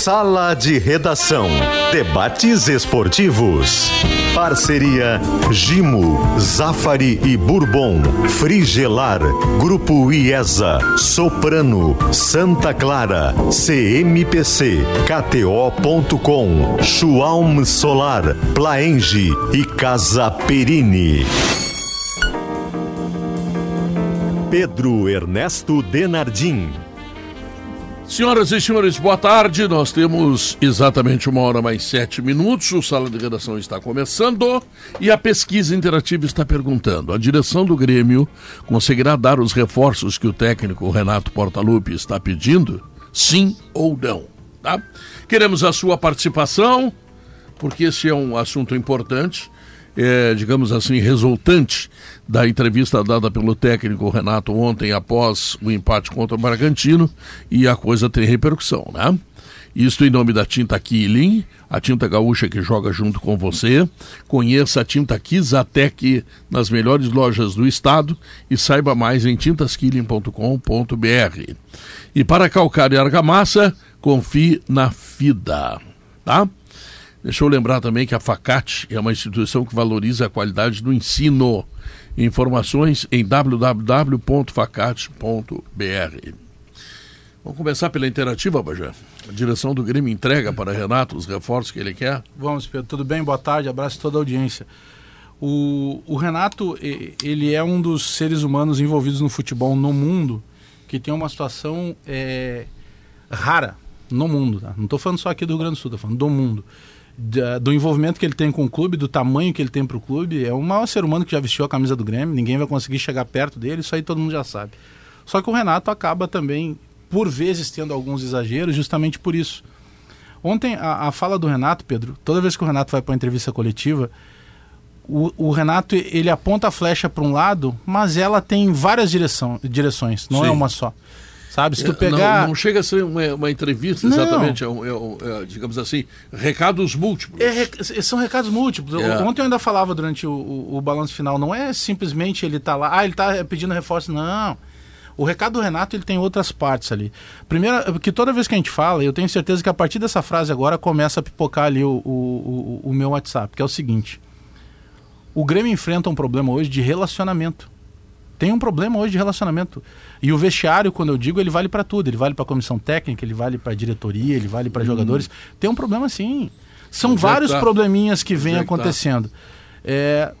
Sala de Redação. Debates esportivos. Parceria Gimo, Zafari e Bourbon, Frigelar, Grupo IESA, Soprano, Santa Clara, CMPC, KTO.com, Schwalm Solar, Plaenge e Casa Perini. Pedro Ernesto Denardim. Senhoras e senhores, boa tarde. Nós temos exatamente uma hora mais sete minutos. O Sala de Redação está começando e a pesquisa interativa está perguntando: a direção do Grêmio conseguirá dar os reforços que o técnico Renato Portaluppi está pedindo? Sim ou não? Tá? Queremos a sua participação, porque esse é um assunto importante é, digamos assim, resultante da entrevista dada pelo técnico Renato ontem após o empate contra o Bragantino e a coisa tem repercussão, né? Isto em nome da Tinta Killing, a tinta gaúcha que joga junto com você. Conheça a Tinta Kizatec nas melhores lojas do estado e saiba mais em tintaskilling.com.br. E para calcar e argamassa, confie na FIDA, tá? Deixa eu lembrar também que a FACAT é uma instituição que valoriza a qualidade do ensino. Informações em www.facat.br. Vamos começar pela interativa, Bajé. A direção do Grêmio entrega para Renato os reforços que ele quer? Vamos, Pedro. Tudo bem? Boa tarde. Abraço a toda a audiência. O, o Renato, ele é um dos seres humanos envolvidos no futebol no mundo que tem uma situação é, rara no mundo. Tá? Não estou falando só aqui do Rio Grande do Sul, estou falando do mundo do envolvimento que ele tem com o clube, do tamanho que ele tem para o clube. É o maior ser humano que já vestiu a camisa do Grêmio, ninguém vai conseguir chegar perto dele, isso aí todo mundo já sabe. Só que o Renato acaba também, por vezes, tendo alguns exageros, justamente por isso. Ontem, a, a fala do Renato, Pedro, toda vez que o Renato vai para uma entrevista coletiva, o, o, Renato ele aponta a flecha para um lado, mas ela tem várias direção, direções, não é Sim. é uma só. Sabe, se tu é, pegar. Não, não chega a ser uma, uma entrevista, exatamente, é, é, é, digamos assim, recados múltiplos. É, são recados múltiplos. É. Ontem eu ainda falava durante o, o, o balanço final, não é simplesmente ele tá lá, ah, ele tá pedindo reforço, não. O recado do Renato ele tem outras partes ali. Primeiro, que toda vez que a gente fala, eu tenho certeza que a partir dessa frase agora começa a pipocar ali o, o, o, o meu WhatsApp, que é o seguinte: o Grêmio enfrenta um problema hoje de relacionamento tem um problema hoje de relacionamento. E o vestiário, quando eu digo, ele vale para tudo. Ele vale para a comissão técnica, ele vale para a diretoria, ele vale para hum. jogadores. Tem um problema sim. São Onde vários tá? probleminhas que vêm tá? acontecendo. Tá? É,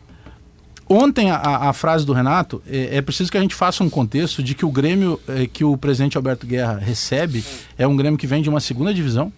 ontem a, a, frase do Renato é, é, preciso que a gente faça um contexto de que o Grêmio é, que o presidente Alberto Guerra recebe é um Grêmio que vem de uma segunda divisão.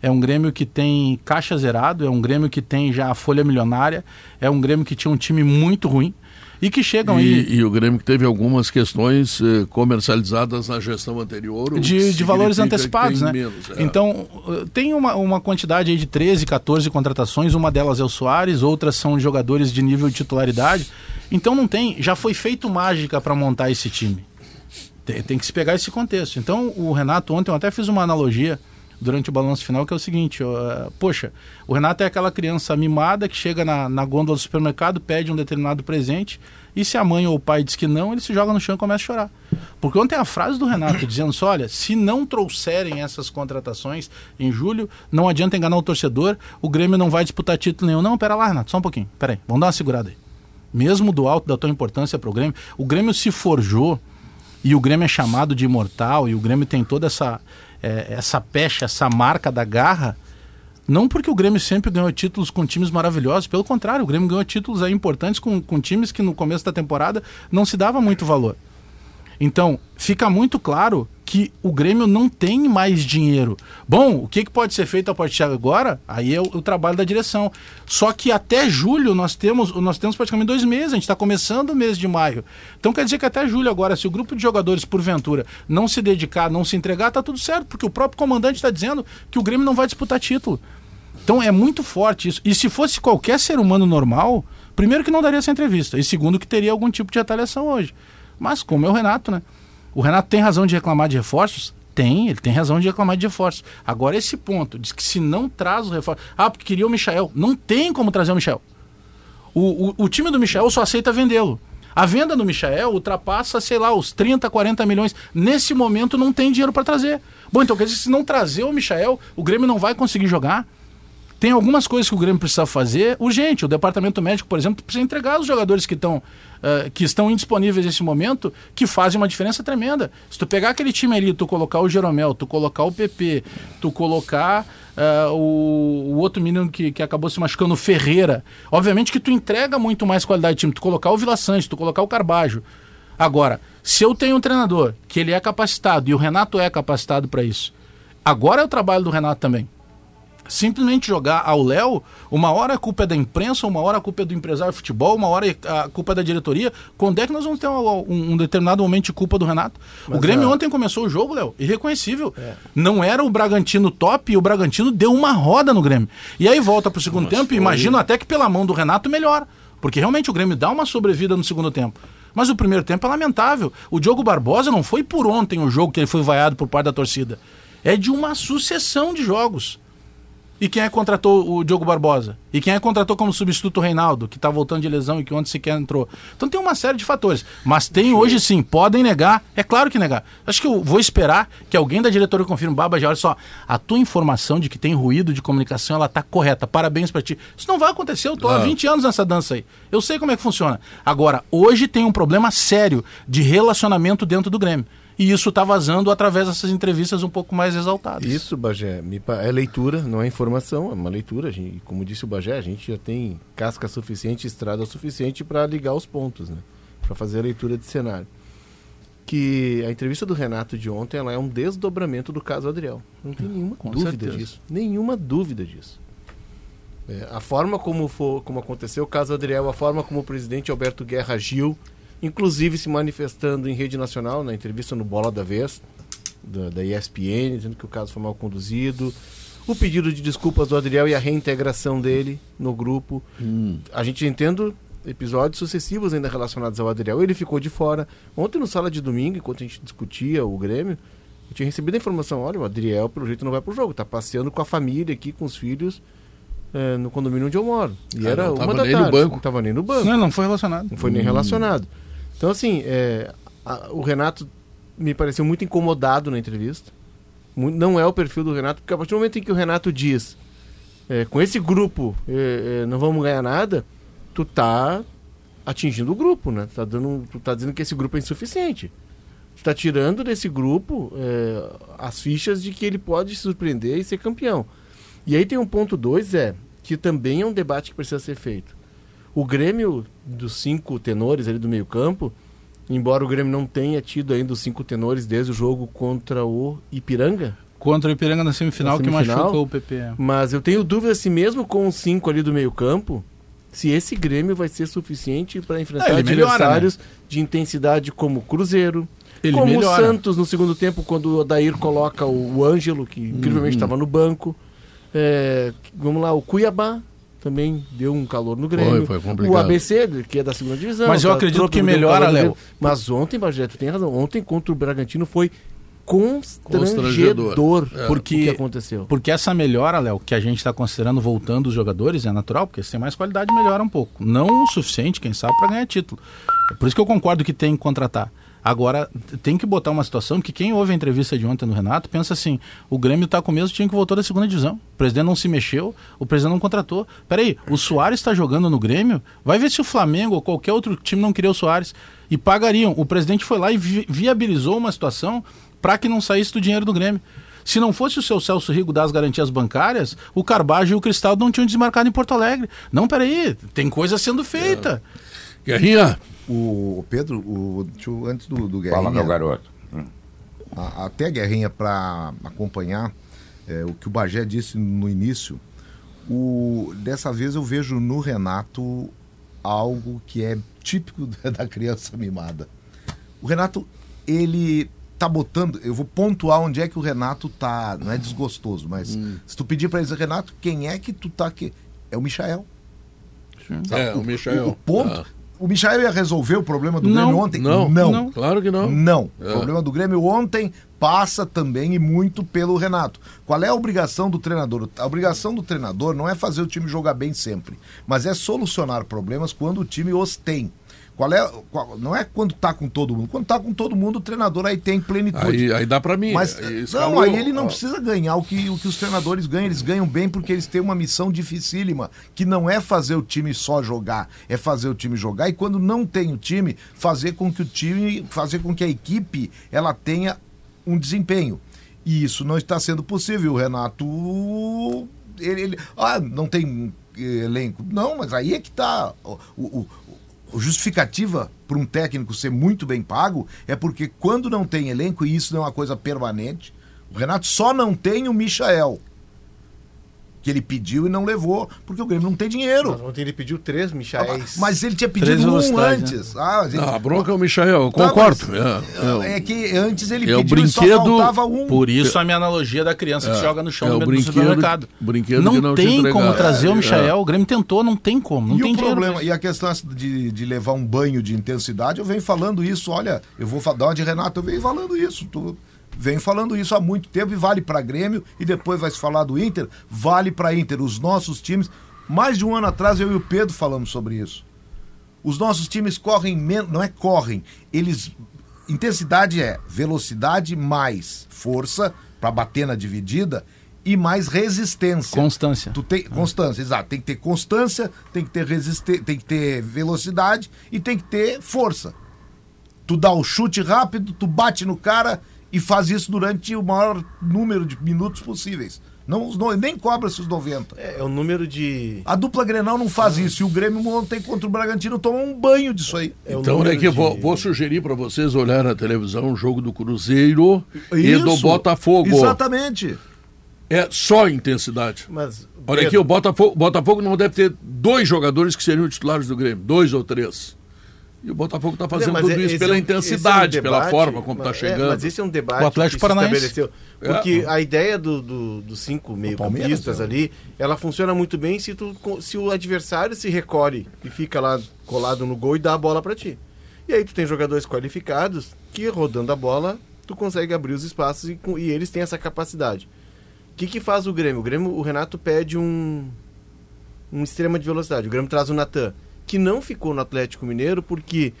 É um Grêmio que tem caixa zerado, é um Grêmio que tem já a folha milionária, é um Grêmio que tinha um time muito ruim e que chegam e, aí. E o Grêmio que teve algumas questões eh, comercializadas na gestão anterior. De, de valores antecipados, né? Menos, é. Então, eh, tem uma, uma quantidade aí de 13, 14 contratações, uma delas é o Soares, outras são jogadores de nível de titularidade. Então não tem, já foi feito mágica para montar esse time. Tem, tem, que se pegar esse contexto. Então, o Renato, ontem eu até fiz uma analogia durante o balanço final, que é o seguinte: poxa, o Renato é aquela criança mimada que chega na, na gôndola do supermercado, pede um determinado presente, e se a mãe ou o pai diz que não, ele se joga no chão e começa a chorar. Porque ontem a frase do Renato dizendo assim, olha, se não trouxerem essas contratações em julho, não adianta enganar o torcedor, o Grêmio não vai disputar título nenhum. Não, pera lá, Renato, só um pouquinho, pera aí, vamos dar uma segurada aí. Mesmo do alto da tua importância para o Grêmio, o Grêmio se forjou e o Grêmio é chamado de imortal e o Grêmio tem toda essa é, essa pecha, essa marca da garra, não porque o Grêmio sempre ganhou títulos com times maravilhosos, pelo contrário, o Grêmio ganhou títulos aí importantes com, com times que no começo da temporada não se dava muito valor. Então, fica muito claro que o Grêmio não tem mais dinheiro. Bom, o que, que pode ser feito a partir de agora? Aí é o, o, trabalho da direção. Só que até julho nós temos, nós temos praticamente dois meses, a gente está começando o mês de maio. Então quer dizer que até julho agora, se o grupo de jogadores, porventura, não se dedicar, não se entregar, tá tudo certo, porque o próprio comandante está dizendo que o Grêmio não vai disputar título. Então é muito forte isso. E se fosse qualquer ser humano normal, primeiro que não daria essa entrevista, e segundo que teria algum tipo de retaliação hoje. Mas como é o Renato, né? O Renato tem razão de reclamar de reforços? Tem, ele tem razão de reclamar de reforços. Agora, esse ponto, diz que se não traz o reforço. Ah, porque queria o Michel. Não tem como trazer o Michel. O, o, o time do Michel só aceita vendê-lo. A venda do Michael ultrapassa, sei lá, os 30, 40 milhões. Nesse momento não tem dinheiro para trazer. Bom, então quer dizer, se não trazer o Michael, o Grêmio não vai conseguir jogar. Tem algumas coisas que o Grêmio precisa fazer urgente. O departamento médico, por exemplo, precisa entregar os jogadores que estão uh, que estão indisponíveis nesse momento, que fazem uma diferença tremenda. Se tu pegar aquele time ali, tu colocar o Jeromel, tu colocar o PP, tu colocar uh, o, o, outro menino que, que acabou se machucando, o Ferreira, obviamente que tu entrega muito mais qualidade de time. Tu colocar o Vila Santos, tu colocar o Carbajo. Agora, se eu tenho um treinador que ele é capacitado e o Renato é capacitado para isso, agora é o trabalho do Renato também simplesmente jogar ao Léo, uma hora a culpa é da imprensa, uma hora a culpa é do empresário de futebol, uma hora a culpa é da diretoria. Quando é que nós vamos ter um, um, um determinado momento de culpa do Renato? Mas o Grêmio ontem começou o jogo, Léo, irreconhecível. É. Não era o Bragantino top e o Bragantino deu uma roda no Grêmio. E aí volta para o segundo Mas tempo e imagino até que pela mão do Renato melhor. Porque realmente o Grêmio dá uma sobrevida no segundo tempo. Mas o primeiro tempo é lamentável. O Diogo Barbosa não foi por ontem o jogo que ele foi vaiado por parte da torcida. É de uma sucessão de jogos. E quem é que contratou o Diogo Barbosa? E quem é que contratou como substituto o Reinaldo, que está voltando de lesão e que ontem sequer entrou? Então tem uma série de fatores. Mas tem hoje sim, podem negar. É claro que negar. Acho que eu vou esperar que alguém da diretoria confirme. Baba, já olha só, a tua informação de que tem ruído de comunicação, ela está correta. Parabéns para ti. Isso não vai acontecer. Eu estou há 20 anos nessa dança aí. Eu sei como é que funciona. Agora, hoje tem um problema sério de relacionamento dentro do Grêmio e isso está vazando através dessas entrevistas um pouco mais exaltadas. Isso, Bagé, é leitura, não é informação, é uma leitura. Gente, como disse o Bagé, a gente já tem casca suficiente, estrada suficiente para ligar os pontos, né? para fazer a leitura de cenário. Que a entrevista do Renato de ontem ela é um desdobramento do caso Adriel. Não tem nenhuma Com dúvida certeza. disso. Nenhuma dúvida disso. É, a forma como, for, como aconteceu o caso Adriel, a forma como o presidente Alberto Guerra agiu, inclusive se manifestando em rede nacional, na entrevista no Bola da Vez, da, da ESPN, dizendo que o caso foi mal conduzido. O pedido de desculpas do Adriel e a reintegração dele no grupo. Hum. A gente entende episódios sucessivos ainda relacionados ao Adriel. Ele ficou de fora. Ontem no sala de domingo, enquanto a gente discutia o Grêmio, eu tinha recebido a informação: olha, o Adriel, pelo jeito, não vai pro jogo, tá passeando com a família aqui, com os filhos. É, no condomínio onde eu moro. E ah, era uma da tarde. No banco. Não tava nem no banco. Não, não foi relacionado. Não foi nem hum. relacionado. Então, assim, é, a, o Renato me pareceu muito incomodado na entrevista. Não é o perfil do Renato, porque a partir do momento em que o Renato diz é, com esse grupo é, é, não vamos ganhar nada, tu tá atingindo o grupo, né? Tá dando, tu tá dizendo que esse grupo é insuficiente. Tu tá tirando desse grupo é, as fichas de que ele pode se surpreender e ser campeão. E aí tem um ponto dois, é, que também é um debate que precisa ser feito. O Grêmio dos cinco tenores ali do meio campo, embora o Grêmio não tenha tido ainda os cinco tenores desde o jogo contra o Ipiranga. Contra o Ipiranga na semifinal, na semifinal que machucou o PP. Mas eu tenho dúvida se mesmo com os cinco ali do meio campo, se esse Grêmio vai ser suficiente para enfrentar é, adversários melhora, né? de intensidade como Cruzeiro, ele como melhora. o Santos no segundo tempo, quando o Odair coloca o, o Ângelo, que incrivelmente estava uhum. no banco. É, vamos lá, o Cuiabá, também deu um calor no Grêmio. Foi, foi o ABC, que é da segunda divisão. Mas eu tá, acredito que melhora, Léo. Mas ontem, Bagé, tu tem razão. Ontem contra o Bragantino foi constrangedor, constrangedor é, porque, o que aconteceu. Porque essa melhora, Léo, que a gente está considerando voltando os jogadores, é natural, porque se tem mais qualidade, melhora um pouco. Não o suficiente, quem sabe, para ganhar título. É por isso que eu concordo que tem que contratar. Agora, tem que botar uma situação que quem ouve a entrevista de ontem no Renato pensa assim: o Grêmio está com o mesmo time que voltou da segunda divisão. O presidente não se mexeu, o presidente não contratou. Peraí, o Soares está jogando no Grêmio? Vai ver se o Flamengo ou qualquer outro time não queria o Soares. E pagariam. O presidente foi lá e vi viabilizou uma situação para que não saísse do dinheiro do Grêmio. Se não fosse o seu Celso Rigo das garantias bancárias, o Carbajo e o Cristal não tinham desmarcado em Porto Alegre. Não, peraí, tem coisa sendo feita. É. Guerrinha, o, o Pedro, o, antes do, do Guerrinha. Fala, meu garoto. A, até a Guerrinha, para acompanhar é, o que o Bagé disse no início, o, dessa vez eu vejo no Renato algo que é típico da criança mimada. O Renato, ele tá botando, eu vou pontuar onde é que o Renato tá, não é desgostoso, mas hum. se tu pedir para ele, Renato, quem é que tu tá aqui? É o Michael. É, o, o Michael. O, o ponto, ah o Michael ia resolver o problema do não, Grêmio ontem? Não, não, não. Claro que não. Não. É. O problema do Grêmio ontem passa também e muito pelo Renato. Qual é a obrigação do treinador? A obrigação do treinador não é fazer o time jogar bem sempre, mas é solucionar problemas quando o time os tem. Qual é, qual, não é quando tá com todo mundo. Quando tá com todo mundo, o treinador aí tem plenitude. Aí, aí dá para mim. Mas aí não, aí ele não ó. precisa ganhar o que, o que os treinadores ganham. Eles ganham bem porque eles têm uma missão dificílima, que não é fazer o time só jogar, é fazer o time jogar e quando não tem o time, fazer com que o time, fazer com que a equipe ela tenha um desempenho. E isso não está sendo possível. O Renato ele, ele, ah, não tem elenco. Não, mas aí é que está o, o, justificativa para um técnico ser muito bem pago é porque quando não tem elenco, e isso não é uma coisa permanente, o Renato só não tem o Michael que ele pediu e não levou, porque o Grêmio não tem dinheiro. Mas ontem ele pediu três Michaéis. Ah, mas ele tinha pedido um né? antes. Né? Ah, gente... a bronca é o Michael, eu tá, concordo. Tá, é, é, que antes ele é pediu brinquedo, e só faltava um. Por isso a minha analogia da criança é, que joga no chão é no brinquedo, supermercado. Brinquedo não, não tem como trazer o é, Michael, o Grêmio tentou, não tem como, não e tem o problema, E a questão de, de levar um banho de intensidade, eu venho falando isso, olha, eu vou dar uma de Renato, eu venho falando isso, tu Vem falando isso há muito tempo e vale para Grêmio e depois vai se falar do Inter, vale para Inter. Os nossos times, mais de um ano atrás eu e o Pedro falamos sobre isso. Os nossos times correm menos, não é correm, eles intensidade é velocidade mais força para bater na dividida e mais resistência. Constância. Tu tem constância, exato. Tem que ter constância, tem que ter resistência, tem que ter velocidade e tem que ter força. Tu dá o chute rápido, tu bate no cara e faz isso durante o maior número de minutos possíveis. Não, não, nem cobra esses 90. É, é o número de. A dupla Grenal não faz isso. E o Grêmio ontem contra o Bragantino tomou um banho disso aí. É então, é que de... vou, vou, sugerir para vocês olhar na televisão o jogo do Cruzeiro isso, e do Botafogo. Exatamente. É só intensidade. Mas, Olha Pedro... aqui, o Botafogo, Botafogo não deve ter dois jogadores que seriam titulares do Grêmio. Dois ou três. E o Botafogo está fazendo tudo isso pela é, intensidade, é um debate, pela forma como está chegando. mas esse é um debate o Atlético que Paranaense. se estabeleceu. Porque é. a ideia dos do, do cinco meio-campistas ali, ela funciona muito bem se, tu, se o adversário se recolhe e fica lá colado no gol e dá a bola para ti. E aí tu tem jogadores qualificados que, rodando a bola, tu consegue abrir os espaços e, e eles têm essa capacidade. O que, que faz o Grêmio? O Grêmio, o Renato pede um, um extrema de velocidade. O Grêmio traz o Natan que não ficou no Atlético Mineiro porque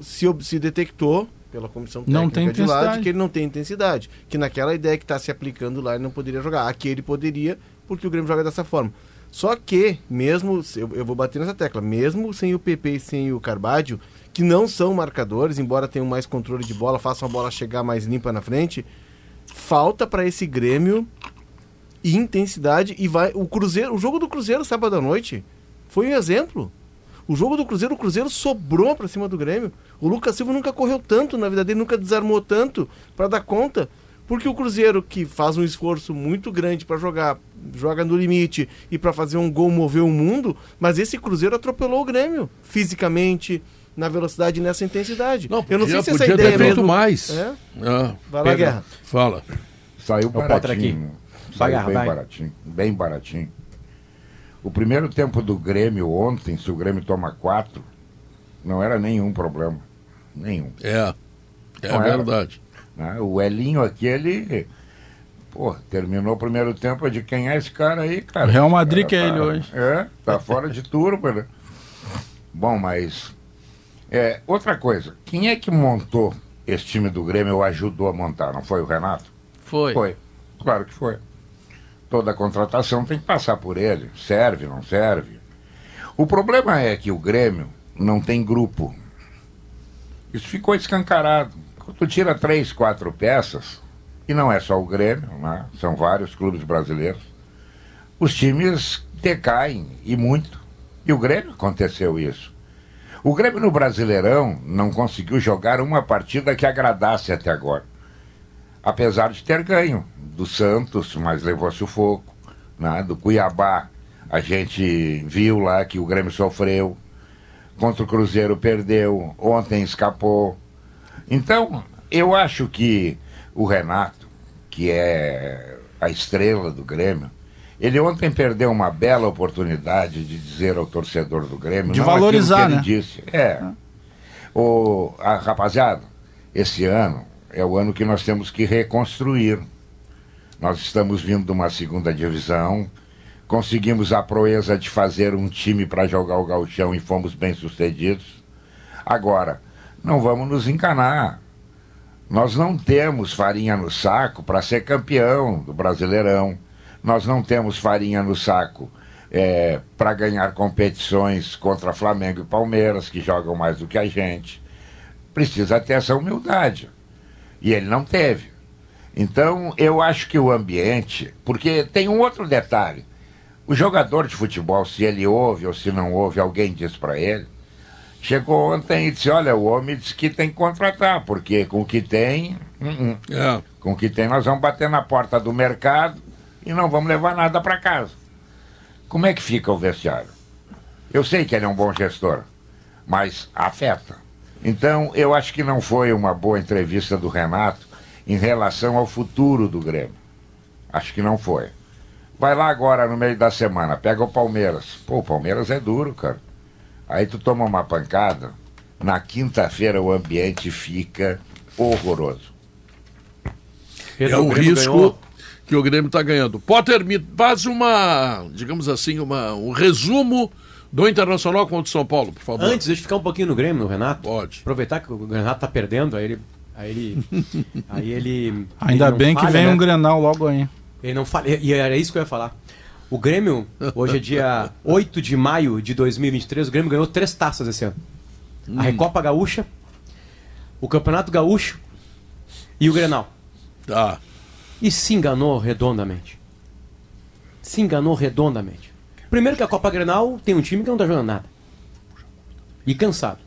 se, se detectou pela comissão técnica não tem de lá que ele não tem intensidade. Que naquela ideia que está se aplicando lá ele não poderia jogar. Aqui ele poderia, porque o Grêmio joga dessa forma. Só que, mesmo, eu, eu vou bater nessa tecla, mesmo sem o PP e sem o Carbádio, que não são marcadores, embora tenham mais controle de bola, façam a bola chegar mais limpa na frente, falta para esse Grêmio intensidade e vai o Cruzeiro, o jogo do Cruzeiro sábado à noite foi um exemplo. O jogo do Cruzeiro, o Cruzeiro sobrou para cima do Grêmio. O Lucas Silva nunca correu tanto na vida dele, nunca desarmou tanto para dar conta. Porque o Cruzeiro, que faz um esforço muito grande para jogar, joga no limite e para fazer um gol mover o mundo, mas esse Cruzeiro atropelou o Grêmio fisicamente, na velocidade e nessa intensidade. Não, podia, Eu não sei se essa ideia ter é feito mesmo... mais. É? Ah, vai lá, Guerra. Fala. Saiu baratinho. Saiu bem baratinho. Bem baratinho. O primeiro tempo do Grêmio ontem, se o Grêmio toma quatro, não era nenhum problema. Nenhum. É. É não verdade. Era, né? O Elinho aqui, ele. Pô, terminou o primeiro tempo de quem é esse cara aí, cara? Real Madrid que é ele hoje. É, tá fora de turma, né? Bom, mas. É, outra coisa, quem é que montou esse time do Grêmio ou ajudou a montar? Não foi o Renato? Foi. Foi. Claro que foi toda contratação tem que passar por ele. Serve, não serve. O problema é que o Grêmio não tem grupo. Isso ficou escancarado. Quando tu tira três, quatro peças, e não é só o Grêmio, né? são vários clubes brasileiros, os times decaem, e muito. E o Grêmio aconteceu isso. O Grêmio no Brasileirão não conseguiu jogar uma partida que agradasse até agora apesar de ter ganho do Santos, mas levou sufoco, né? do Cuiabá. A gente viu lá que o Grêmio sofreu, contra o Cruzeiro perdeu, ontem escapou. Então, eu acho que o Renato, que é a estrela do Grêmio, ele ontem perdeu uma bela oportunidade de dizer ao torcedor do Grêmio. De valorizar, né? Disse. É. O, a, rapaziada, esse ano é o ano que nós temos que reconstruir. Nós estamos vindo de uma segunda divisão, conseguimos a proeza de fazer um time para jogar o gauchão e fomos bem sucedidos. Agora, não vamos nos enganar. Nós não temos farinha no saco para ser campeão do Brasileirão. Nós não temos farinha no saco é, para ganhar competições contra Flamengo e Palmeiras, que jogam mais do que a gente. Precisa ter essa humildade. E ele não teve. Então, eu acho que o ambiente. Porque tem um outro detalhe. O jogador de futebol, se ele ouve ou se não ouve, alguém diz para ele. Chegou ontem e disse: Olha, o homem disse que tem que contratar, porque com o que tem. Uh -uh. É. Com o que tem, nós vamos bater na porta do mercado e não vamos levar nada para casa. Como é que fica o vestiário? Eu sei que ele é um bom gestor, mas afeta. Então, eu acho que não foi uma boa entrevista do Renato em relação ao futuro do Grêmio. Acho que não foi. Vai lá agora no meio da semana, pega o Palmeiras. Pô, o Palmeiras é duro, cara. Aí tu toma uma pancada, na quinta-feira o ambiente fica horroroso. É o risco ganhou. que o Grêmio está ganhando. Potter, me faz uma, digamos assim, uma, um resumo do Internacional contra o São Paulo, por favor. Antes, deixa eu ficar um pouquinho no Grêmio, no Renato. Pode. Aproveitar que o Renato está perdendo, aí ele. Aí ele. aí ele Ainda ele bem falha, que vem né? um Grenal logo aí. Ele não fala. E era isso que eu ia falar. O Grêmio, hoje é dia 8 de maio de 2023, o Grêmio ganhou três taças esse ano. Hum. A Recopa Gaúcha, o Campeonato Gaúcho e o Grenal. Tá. E se enganou redondamente. Se enganou redondamente. Primeiro que a Copa Grenal tem um time que não tá jogando nada. E cansado.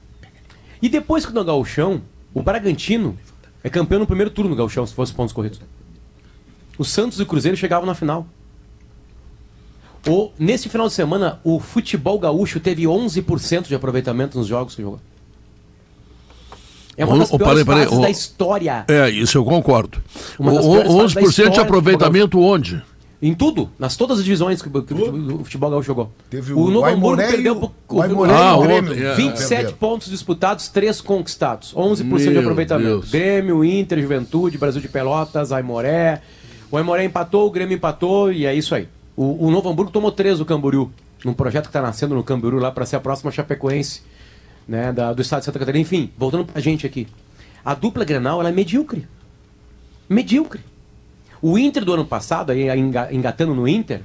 E depois que no Gauchão, o Bragantino é campeão no primeiro turno do Gauchão, se fosse pontos corridos. O Santos e o Cruzeiro chegavam na final. O, nesse final de semana, o futebol gaúcho teve 11% de aproveitamento nos jogos que jogou. É uma das piores parei, parei, da história. É, isso eu concordo. O, 11% de aproveitamento onde? Em tudo, nas todas as divisões que, que o futebol gaúcho jogou. Teve o, o Novo Hamburgo perdeu pro, o, o, ah, o Grêmio. É, 27 é. pontos disputados, 3 conquistados. 11% Meu de aproveitamento. Deus. Grêmio, Inter, Juventude, Brasil de Pelotas, Aimoré. O Aimoré empatou, o Grêmio empatou e é isso aí. O, o Novo Hamburgo tomou três do Camboriú, num projeto que está nascendo no Camboriú lá para ser a próxima Chapecoense, né, da, do estado de Santa Catarina. Enfim, voltando para a gente aqui. A dupla Grenal ela é medíocre. Medíocre. O Inter do ano passado, aí engatando no Inter,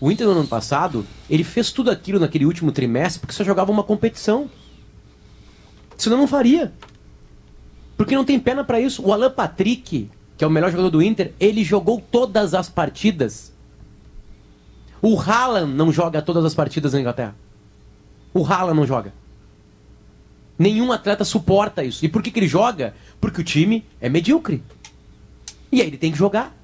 o Inter do ano passado, ele fez tudo aquilo naquele último trimestre porque só jogava uma competição. Senão não faria. Porque não tem pena para isso. O Alan Patrick, que é o melhor jogador do Inter, ele jogou todas as partidas o Haaland não joga todas as partidas na Inglaterra. O Haaland não joga. Nenhum atleta suporta isso. E por que, que ele joga? Porque o time é medíocre. E aí ele tem que jogar.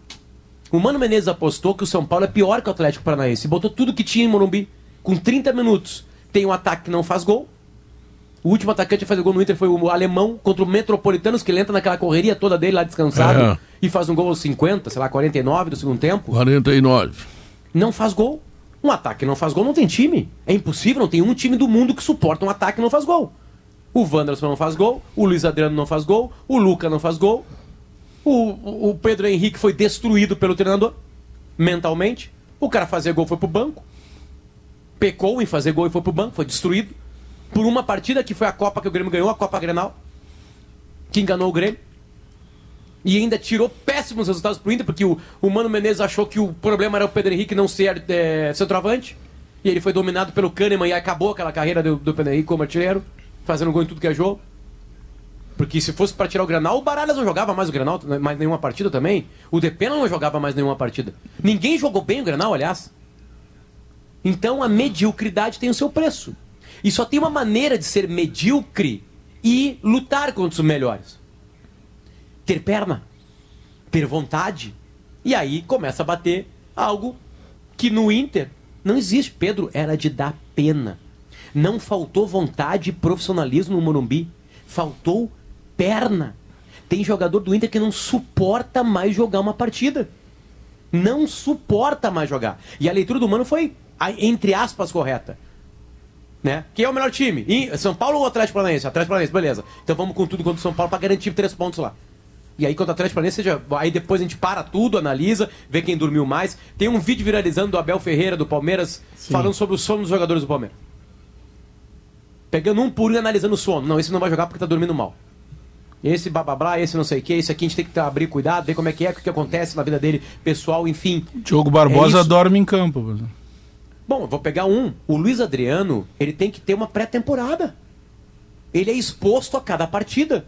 O Mano Menezes apostou que o São Paulo é pior que o Atlético Paranaense. Botou tudo que tinha em Morumbi. Com 30 minutos. Tem um ataque que não faz gol. O último atacante a fazer gol no Inter foi o alemão contra o Metropolitanos, que ele entra naquela correria toda dele lá descansado. É. E faz um gol aos 50, sei lá, 49 do segundo tempo. 49 não faz gol. Um ataque não faz gol, não tem time. É impossível, não tem um time do mundo que suporta um ataque e não faz gol. O Wanderson não faz gol, o Luiz Adriano não faz gol, o Luca não faz gol. O, o Pedro Henrique foi destruído pelo treinador, mentalmente. O cara fazer gol foi pro banco. Pecou em fazer gol e foi pro banco, foi destruído. Por uma partida que foi a Copa que o Grêmio ganhou, a Copa Grenal. Que enganou o Grêmio. E ainda tirou péssimos resultados pro Inter, porque o, o Mano Menezes achou que o problema era o Pedro Henrique não ser é, centroavante. E ele foi dominado pelo Kahneman e acabou aquela carreira do, do Pedro Henrique como artilheiro, fazendo gol em tudo que é jogo. Porque se fosse para tirar o Granal, o Baralhas não jogava mais o Granal, mais nenhuma partida também. O Depena não jogava mais nenhuma partida. Ninguém jogou bem o Granal, aliás. Então a mediocridade tem o seu preço. E só tem uma maneira de ser medíocre e lutar contra os melhores ter perna, ter vontade. E aí começa a bater algo que no Inter não existe. Pedro era de dar pena. Não faltou vontade e profissionalismo no Morumbi. Faltou perna. Tem jogador do Inter que não suporta mais jogar uma partida. Não suporta mais jogar. E a leitura do Mano foi, entre aspas, correta. Né? Quem é o melhor time? São Paulo ou Atlético Paranaense? Atlético Paranaense, beleza. Então vamos com tudo contra o São Paulo para garantir três pontos lá. E aí, quando o Atlético Paranaense, seja, aí depois a gente para tudo, analisa, vê quem dormiu mais. Tem um vídeo viralizando do Abel Ferreira, do Palmeiras, Sim. falando sobre o sono dos jogadores do Palmeiras. Pegando um por um e analisando o sono. Não, esse não vai jogar porque tá dormindo mal. Esse blá esse não sei o que, esse aqui a gente tem que abrir cuidado, ver como é que é, o que acontece na vida dele, pessoal, enfim. Diogo Barbosa é dorme em campo. Bom, eu vou pegar um. O Luiz Adriano, ele tem que ter uma pré-temporada. Ele é exposto a cada partida.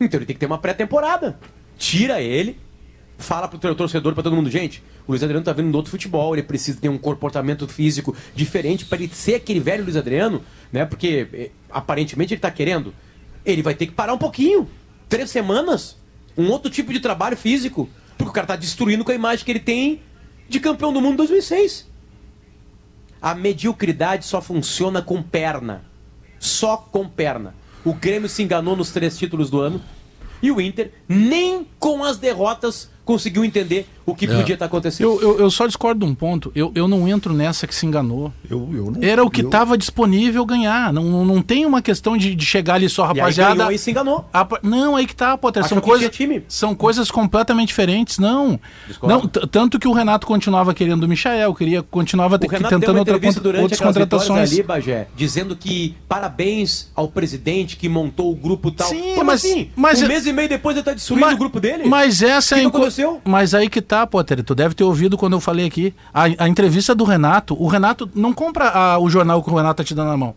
Então ele tem que ter uma pré-temporada. Tira ele, fala pro torcedor, para todo mundo, gente, o Luiz Adriano tá vindo do outro futebol, ele precisa ter um comportamento físico diferente para ele ser aquele velho Luiz Adriano, né? Porque eh, aparentemente ele tá querendo. Ele vai ter que parar um pouquinho. Três semanas, um outro tipo de trabalho físico, porque o cara tá destruindo com a imagem que ele tem de campeão do mundo em 2006. A mediocridade só funciona com perna. Só com perna. O Grêmio se enganou nos três títulos do ano. E o Inter, nem com as derrotas, conseguiu entender o que é. podia estar acontecendo. Eu, eu, eu, só discordo de um ponto. Eu, eu não entro nessa que se enganou. Eu, eu não, Era o que estava disponível ganhar. Não, não tem uma questão de, de chegar ali só, rapaziada. E aí, ganhou, se enganou. A, não, aí que tá, Potter. São, coisa, são coisas completamente diferentes. Não. não tanto que o Renato continuava querendo o Michael, queria, continuava o Renato tentando outra, outras contratações. Ali, Bagé, dizendo que parabéns ao presidente que montou o grupo tal. Sim, Como mas, assim? mas um mês e meio depois ele está destruindo mas, o grupo dele? Mas essa que é que aconteceu? Mas aí que tá, Potter. Tu deve ter ouvido quando eu falei aqui. A, a entrevista do Renato, o Renato não compra a, o jornal que o Renato tá te dando na mão.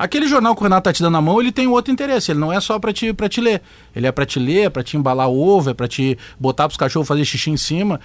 Aquele jornal que o Renato tá te dando na mão, ele tem outro interesse. Ele não é só para te, pra te ler. Ele é para te ler, é pra te embalar ovo, é para te botar pros cachorros fazer xixi em cima.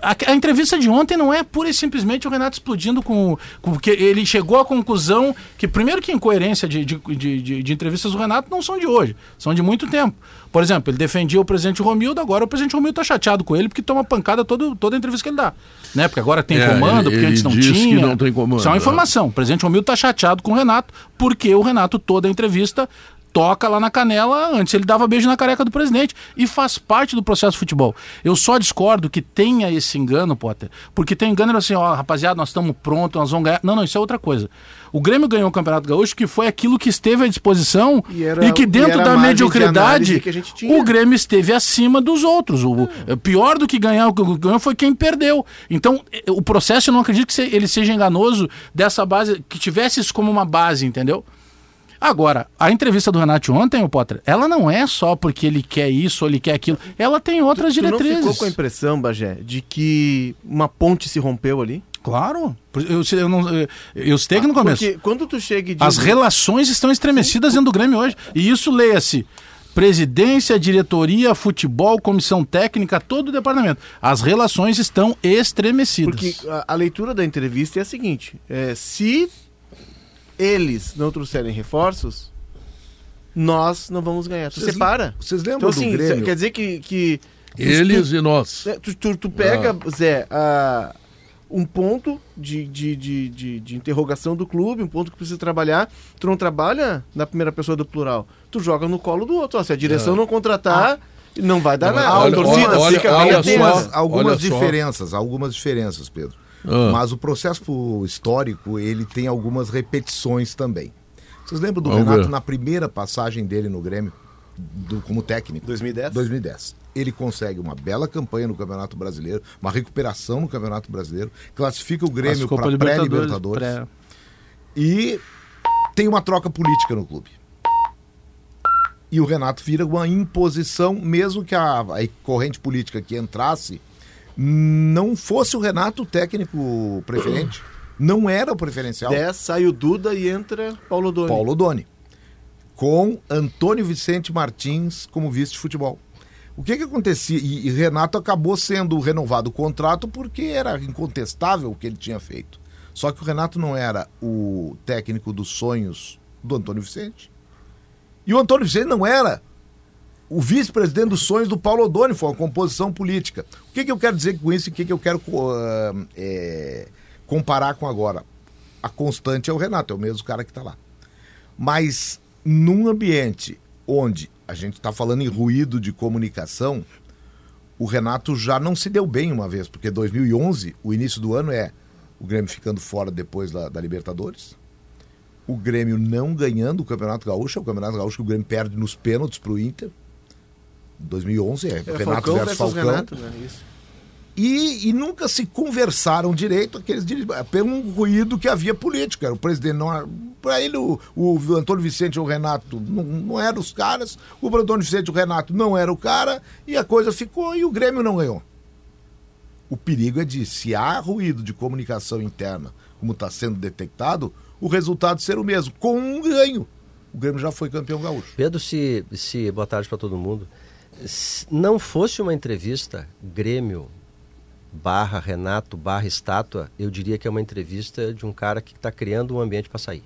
A, a, entrevista de ontem não é pura e simplesmente o Renato explodindo com. com que ele chegou à conclusão que, primeiro, que incoerência de, de, de, de, entrevistas do Renato não são de hoje, são de muito tempo. Por exemplo, ele defendia o presidente Romildo, agora o presidente Romildo tá chateado com ele porque toma pancada todo, toda a entrevista que ele dá. Né? Porque agora tem é, comando, porque antes não tinha. não tem comando. Isso é uma informação. O presidente Romildo tá chateado com o Renato, porque o Renato, toda a entrevista, toca lá na canela, antes ele dava beijo na careca do presidente. E faz parte do processo de futebol. Eu só discordo que tenha esse engano, Potter, porque tem engano assim, ó, rapaziada, nós estamos prontos, nós vamos ganhar. Não, não, isso é outra coisa. O Grêmio ganhou o Campeonato Gaúcho, que foi aquilo que esteve à disposição e, era, e que dentro da mediocridade de o Grêmio esteve acima dos outros. O, é. Pior do que ganhar, o que ganhou foi quem perdeu. Então, o processo, eu não acredito que ele seja enganoso dessa base, que tivesse isso como uma base, entendeu? Agora, a entrevista do Renato ontem, o Potter, ela não é só porque ele quer isso ou ele quer aquilo. Ela tem outras tu, tu diretrizes. não ficou com a impressão, Bagé, de que uma ponte se rompeu ali? Claro. Eu, eu, não, eu citei aqui no começo. Porque quando tu chega e diz... As relações estão estremecidas Sim. dentro do Grêmio hoje. E isso leia-se. Presidência, diretoria, futebol, comissão técnica, todo o departamento. As relações estão estremecidas. Porque a, a leitura da entrevista é a seguinte: é, se eles não trouxerem reforços, nós não vamos ganhar. Tu vocês, separa. Vocês lembram então, assim, do Grêmio? Quer dizer que... que eles tu, e nós. Tu, tu, tu pega, ah. Zé, a, um ponto de, de, de, de, de interrogação do clube, um ponto que precisa trabalhar. Tu não trabalha na primeira pessoa do plural. Tu joga no colo do outro. Ó, se a direção é. não contratar... Ah. Não vai dar nada. Olha, a torcida olha, fica olha, bem olha algumas diferenças, algumas diferenças, Pedro. Ah. Mas o processo histórico, ele tem algumas repetições também. Vocês lembram do Vamos Renato ver. na primeira passagem dele no Grêmio, do, como técnico? 2010? 2010. Ele consegue uma bela campanha no Campeonato Brasileiro, uma recuperação no Campeonato Brasileiro, classifica o Grêmio para pré-Libertadores pré e tem uma troca política no clube. E o Renato vira uma imposição, mesmo que a, a corrente política que entrasse não fosse o Renato o técnico preferente. Não era o preferencial. 10 sai o Duda e entra Paulo Doni. Paulo Doni. Com Antônio Vicente Martins como vice de futebol. O que que acontecia? E, e Renato acabou sendo renovado o contrato porque era incontestável o que ele tinha feito. Só que o Renato não era o técnico dos sonhos do Antônio Vicente. E o Antônio Vicente não era o vice-presidente dos sonhos do Paulo Odoni, foi uma composição política. O que, que eu quero dizer com isso e o que, que eu quero uh, é, comparar com agora? A constante é o Renato, é o mesmo cara que está lá. Mas num ambiente onde a gente está falando em ruído de comunicação, o Renato já não se deu bem uma vez, porque 2011, o início do ano é o Grêmio ficando fora depois da, da Libertadores, o Grêmio não ganhando o Campeonato Gaúcho, é o Campeonato Gaúcho que o Grêmio perde nos pênaltis para o Inter, 2011 é, é Renato Falcão versus Falcão. Renato, né? Isso. E, e, nunca se conversaram direito aqueles pelo ruído que havia político. Era o presidente não para ele o, o, Antônio Vicente e o Renato não, não eram os caras, o Antônio Vicente e o Renato não era o cara e a coisa ficou e o Grêmio não ganhou. O perigo é de se há ruído de comunicação interna, como está sendo detectado, o resultado ser o mesmo, com um ganho. O Grêmio já foi campeão gaúcho. Pedro, se, se boa tarde para todo mundo. Não fosse uma entrevista Grêmio barra Renato barra estátua, eu diria que é uma entrevista de um cara que está criando um ambiente para sair.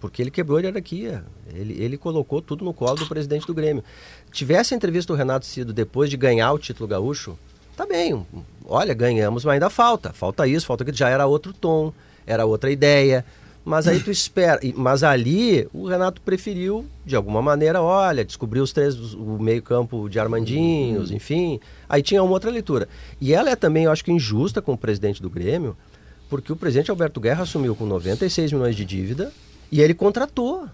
Porque ele quebrou a hierarquia. Ele, ele colocou tudo no colo do presidente do Grêmio. Tivesse a entrevista do Renato sido depois de ganhar o título gaúcho, tá bem. Olha, ganhamos, mas ainda falta. Falta isso, falta aquilo. Já era outro tom, era outra ideia. Mas aí tu espera. Mas ali o Renato preferiu, de alguma maneira, olha, descobriu os três, o meio-campo de Armandinhos, enfim. Aí tinha uma outra leitura. E ela é também, eu acho que, injusta com o presidente do Grêmio, porque o presidente Alberto Guerra assumiu com 96 milhões de dívida e ele contratou.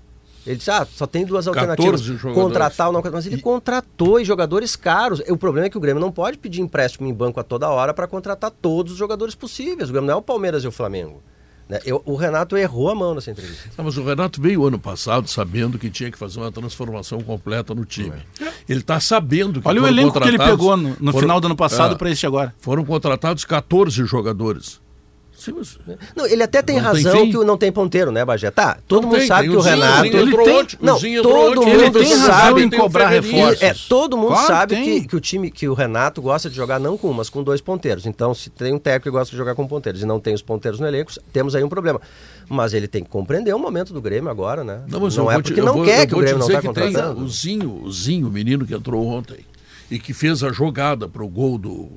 Ele disse, ah, só tem duas alternativas. Contratar ou não, mas ele e... contratou e jogadores caros. O problema é que o Grêmio não pode pedir empréstimo em banco a toda hora para contratar todos os jogadores possíveis. O Grêmio não é o Palmeiras e o Flamengo. Né? Eu, o Renato errou a mão nessa entrevista. Não, mas o Renato veio ano passado sabendo que tinha que fazer uma transformação completa no time. É. Ele está sabendo que Olha o elenco que ele pegou no, no foram, final do ano passado é, para este agora. Foram contratados 14 jogadores. Não, ele até tem não razão tem que não tem ponteiro, né, Bagé? Tá, todo não mundo tem, sabe tem que o Renato. Ele tem, não, todo mundo sabe em cobrar reforços. É, todo mundo claro sabe que, que, o time, que o Renato gosta de jogar não com um, mas com dois ponteiros. Então, se tem um técnico que gosta de jogar com ponteiros e não tem os ponteiros no elenco, temos aí um problema. Mas ele tem que compreender o momento do Grêmio agora, né? Não, não é porque não vou, quer que o Grêmio não está contratando. o Zinho, o Zinho, o menino que entrou ontem e que fez a jogada para o gol do,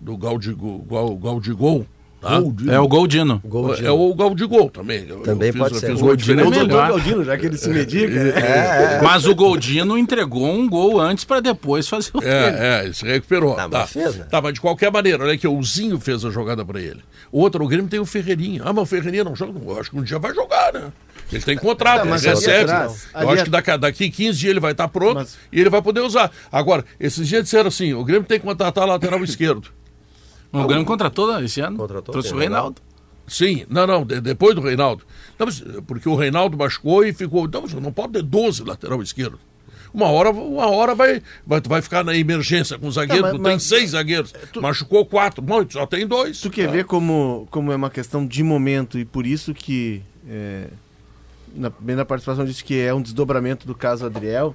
do Gaudigol, Gaudigol Tá? É o Goldino. Goldino. É o Gaudigol também. Também pode fiz, ser. Fiz Goldino, é o Goldino, já que ele se medica. É, é, é. Mas o Goldino entregou um gol antes para depois fazer o É, é, ele se recuperou. Tá, tá. Mas fez, né? tá, mas de qualquer maneira, olha que o Zinho fez a jogada para ele. O outro, o Grêmio tem o Ferreirinha. Ah, mas o Ferreirinha não joga. Eu acho que um dia vai jogar, né? Ele tem contrato, tá, ele recebe. Atrás, eu acho que daqui, daqui 15 dias ele vai estar pronto mas... e ele vai poder usar. Agora, esses dias disseram assim: o Grêmio tem que contratar lateral esquerdo. O Grêmio contratou esse ano? Contratou. Trouxe o Reinaldo. Sim, não, não, de, depois do Reinaldo. Não, porque o Reinaldo machucou e ficou. Não, não pode ter 12 lateral esquerdo. Uma hora, uma hora vai, vai, vai ficar na emergência com zagueiro, não, mas, tem mas, seis zagueiros. Tu, machucou quatro, bom, só tem dois. Tu quer ver como, como é uma questão de momento e por isso que, é, na, bem na participação, disse que é um desdobramento do caso Adriel,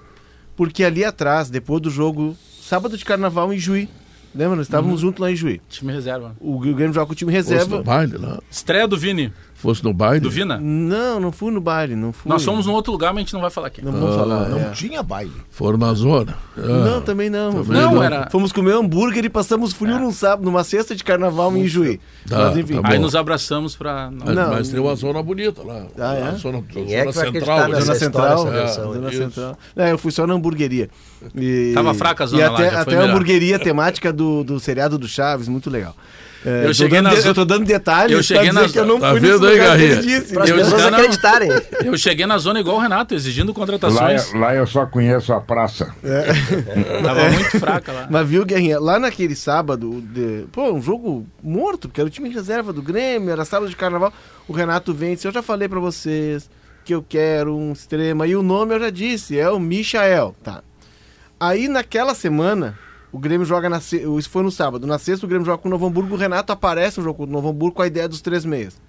porque ali atrás, depois do jogo, sábado de carnaval em Juí, Lembra? Nós estávamos uhum. juntos lá em Juí. Time reserva. O, o Grêmio joga com o time reserva. Baile lá. Estreia do Vini. Fosse no baile? Do Vina? Não, não fui no baile. Não fui. Nós fomos num outro lugar, mas a gente não vai falar aqui. Não vamos ah, falar. Não é. tinha baile. Foram na zona? Ah, não, também não. Também não, não, era. Fomos comer hambúrguer e passamos frio é. num sábado, numa cesta de carnaval em Juí. Tá, mas enfim. Tá aí nos abraçamos pra. Mas, não, mas tem uma zona bonita lá. Ah, é? Zona, Quem é zona central. Zona central. É, zona central. É, eu fui só na hamburgueria. E... Tava fraca a zona e até, lá, até a hamburgueria temática do, do seriado do Chaves, muito legal. É, eu cheguei na Eu tô dando detalhes eu cheguei na que eu não tá fui vendo aí, Garrinha? Para as pessoas acreditarem. Eu cheguei na zona igual o Renato, exigindo contratações. Lá, lá eu só conheço a praça. É. Tava é. muito fraca lá. Mas viu, Guerrinha, lá naquele sábado, de, pô, um jogo morto, porque era o time de reserva do Grêmio, era sábado de carnaval. O Renato vem eu já falei para vocês que eu quero um extrema. E o nome eu já disse, é o Michael. Tá. Aí naquela semana, o Grêmio joga na Isso foi no sábado. Na sexta, o Grêmio joga com o Novo Hamburgo. O Renato aparece no jogo com o Novo Hamburgo com a ideia dos três meias.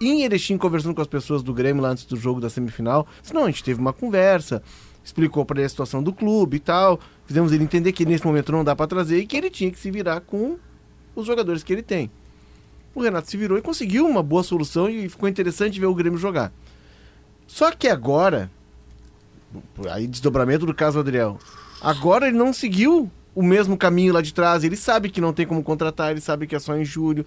em Erechim, conversando com as pessoas do Grêmio lá antes do jogo da semifinal, disse, não, a gente teve uma conversa, explicou para ele a situação do clube e tal. Fizemos ele entender que nesse momento não dá para trazer e que ele tinha que se virar com os jogadores que ele tem. O Renato se virou e conseguiu uma boa solução e ficou interessante ver o Grêmio jogar. Só que agora, aí desdobramento do caso Adriel, agora ele não seguiu o mesmo caminho lá de trás. Ele sabe que não tem como contratar, ele sabe que é só em julho.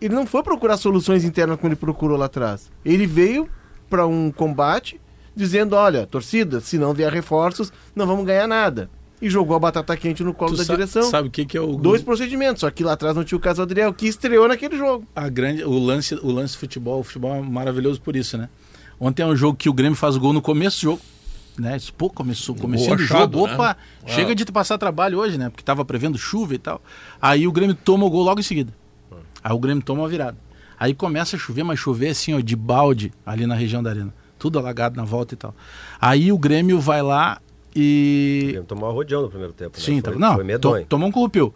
Ele não foi procurar soluções internas como ele procurou lá atrás. Ele veio para um combate dizendo: olha, torcida, se não vier reforços, não vamos ganhar nada. E jogou a batata quente no colo tu da sabe, direção. Sabe o que, que é o. Dois procedimentos, só que lá atrás não tinha o caso Adriel, que estreou naquele jogo. A grande, o lance, o lance de futebol, o futebol é maravilhoso por isso, né? Ontem é um jogo que o Grêmio faz o gol no começo do jogo. Né? Pô, começou, comecei o jogo, né? opa, né? chega de passar trabalho hoje, né? Porque tava prevendo chuva e tal. Aí o Grêmio toma o gol logo em seguida. Aí o Grêmio toma a virada. Aí começa a chover, mas chover assim, ó, de balde ali na região da arena. Tudo alagado na volta e tal. Aí o Grêmio vai lá e. O Grêmio tomou uma rodeão no primeiro tempo. Né? Sim, foi, não, foi medonho. To, tomou um corrupio.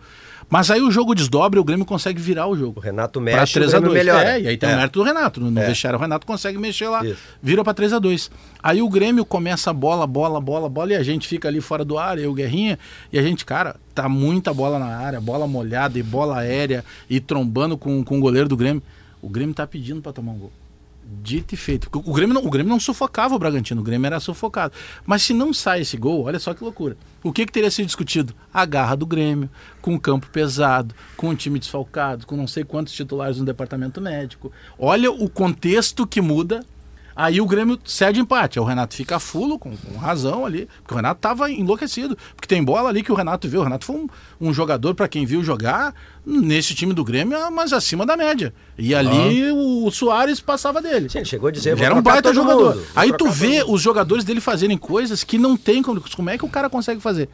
Mas aí o jogo desdobra e o Grêmio consegue virar o jogo. O Renato mexe, 3 a 2 melhora. É, e aí tem é. o mérito do Renato. No é. vestiário o Renato consegue mexer lá, Isso. vira para 3 a 2 Aí o Grêmio começa a bola, bola, bola, bola, e a gente fica ali fora do ar, eu, Guerrinha, e a gente, cara, tá muita bola na área, bola molhada e bola aérea, e trombando com, com o goleiro do Grêmio. O Grêmio tá pedindo para tomar um gol. Dito e feito. O Grêmio, não, o Grêmio não sufocava o Bragantino, o Grêmio era sufocado. Mas se não sai esse gol, olha só que loucura. O que, que teria sido discutido? A garra do Grêmio, com o campo pesado, com o time desfalcado, com não sei quantos titulares no departamento médico. Olha o contexto que muda Aí o Grêmio cede empate. Aí o Renato fica fulo, com, com razão ali, porque o Renato estava enlouquecido. Porque tem bola ali que o Renato viu. O Renato foi um, um jogador, para quem viu jogar, nesse time do Grêmio, mas acima da média. E ali o, o Soares passava dele. Sim, ele chegou a dizer. Ele era um baita jogador. Mundo, Aí tu vê os jogadores dele fazerem coisas que não tem como. Como é que o cara consegue fazer?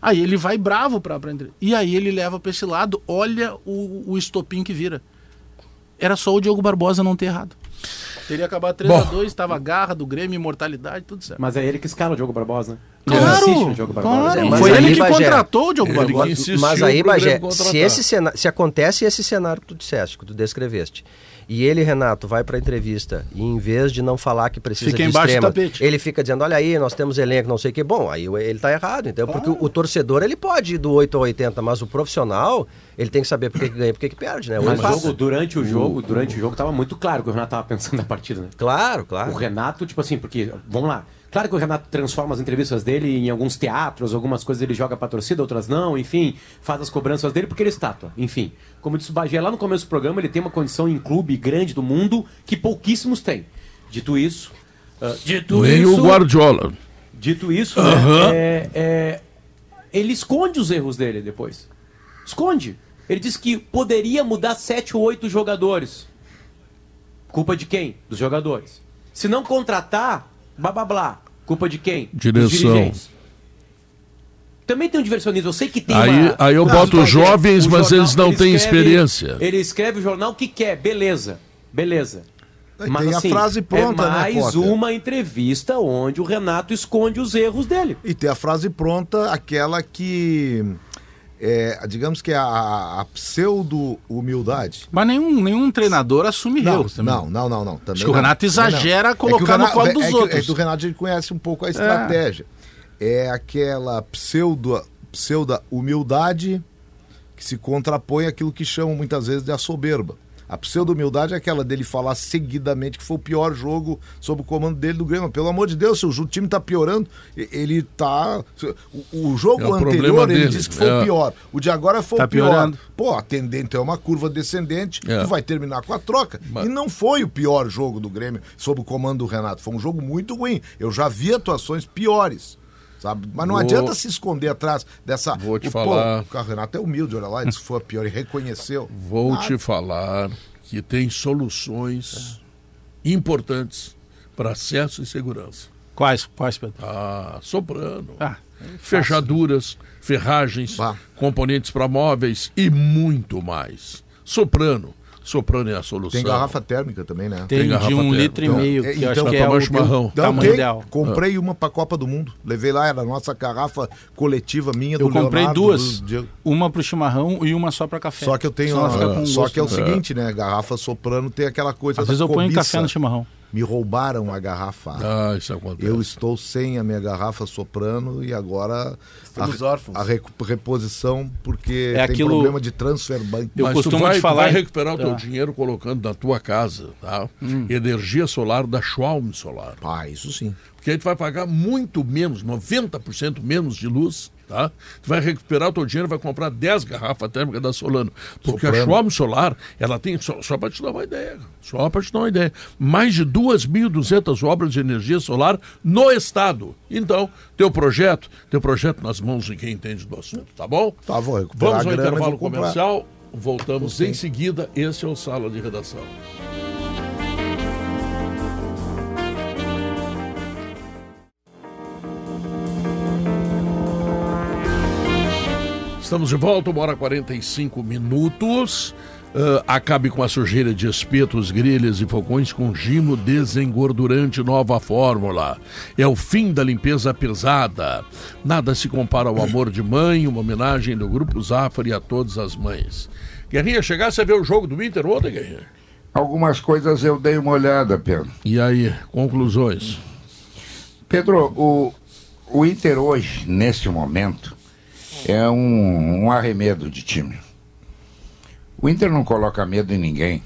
Aí ele vai bravo para aprender. E aí ele leva para esse lado, olha o, o estopim que vira. Era só o Diogo Barbosa não ter errado. Teria acabado 3x2, estava garra do Grêmio, imortalidade, tudo certo. Mas é ele que escala o Diogo Barbosa, né? Claro, Diogo Barbosa. Claro. É, Foi ele que Bagé, contratou o Diogo Barbosa. Mas aí, Bagé, se, esse cenário, se acontece esse cenário que tu disseste, que tu descreveste, e ele, Renato, vai para a entrevista e em vez de não falar que precisa fica de extrema, ele fica dizendo, olha aí, nós temos elenco, não sei o que. Bom, aí ele está errado, então Porque o, o, torcedor, ele pode ir do 8 ao 80, mas o profissional, ele tem que saber por que, ganha e por que, perde, né? Mas jogo, durante o jogo, durante o jogo, estava muito claro que o Renato estava pensando na partida, né? Claro, claro. O Renato, tipo assim, porque, vamos lá, Claro que o Renato transforma as entrevistas dele em alguns teatros, algumas coisas ele joga pra torcida, outras não, enfim, faz as cobranças dele porque ele é estátua, enfim. Como disse o Bagé lá no começo do programa, ele tem uma condição em clube grande do mundo que pouquíssimos têm. Dito isso. Uh, dito Nem isso, o Guardiola. Dito isso, né, é, é, ele esconde os erros dele depois. Esconde. Ele diz que poderia mudar sete ou oito jogadores. Culpa de quem? Dos jogadores. Se não contratar, blá blá blá. Culpa de quem? Direção. Também tem um diversionismo. Eu sei que tem aí, uma... Aí eu boto os jovens, mas jornal, eles não ele têm escreve, experiência. Ele escreve o jornal que quer, beleza. Beleza. Mas, tem assim, a frase pronta, é mais né, uma entrevista onde o Renato esconde os erros dele. E tem a frase pronta, aquela que é, digamos que é a, a pseudo-humildade. Mas nenhum, nenhum treinador assume não, erros também. Não, não, não. não também Acho que o Renato exagera não. colocar é no colo dos é outros. é que o Renato ele conhece um pouco a estratégia. É, é aquela pseudo, pseudo-humildade que se contrapõe àquilo que chamam muitas vezes de a soberba. A pseudo-humildade é aquela dele falar seguidamente que foi o pior jogo sob o comando dele do Grêmio. Pelo amor de Deus, se o time está piorando, ele está. O, jogo é o anterior ele disse que foi é. o pior. O de agora foi tá o pior. Piorando. Pô, a tendente é uma curva descendente é. que vai terminar com a troca. Mas... E não foi o pior jogo do Grêmio sob o comando do Renato. Foi um jogo muito ruim. Eu já vi atuações piores. Sabe? Mas não Vou... adianta se esconder atrás dessa. Vou te o, falar. Pô, o Renato é humilde, olha lá, ele foi a pior e reconheceu. Vou te falar que tem soluções é. importantes para acesso e segurança. Quais, quais, Pedro? Ah, soprano. Ah, é fechaduras, ferragens, bah. componentes para móveis e muito mais. Soprano Soprano é a solução. Tem garrafa térmica também, né? Tem, tem de um térmica. litro então, e meio, que então, acho que é o chimarrão. Não, tamanho ideal. Comprei uma para a Copa do Mundo. Levei lá, era a nossa garrafa coletiva minha do Eu comprei Leonardo, duas. Do... Uma para o chimarrão e uma só para café. Só que eu tenho... Só, uma... só que é o né? seguinte, né? Garrafa soprano tem aquela coisa Às vezes eu ponho café no chimarrão me roubaram a garrafa. Ah, isso acontece. Eu estou sem a minha garrafa soprano e agora Estamos a, órfãos. a reposição porque é tem aquilo... problema de transfer bank. Eu Mas costumo tu vai, te falar, vai recuperar o teu ah. dinheiro colocando na tua casa, tá? Hum. Energia solar da Schwalm Solar. Ah, isso sim. Porque aí tu vai pagar muito menos, 90% menos de luz Tá? Tu vai recuperar o teu dinheiro, vai comprar 10 garrafas térmicas da Solano. Porque a Schwab Solar, ela tem, só, só para te dar uma ideia, só para te dar uma ideia, mais de 2.200 obras de energia solar no estado. Então, teu projeto, teu projeto nas mãos de quem entende do assunto, tá bom? Tá, vou recuperar Vamos ao intervalo comercial, voltamos em seguida. Esse é o Sala de Redação. Estamos de volta, uma hora 45 minutos. Uh, acabe com a sujeira de espetos, grelhas e fogões com Gimo Desengordurante Nova Fórmula. É o fim da limpeza pesada. Nada se compara ao amor de mãe, uma homenagem do Grupo Zafari a todas as mães. Guerrinha, chegasse a ver o jogo do Inter ontem, Guerrinha? Algumas coisas eu dei uma olhada, Pedro. E aí, conclusões? Pedro, o, o Inter hoje, neste momento, é um, um arremedo de time o Inter não coloca medo em ninguém.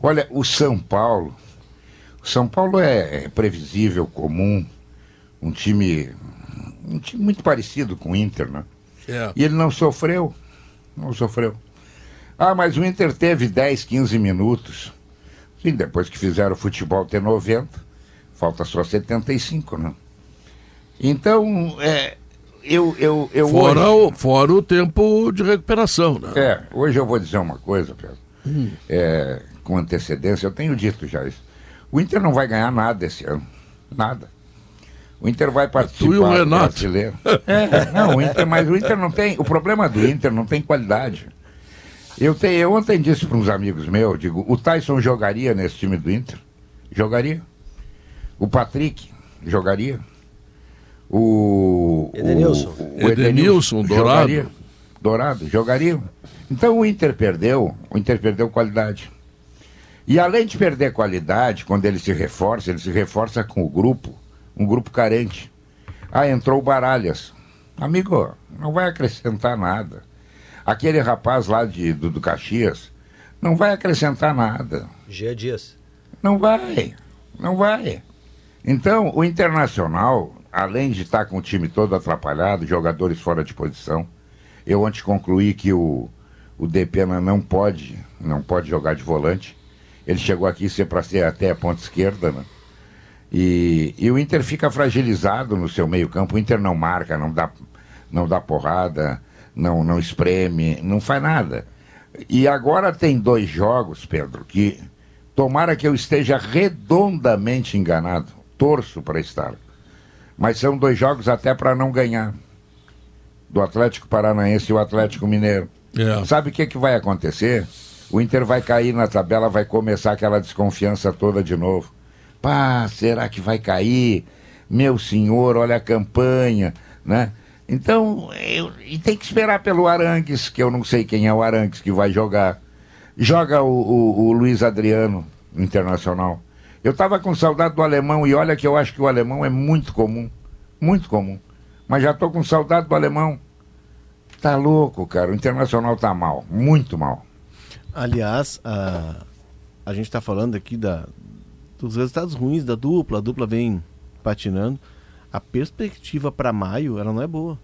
Olha, o São Paulo. O São Paulo é, é previsível, comum, um time, um time muito parecido com o Inter, né? É. E ele não sofreu. Não sofreu. Ah, mas o Inter teve 10, 15 minutos. Sim, depois que fizeram o futebol ter 90, falta só 75, né? Então, é, eu, eu, eu fora, hoje... o, fora o tempo de recuperação, né? É, hoje eu vou dizer uma coisa, Pedro. Hum. É, com antecedência, eu tenho dito já isso. O Inter não vai ganhar nada esse ano. Nada. O Inter vai participar tu e o Renato. brasileiro. É, não, o Inter, mas o Inter não tem. O problema do Inter não tem qualidade. Eu, te, eu ontem disse para uns amigos meus, digo, o Tyson jogaria nesse time do Inter? Jogaria. O Patrick jogaria. O. Edenilson. O, o Edenilson, Edenilson Dourado. Jogaria, Dourado, jogariam. Então o Inter perdeu, o Inter perdeu qualidade. E além de perder qualidade, quando ele se reforça, ele se reforça com o grupo, um grupo carente. Ah, entrou o Baralhas. Amigo, não vai acrescentar nada. Aquele rapaz lá de, do, do Caxias não vai acrescentar nada. Gia Dias. Não vai, não vai. Então, o Internacional além de estar com o time todo atrapalhado, jogadores fora de posição, eu ontem concluí que o, o Depena não pode, não pode jogar de volante. Ele chegou aqui ser para ser até a ponta esquerda, né? E, e o Inter fica fragilizado no seu meio-campo. O Inter não marca, não dá, não dá porrada, não, não espreme, não faz nada. E agora tem dois jogos, Pedro, que tomara que eu esteja redondamente enganado. Torço para estar mas são dois jogos até para não ganhar. Do Atlético Paranaense e o Atlético Mineiro. É. Sabe o que, que vai acontecer? O Inter vai cair na tabela, vai começar aquela desconfiança toda de novo. Pá, será que vai cair? Meu senhor, olha a campanha, né? Então, eu, e tem que esperar pelo Arangues, que eu não sei quem é o Arangues que vai jogar. Joga o, o, o Luiz Adriano, internacional. Eu estava com saudade do alemão e olha que eu acho que o alemão é muito comum. Muito comum. Mas já estou com saudade do alemão. Tá louco, cara. O internacional tá mal. Muito mal. Aliás, a, a gente está falando aqui da, dos resultados ruins da dupla. A dupla vem patinando. A perspectiva para maio, ela não é boa.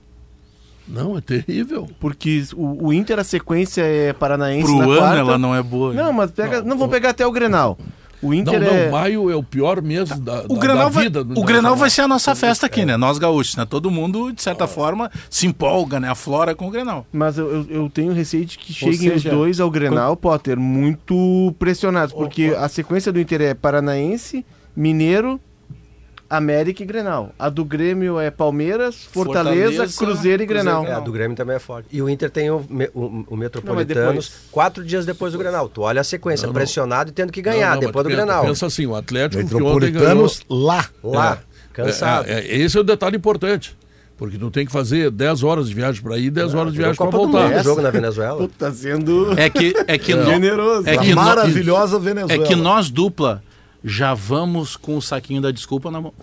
Não, é terrível. Porque o, o Inter, a sequência é paranaense Pro na ano quarta. ela não é boa. Não, mas pega, não, não vão pegar até o Grenal. O Inter não, não, é... maio é o pior mês da, o da, Grenal da vida. Vai, o Grenal vai ser a nossa festa aqui, né? Nós gaúchos, né? Todo mundo, de certa forma, se empolga, né? A flora com o Grenal. Mas eu, eu, eu tenho receio de que cheguem seja, os dois ao Grenal, Potter, muito pressionados. Porque a sequência do Inter é Paranaense, Mineiro América e Grenal. A do Grêmio é Palmeiras, Fortaleza, Fortaleza Cruzeiro e Grenal. É, a do Grêmio também é forte. E o Inter tem o, o, o Metropolitanos não, quatro dias depois do Grenal. Tu olha a sequência, não, pressionado e tendo que ganhar não, depois do Grenal. Pensa assim, o Atlético Metropolitanos lá. Lá. É, cansado. É, é, esse é o detalhe importante. Porque tu tem que fazer 10 horas de viagem para ir, 10 horas de viagem para voltar. É jogo na Venezuela. tá sendo é que é que é. generoso. É que maravilhosa Venezuela. É que nós dupla já vamos com o saquinho da desculpa na mão.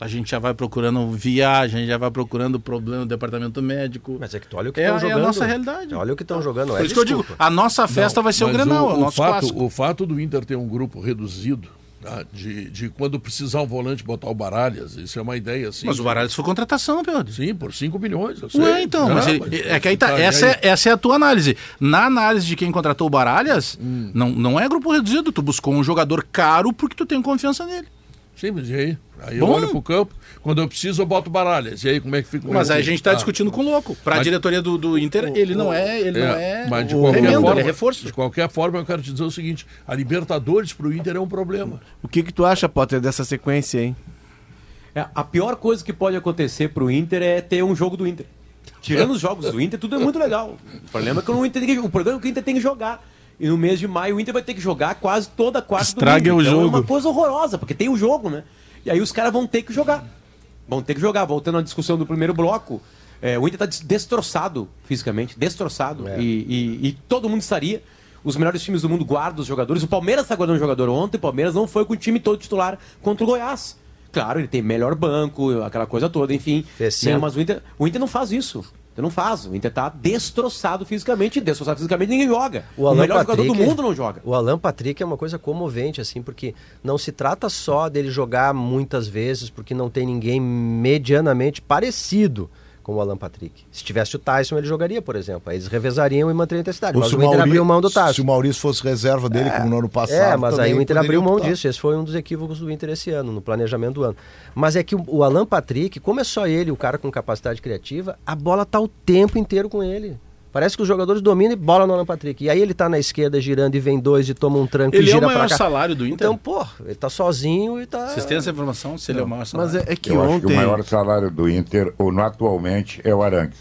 A gente já vai procurando viagem, já vai procurando problema no departamento médico. Mas é que tu olha o que estão é, jogando. É a nossa realidade. Olha o que estão jogando. Por é isso que eu digo, a nossa festa Não, vai ser o Grenal, o, o, nosso fato, clássico. O fato do Inter ter um grupo reduzido, tá, de, de quando precisar um volante botar o Baralhas, isso é uma ideia assim. Mas o Baralhas foi contratação, Pedro. Sim, por 5 milhões. Ué, então, mas, ele, mas, é que aí tá, tá essa, é, essa é a tua análise. Na análise de quem contratou o Baralhas, hum. não, não é grupo reduzido, tu buscou um jogador caro porque tu tem confiança nele. Sim, mas e aí? Aí Bom. eu olho pro campo, quando eu preciso eu boto baralhas. E aí como é que fica? Mas aí a gente está ah. discutindo com o louco. Para a diretoria do, do Inter, ele não é, ele é, não é. Mas de qualquer remendo, forma, é reforço. De qualquer forma, eu quero te dizer o seguinte: a Libertadores para o Inter é um problema. O que que tu acha, Potter, dessa sequência, hein? É, a pior coisa que pode acontecer para o Inter é ter um jogo do Inter. Tirando os jogos do Inter, tudo é muito legal. O problema é que o Inter tem que, o problema é que o Inter tem que jogar. E no mês de maio o Inter vai ter que jogar quase toda a quarta Estrague domingo. o Então jogo. É uma coisa horrorosa, porque tem o jogo, né? E aí os caras vão ter que jogar. Vão ter que jogar. Voltando à discussão do primeiro bloco, é, o Inter está destroçado fisicamente, destroçado. É. E, e- e todo mundo estaria. Os melhores times do mundo guardam os jogadores. O Palmeiras está guardando um jogador ontem. O Palmeiras não foi com o time todo titular contra o Goiás. Claro, ele tem melhor banco, aquela coisa toda, enfim. Né, mas o Inter, o Inter não faz isso. O Inter não faz. O Inter tá destroçado fisicamente. Destroçado fisicamente ninguém joga. O, Alan melhor jogador do Patrick- mundo não joga. O Alan Patrick é uma coisa comovente, assim, porque não se trata só dele jogar muitas vezes, porque não tem ninguém medianamente parecido com o Alan Patrick. Se tivesse o Tyson, ele jogaria, por exemplo. Aí eles revezariam e mantariam a intensidade. Ou Mas se o Inter abriu mão do Se Tyson. o Maurício fosse reserva dele, como no ano passado. É, mas aí o Inter abriu mão optar. disso. Esse foi um dos equívocos do Inter esse ano, no planejamento do ano. Mas é que o, o Alan Patrick, como é só ele, o cara com capacidade criativa, a bola tá o tempo inteiro com ele. Parece que os jogadores dominam e bola no Alan Patrick. E aí ele tá na esquerda girando e vem dois e toma um tranco e Ele é gira o maior pra cá. salário do Inter. Então, pô, ele tá sozinho e tá. Vocês têm essa informação? Se ele é o maior salário? Mas é, é que Eu acho que ontem. o maior salário do Inter, ou no atualmente, é o Arangues.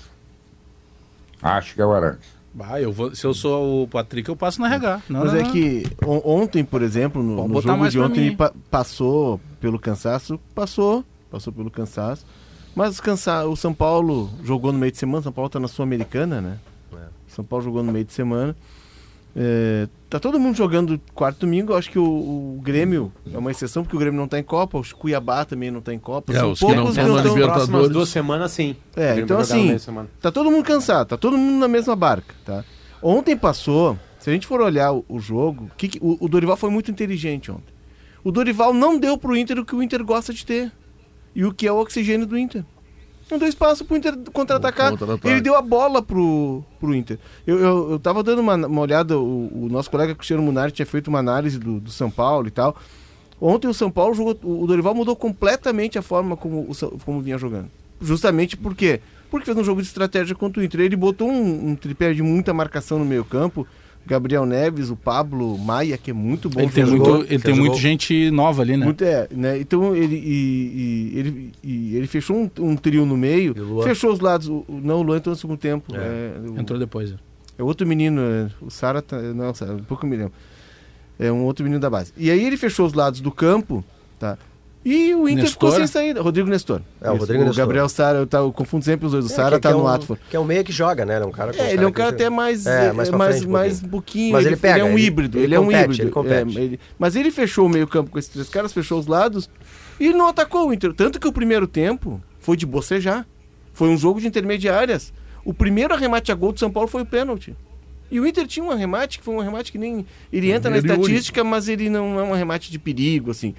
Acho que é o Arangues. Bah, eu vou, se eu sou o Patrick, eu passo na RH. Não, Mas não, é não. que on- ontem, por exemplo, no, no jogo de ontem, ele pa- passou pelo cansaço, passou, passou pelo cansaço. Mas cansa o São Paulo jogou no meio de semana, São Paulo tá na Sul-Americana, né? São Paulo jogou no meio de semana. É, tá todo mundo jogando quarto domingo. Acho que o, o Grêmio é uma exceção, porque o Grêmio não tá em Copa, o Cuiabá também não tá em Copa. É, São os que não poucos estão que na Libertadores. Próximas duas semanas, sim. É, O então assim, meio da semana. tá todo mundo cansado, tá todo mundo na mesma barca, tá? Ontem passou, se a gente for olhar o, o jogo, que que- o, o Dorival foi muito inteligente ontem. O Dorival não deu pro Inter o que o Inter gosta de ter. E o que é o oxigênio do Inter. Não deu espaço pro Inter contra-atacar. Ele deu a bola pro, pro Inter. Eu, eu, eu tava dando uma, uma olhada, o, o nosso colega Cristiano Munari tinha feito uma análise do, do São Paulo e tal. Ontem o São Paulo jogou. O Dorival mudou completamente a forma como, o como vinha jogando. Justamente por quê? Porque fez um jogo de estratégia contra o Inter. Ele botou um, um tripé de muita marcação no meio campo. Gabriel Neves, o Pablo Maia, que é muito bom. Ele tem, jogador. muito, ele tem muito gol. gente nova ali, né? Muito é, né? Então ele, e, e- ele, e ele fechou um, um trio no meio, E fechou os lados. O, não, o Luan entrou no segundo tempo. É, o- Entrou depois. é outro menino, é, o Sara tá, não, Sara, um pouco me lembro. É um outro menino da base. E aí ele fechou os lados do campo, tá? E o Inter ficou Nestor? sem saída. Rodrigo Nestor. É, o Isso, Rodrigo Nestor. Gabriel Sara, eu, tá, eu confundo sempre os dois. O É, Sara que- tá que é no um, Watford. Que é um meia que joga, né? Ele é um cara, É, ele é um cara joga- até mais, É, é, mais mais, frente um mais pouquinho. pouquinho. Mas ele pega, é um ele- híbrido. ele Ele, é um compete, híbrido. ele compete. É, ele- mas ele fechou o meio campo com esses três caras, fechou os lados e não atacou o Inter. Tanto que o primeiro tempo foi de bocejar. Foi um jogo de intermediárias. O primeiro arremate a gol do São Paulo foi o pênalti. E o Inter tinha um arremate que foi um arremate que nem. Ele entra na Ele único. estatística, mas ele não é um arremate de perigo, assim.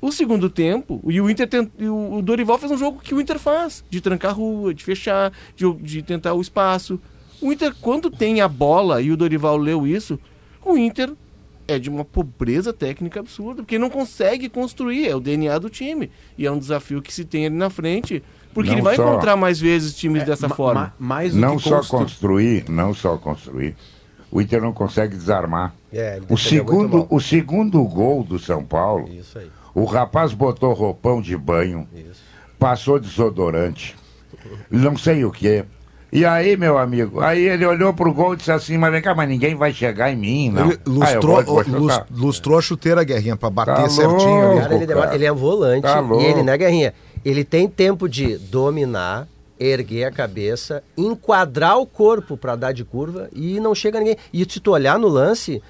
O segundo tempo, e o Inter tent- e o Dorival fez um jogo que o Inter faz, de trancar a rua, de fechar, de, de tentar o espaço. O Inter, quando tem a bola, e o Dorival leu isso, o Inter é de uma pobreza técnica absurda, porque não consegue construir, é o DNA do time. E é um desafio que se tem ali na frente, porque Não ele vai só- encontrar mais vezes times dessa É, Ma- forma. ma- mais do Não que só constru- construir, não só construir. O Inter não consegue desarmar. É, ele O segundo, o segundo gol do São Paulo, Isso aí. O rapaz botou roupão de banho, Isso. passou desodorante, não sei o quê. E aí, meu amigo, aí ele olhou pro gol e disse assim, mas vem cá, mas ninguém vai chegar em mim, não. Ele Ah, lustrou, vou- vou chutar. lus- lustrou a chuteira, Guerrinha, pra bater Tá certinho louco. ali. Cara, ele, cara. ele é volante Tá e ele, né, Guerrinha? Ele tem tempo de dominar, erguer a cabeça, enquadrar o corpo pra dar de curva e não chega ninguém. E se tu olhar no lance,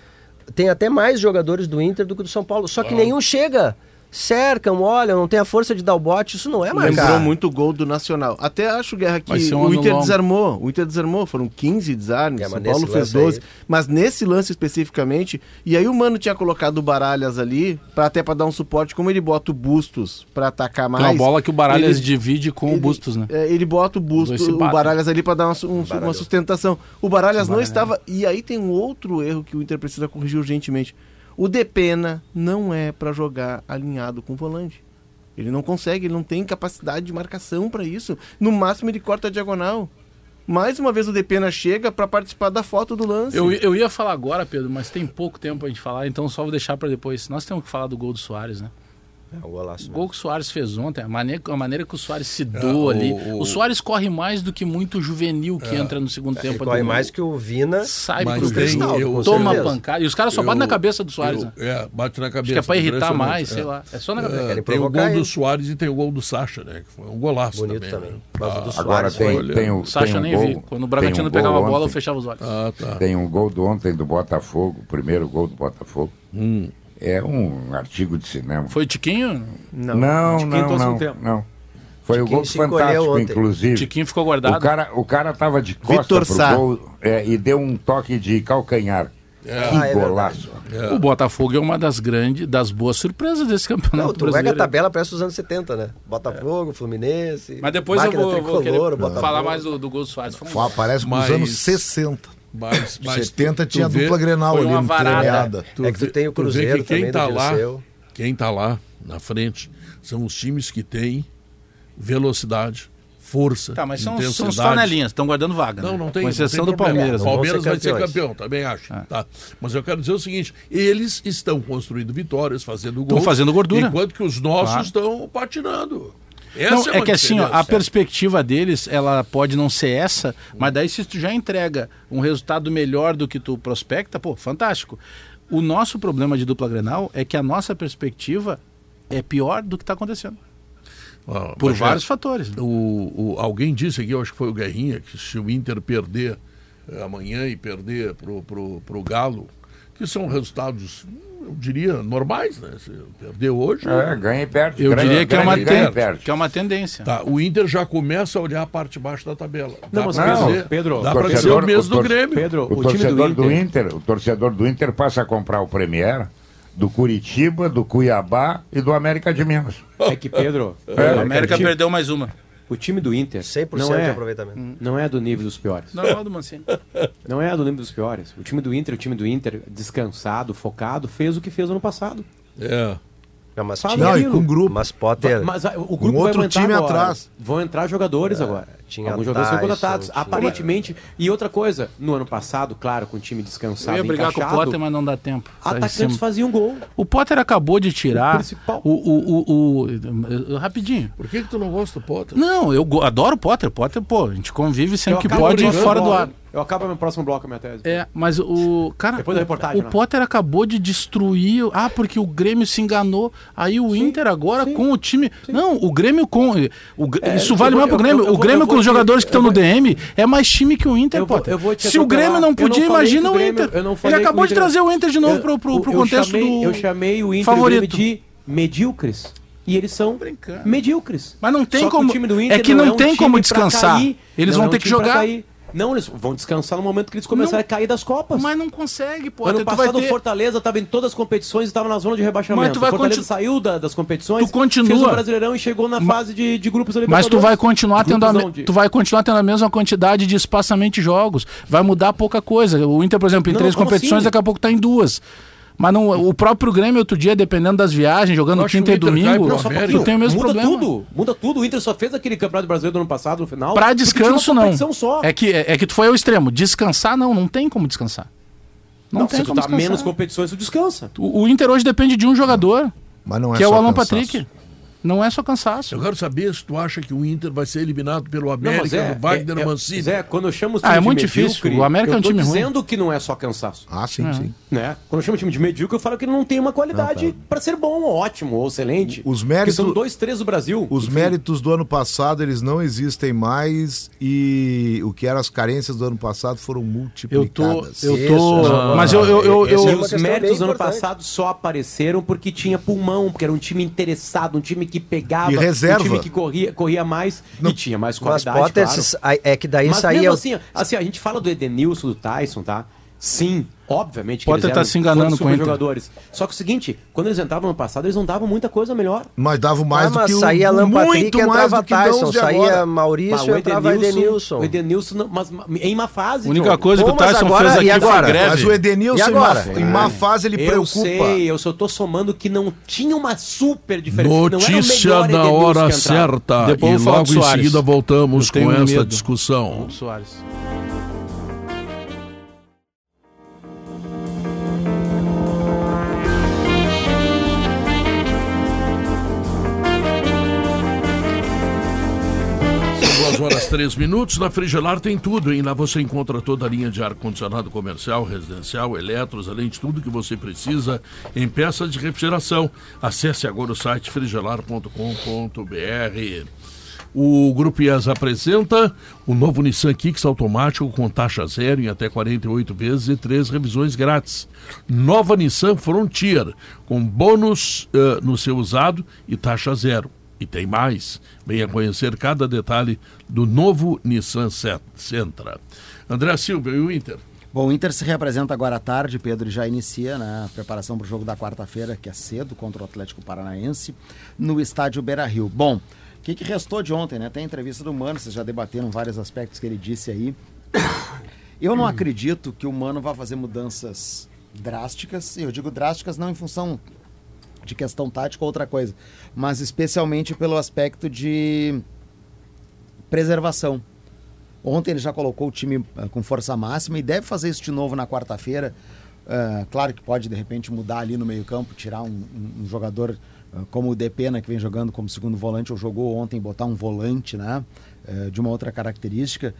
tem até mais jogadores do Inter do que do São Paulo, só que nenhum chega. Cercam, olham, não tem a força de dar o bote, isso não é marcar. Lembrou muito o gol do Nacional. Até acho, Guerra, que um o Inter longo. desarmou. O Inter desarmou, foram 15 desarmes. É, São Paulo fez lance aí- 12. Mas nesse lance especificamente, e aí o Mano tinha colocado o Baralhas ali, pra, até pra dar um suporte, como ele bota o Bustos pra atacar mais. Tem uma bola que o Baralhas ele- divide com o ele- Bustos, né? é, ele bota o Bustos, o. Baralhas ali pra dar uma, um- uma sustentação. O Baralhas não estava. E aí tem um outro erro que o Inter precisa corrigir urgentemente. O Depena não é pra jogar alinhado com o volante. Ele não consegue, ele não tem capacidade de marcação pra isso. No máximo ele corta a diagonal. Mais uma vez o Depena chega pra participar da foto do lance. Eu, eu ia falar agora, Pedro, mas tem pouco tempo pra gente falar, então só vou deixar pra depois. Nós temos que falar do gol do Soares, né? É um golaço. O gol que o Soares fez ontem, a maneira, a maneira que o Soares se doa É, ali. o- O, o- Soares corre mais do que muito juvenil que entra no segundo Ele tempo. corre do- mais que o Vina. Sai pro tem- cristal, eu- toma certeza. pancada. E os caras só batem na cabeça do Soares. eu- né? É, bate na cabeça. Acho que é pra irritar mais, é. sei lá. É só na cabeça. É, tem o gol do. Soares e tem o gol do Sacha, né? Que foi um golaço Bonito também. também. né? Mas o Ah, do Agora tem, foi- tem, o, Sacha tem nem vi. Quando o tem Bragantino pegava a bola, eu fechava os olhos. ah, tá. Tem um gol do ontem do Botafogo, o primeiro gol do Botafogo. Hum. É um artigo de cinema. Foi o Tiquinho? Não, não, quinto não, não, tempo. Foi o Tiquinho gol fantástico, ontem. inclusive. Tiquinho ficou guardado. O cara, o cara tava de costa Vitor pro Sá. gol é, e deu um toque de calcanhar. Que Ah, é golaço. O Botafogo é uma das grandes, das boas surpresas desse campeonato Não, tu pega a brasileiro. tabela parece os anos 70, né? Botafogo, Fluminense. Mas depois eu vou, vou tricolor, falar mais do, do gol do Soares. Parece Mas- anos 60. Mas, mas 70 tu tinha vê- dupla Grenal ali varada. É que tu tem o tu Cruzeiro que quem também tá do lá, quem tá lá na frente são os times que têm velocidade, força, Tá, mas são, são os flanelinhas, estão guardando vaga. Não, né? não tem. Com exceção do tem problema. Palmeiras. O Palmeiras ser vai ser campeão, também acho. Ah. Tá. Mas eu quero dizer o seguinte: eles estão construindo vitórias, fazendo Estão gol. fazendo gordura. Enquanto que os nossos estão patinando. Essa Não, é, é que assim, ó, a diferença. perspectiva deles, ela pode não ser essa, mas daí se tu já entrega um resultado melhor do que tu prospecta, pô, fantástico. O nosso problema de dupla Grenal é que a nossa perspectiva é pior do que está acontecendo. Ó, Por vários é, fatores. O, o- alguém disse aqui, eu acho que foi o Guerrinha, que se o Inter perder eh, amanhã e perder pro, pro, pro Galo, que são resultados, eu diria, normais, né? Se perder hoje. É, ganha e perde. Eu diria que é, uma ganha e ten- perde. que é uma tendência. Tá, o Inter já começa a olhar a parte de baixo da tabela. Não, dá mas pra Pedro, dizer, Pedro, dá o pra dizer torcedor- o mesmo o do Grêmio. Pedro, O, o, time do torcedor Inter, do Inter, o torcedor do Inter passa a comprar o Premier do Curitiba, do Cuiabá e do América de Minas. é que Pedro, a América o time, perdeu mais uma. O time do Inter 100% não de é, aproveitamento. não é do nível dos piores. Não, não, do Mancini. Não é do nível dos piores. O time do Inter, o time do Inter descansado, focado, fez o que fez ano passado. É. Não, mas Fala tinha, Não, e aquilo. com grupo. mas Potter. Mas o grupo outro vai time agora. atrás. Vão entrar jogadores agora. tinha Alguns jogadores são contratados. tinha- Aparentemente. E outra coisa, no ano passado, claro, com o time descansado Eu ia brigar com o Potter, mas não dá tempo. Tá em atacantes cima. faziam gol. O Potter acabou de O tirar principal. o, o, o, o- o- rapidinho. Por que, que tu não gosta do Potter? Não, eu adoro o Potter. Potter, pô, a gente convive sempre Eu que pode fora do ar. Eu acabo no próximo bloco a minha tese. É, mas o cara, Depois da reportagem, o né? Potter acabou de destruir. Ah, porque o Grêmio se enganou. Aí o Inter agora sim. com o time. Não, o Grêmio com. O, É, isso vale vou- mais pro Grêmio. eu- eu o Grêmio eu com os te- jogadores que estão no DM é mais time que o Inter, Potter. eu vou te Se o. Grêmio não não podia, falei imagina o o Grêmio- Inter. eu não Ele acabou o de Inter- trazer o Inter de novo Eu- pro, pro, pro eu contexto chamei, do. Eu chamei o Inter favorito. e de medíocres. E eles são Brincando. medíocres. Mas não tem Só que como- o time do Inter é que não, não um tem como descansar. Eles Não vão é ter que jogar. Não, eles vão descansar no momento que eles começarem Não. a cair das Copas. Mas não consegue, pô. ano passado ter... o Fortaleza estava em todas as competições e estava na zona de rebaixamento. Mas tu vai o Fortaleza continu- saiu da- das competições, Tu continua. fez o Brasileirão e chegou na fase de, de grupos da Mas tu vai continuar tendo a, tu vai continuar tendo a mesma quantidade de espaçamento de jogos. Vai mudar pouca coisa. O Inter, por exemplo, em Não, três como competições, assim? daqui a pouco tá em duas. Mas não, o próprio Grêmio, outro dia, dependendo das viagens, jogando quinta e o cai domingo, Só América. tu tem o mesmo muda problema. tudo, muda tudo. O Inter só fez aquele Campeonato Brasileiro do ano passado no final. Pra descanso, não. É que, é, é que tu foi ao extremo. Descansar, não. Não tem como descansar. Não, Não, tem se tu como tá descansar. menos competições, tu descansa. O, o Inter hoje depende de um jogador, Mas não é que é o só Alan cansaço. Patrick. Não é só cansaço. Eu quero saber se tu acha que o Inter vai ser eliminado pelo Não, América, mas é, do Wagner é, é, Mancini. Zé, quando eu chamo os Ah, é muito difícil. medíocre, O América é um eu time ruim. dizendo que não é só cansaço. Ah, sim, sim. Né? Quando eu chamo o time de medíocre, eu falo que ele não tem uma qualidade pra ser bom, ótimo ou excelente. Os Porque méritos- são dois, três do Brasil. Os Enfim. méritos do ano passado, eles não existem mais e o que eram as carências do ano passado foram Eu tô. multiplicadas. Eu Isso, tô. não, mas eu. eu, eu, eu- é os questão méritos do ano importante. passado só apareceram porque tinha pulmão, porque era um time interessado, um time que pegava, E reserva. um time que corria, corria mais e tinha mais Mas qualidade, Potter, claro. se- é que daí Mas saía. mesmo assim, assim, a gente fala do Edenilson, do Tyson, tá? Sim, obviamente que Potter eles eram se enganando com o jogadores. Só que é o seguinte, quando eles entravam no passado, eles não davam muita coisa melhor. Mas dava mais Ah, do mas que o saía Alan muito Patrick, mais entrava do que Tyson, saía agora. Maurício, Mas entrava Edenilson. O Edenilson, não- mas em má fase. A única coisa que o mas Tyson agora- fez e aqui foi agora? greve. Mas o Edenilson, E em má, agora? em má fase, ele eu preocupa. sei, eu só tô somando que não tinha uma super diferença. Notícia não era o melhor na hora certa. Depois e eu logo em seguida voltamos Eu com esta medo. discussão. Soares. Mais três minutos. Na Frigelar tem tudo, hein? Lá você encontra toda a linha de ar-condicionado comercial, residencial, eletros, além de tudo que você precisa em peças de refrigeração. Acesse agora o site frigelar.com.br. O Grupo IES apresenta o novo Nissan Kicks automático com taxa zero em até 48 vezes e três revisões grátis. Nova Nissan Frontier, com bônus uh, no seu usado e taxa zero. E tem mais. Venha conhecer cada detalhe do novo Nissan Sentra. André Silva e o Inter. Bom, o Inter se representa agora à tarde, Pedro já inicia né, a preparação para o jogo da quarta-feira, que é cedo, contra o Atlético Paranaense, no estádio Beira Rio. Bom, que, que restou de ontem, né? Tem a entrevista do Mano, vocês já debateram vários aspectos que ele disse aí. Eu não acredito que o Mano vá fazer mudanças drásticas, eu digo drásticas não em função de questão tática ou outra coisa, mas especialmente pelo aspecto de preservação. Ontem ele já colocou o time uh, com força máxima e deve fazer isso de novo na quarta-feira. Uh, claro que pode de repente mudar ali no meio-campo, tirar um, um, jogador ah, como o Depena, que vem jogando como segundo volante, ou jogou ontem, botar um volante né, eh, de uma outra característica.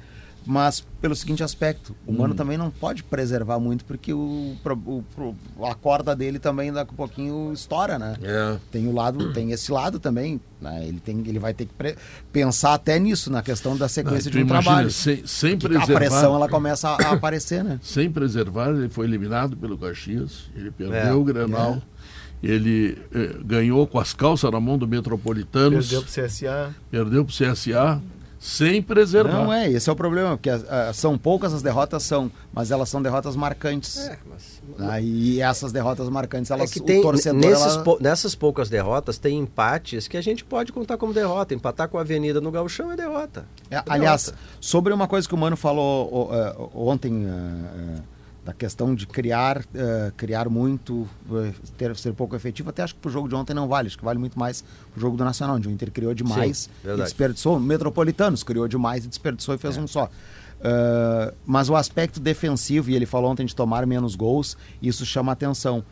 Mas pelo seguinte aspecto, o Mano hum. também não pode preservar muito, porque o, o, a corda dele também daqui a pouquinho estoura, né? É. Tem o lado, tem esse lado também. Né? Ele, tem, ele vai ter que pensar até nisso, na questão da sequência não, de um imagina, trabalho. Sem, sem preservar. A pressão ela começa a, a aparecer, né? Sem preservar, ele foi eliminado pelo Caxias, ele perdeu é. o Grenal. É ele eh, ganhou com as calças na mão do Metropolitanos. Perdeu para o CSA. Perdeu para o CSA sem preservar. Não é, esse é o problema, porque uh, são poucas as derrotas, são, mas elas são derrotas marcantes. É, mas... Aí essas derrotas marcantes, elas, é que tem, o torcedor... Nesses ela... pou, nessas poucas derrotas, tem empates que a gente pode contar como derrota. Empatar com a Avenida no Gauchão é derrota. É, é aliás, derrota. sobre uma coisa que o Mano falou uh, ontem... Uh, da questão de criar, uh, criar muito, uh, ter, ser pouco efetivo, até acho que pro jogo de ontem não vale, acho que vale muito mais pro jogo do Nacional, onde o Inter criou demais Sim, e desperdiçou. Metropolitanos criou demais e desperdiçou e fez é. um só. Uh, mas o aspecto defensivo, e ele falou ontem de tomar menos gols, isso chama atenção.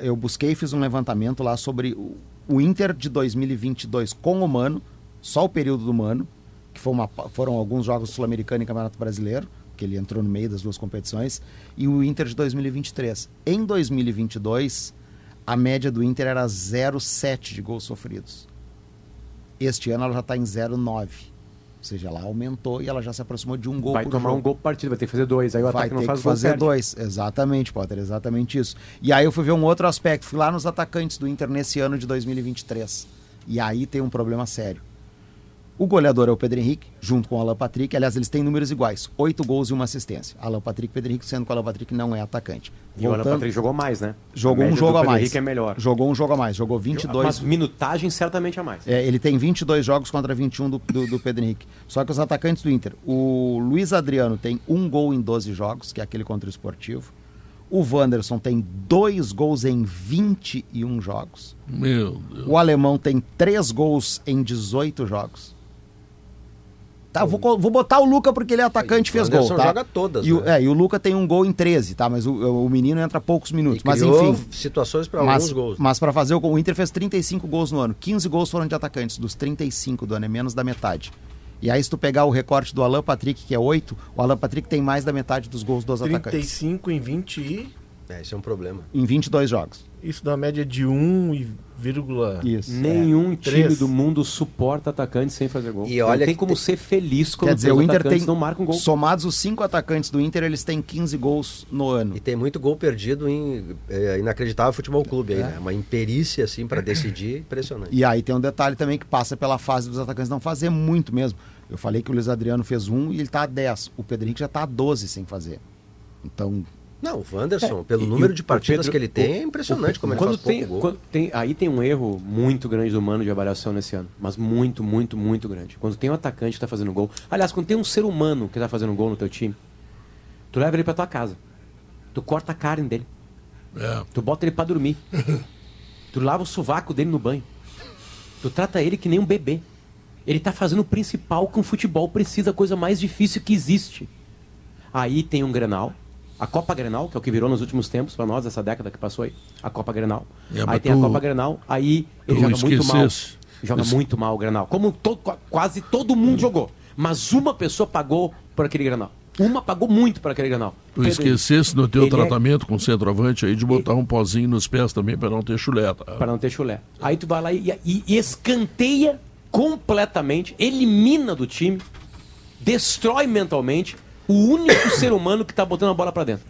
eu busquei fiz um levantamento lá sobre o, o Inter de 2022 com o Mano, só o período do Mano, que uma, foram alguns jogos sul-americano e Campeonato Brasileiro, que ele entrou no meio das duas competições, e o Inter de 2023. Em 2022, a média do Inter era 0,7 de gols sofridos. Este ano ela já está em 0,9. Ou seja, ela aumentou e ela já se aproximou de um gol vai por tomar jogo. um gol por partida, vai ter que fazer dois. Aí o vai ataque não faz que fazer dois. Exatamente, Potter, exatamente isso. E aí eu fui ver um outro aspecto. Fui lá nos atacantes do Inter nesse ano de 2023. E aí tem um problema sério. O goleador é o Pedro Henrique, junto com o Alan Patrick. Aliás, eles têm números iguais: oito gols e uma assistência. Alan Patrick e Pedro Henrique, sendo que o Alan Patrick não é atacante. E Voltando, o Alan Patrick jogou mais, né? Jogou um jogo a mais. Henrique é melhor. Jogou um jogo a mais, jogou 22. Mas minutagem certamente a mais. É, ele tem 22 jogos contra 21 do, do, do Pedro Henrique. Só que os atacantes do Inter, o Luiz Adriano tem um gol em 12 jogos, que é aquele contra o Esportivo. O Wanderson tem dois gols em 21 jogos. Meu Deus. O alemão tem três gols em 18 jogos. Tá, vou, vou botar o Luca porque ele é atacante e fez gol. Tá? joga todas. E, né? o, é, e o Luca tem um gol em 13, tá? Mas o, o menino entra poucos minutos. mas enfim. situações para alguns gols. Mas para fazer o gol, o Inter fez 35 gols no ano. 15 gols foram de atacantes, dos 35 do ano, é menos da metade. E aí, se tu pegar o recorte do Alan Patrick, que é 8, o Alan Patrick tem mais da metade dos gols dos 35 atacantes. 35 em 20 e. É, isso é um problema. Em 22 jogos. Isso dá média de 1 e vírgula Isso. Nenhum é. time Três. do mundo suporta atacantes sem fazer gol. E olha não tem como ser feliz quando Quer dizer, o Inter tem não marcam gol. Somados os cinco atacantes do Inter, eles têm 15 gols no ano. E tem muito gol perdido em é, inacreditável futebol clube aí, é. né? Uma imperícia assim para decidir impressionante. E aí tem um detalhe também que passa pela fase dos atacantes não fazer muito mesmo. Eu falei que o Luiz Adriano fez um e ele está a 10. O Henrique já está a 12 sem fazer. Então, não, o Wanderson, é, pelo número de partidas Pedro, que ele tem, é impressionante o, como ele quando faz tem, pouco gol. Tem, aí tem um erro muito grande do Mano de avaliação nesse ano. Mas muito, muito, muito grande. Quando tem um atacante que está fazendo gol. Aliás, quando tem um ser humano que está fazendo gol no teu time, tu leva ele para tua casa. Tu corta a carne dele. É. Tu bota ele para dormir. tu lava o sovaco dele no banho. Tu trata ele que nem um bebê. Ele está fazendo o principal que um futebol precisa, a coisa mais difícil que existe. Aí tem um Grenal a Copa Grenal, que é o que virou nos últimos tempos para nós, essa década que passou aí, a Copa Grenal. É, aí tem tu... a Copa Grenal, aí ele joga muito mal. Joga muito mal o Grenal. Como to, quase todo mundo jogou. Mas uma pessoa pagou por aquele Granal. Uma pagou muito para aquele Granal. Tu esquecesse no teu ele é tratamento é... com o centroavante aí de botar um pozinho nos pés também para não ter chulé. Tá? Para não ter chulé. Aí tu vai lá e, e, e escanteia completamente, elimina do time, destrói mentalmente o único ser humano que está botando a bola para dentro.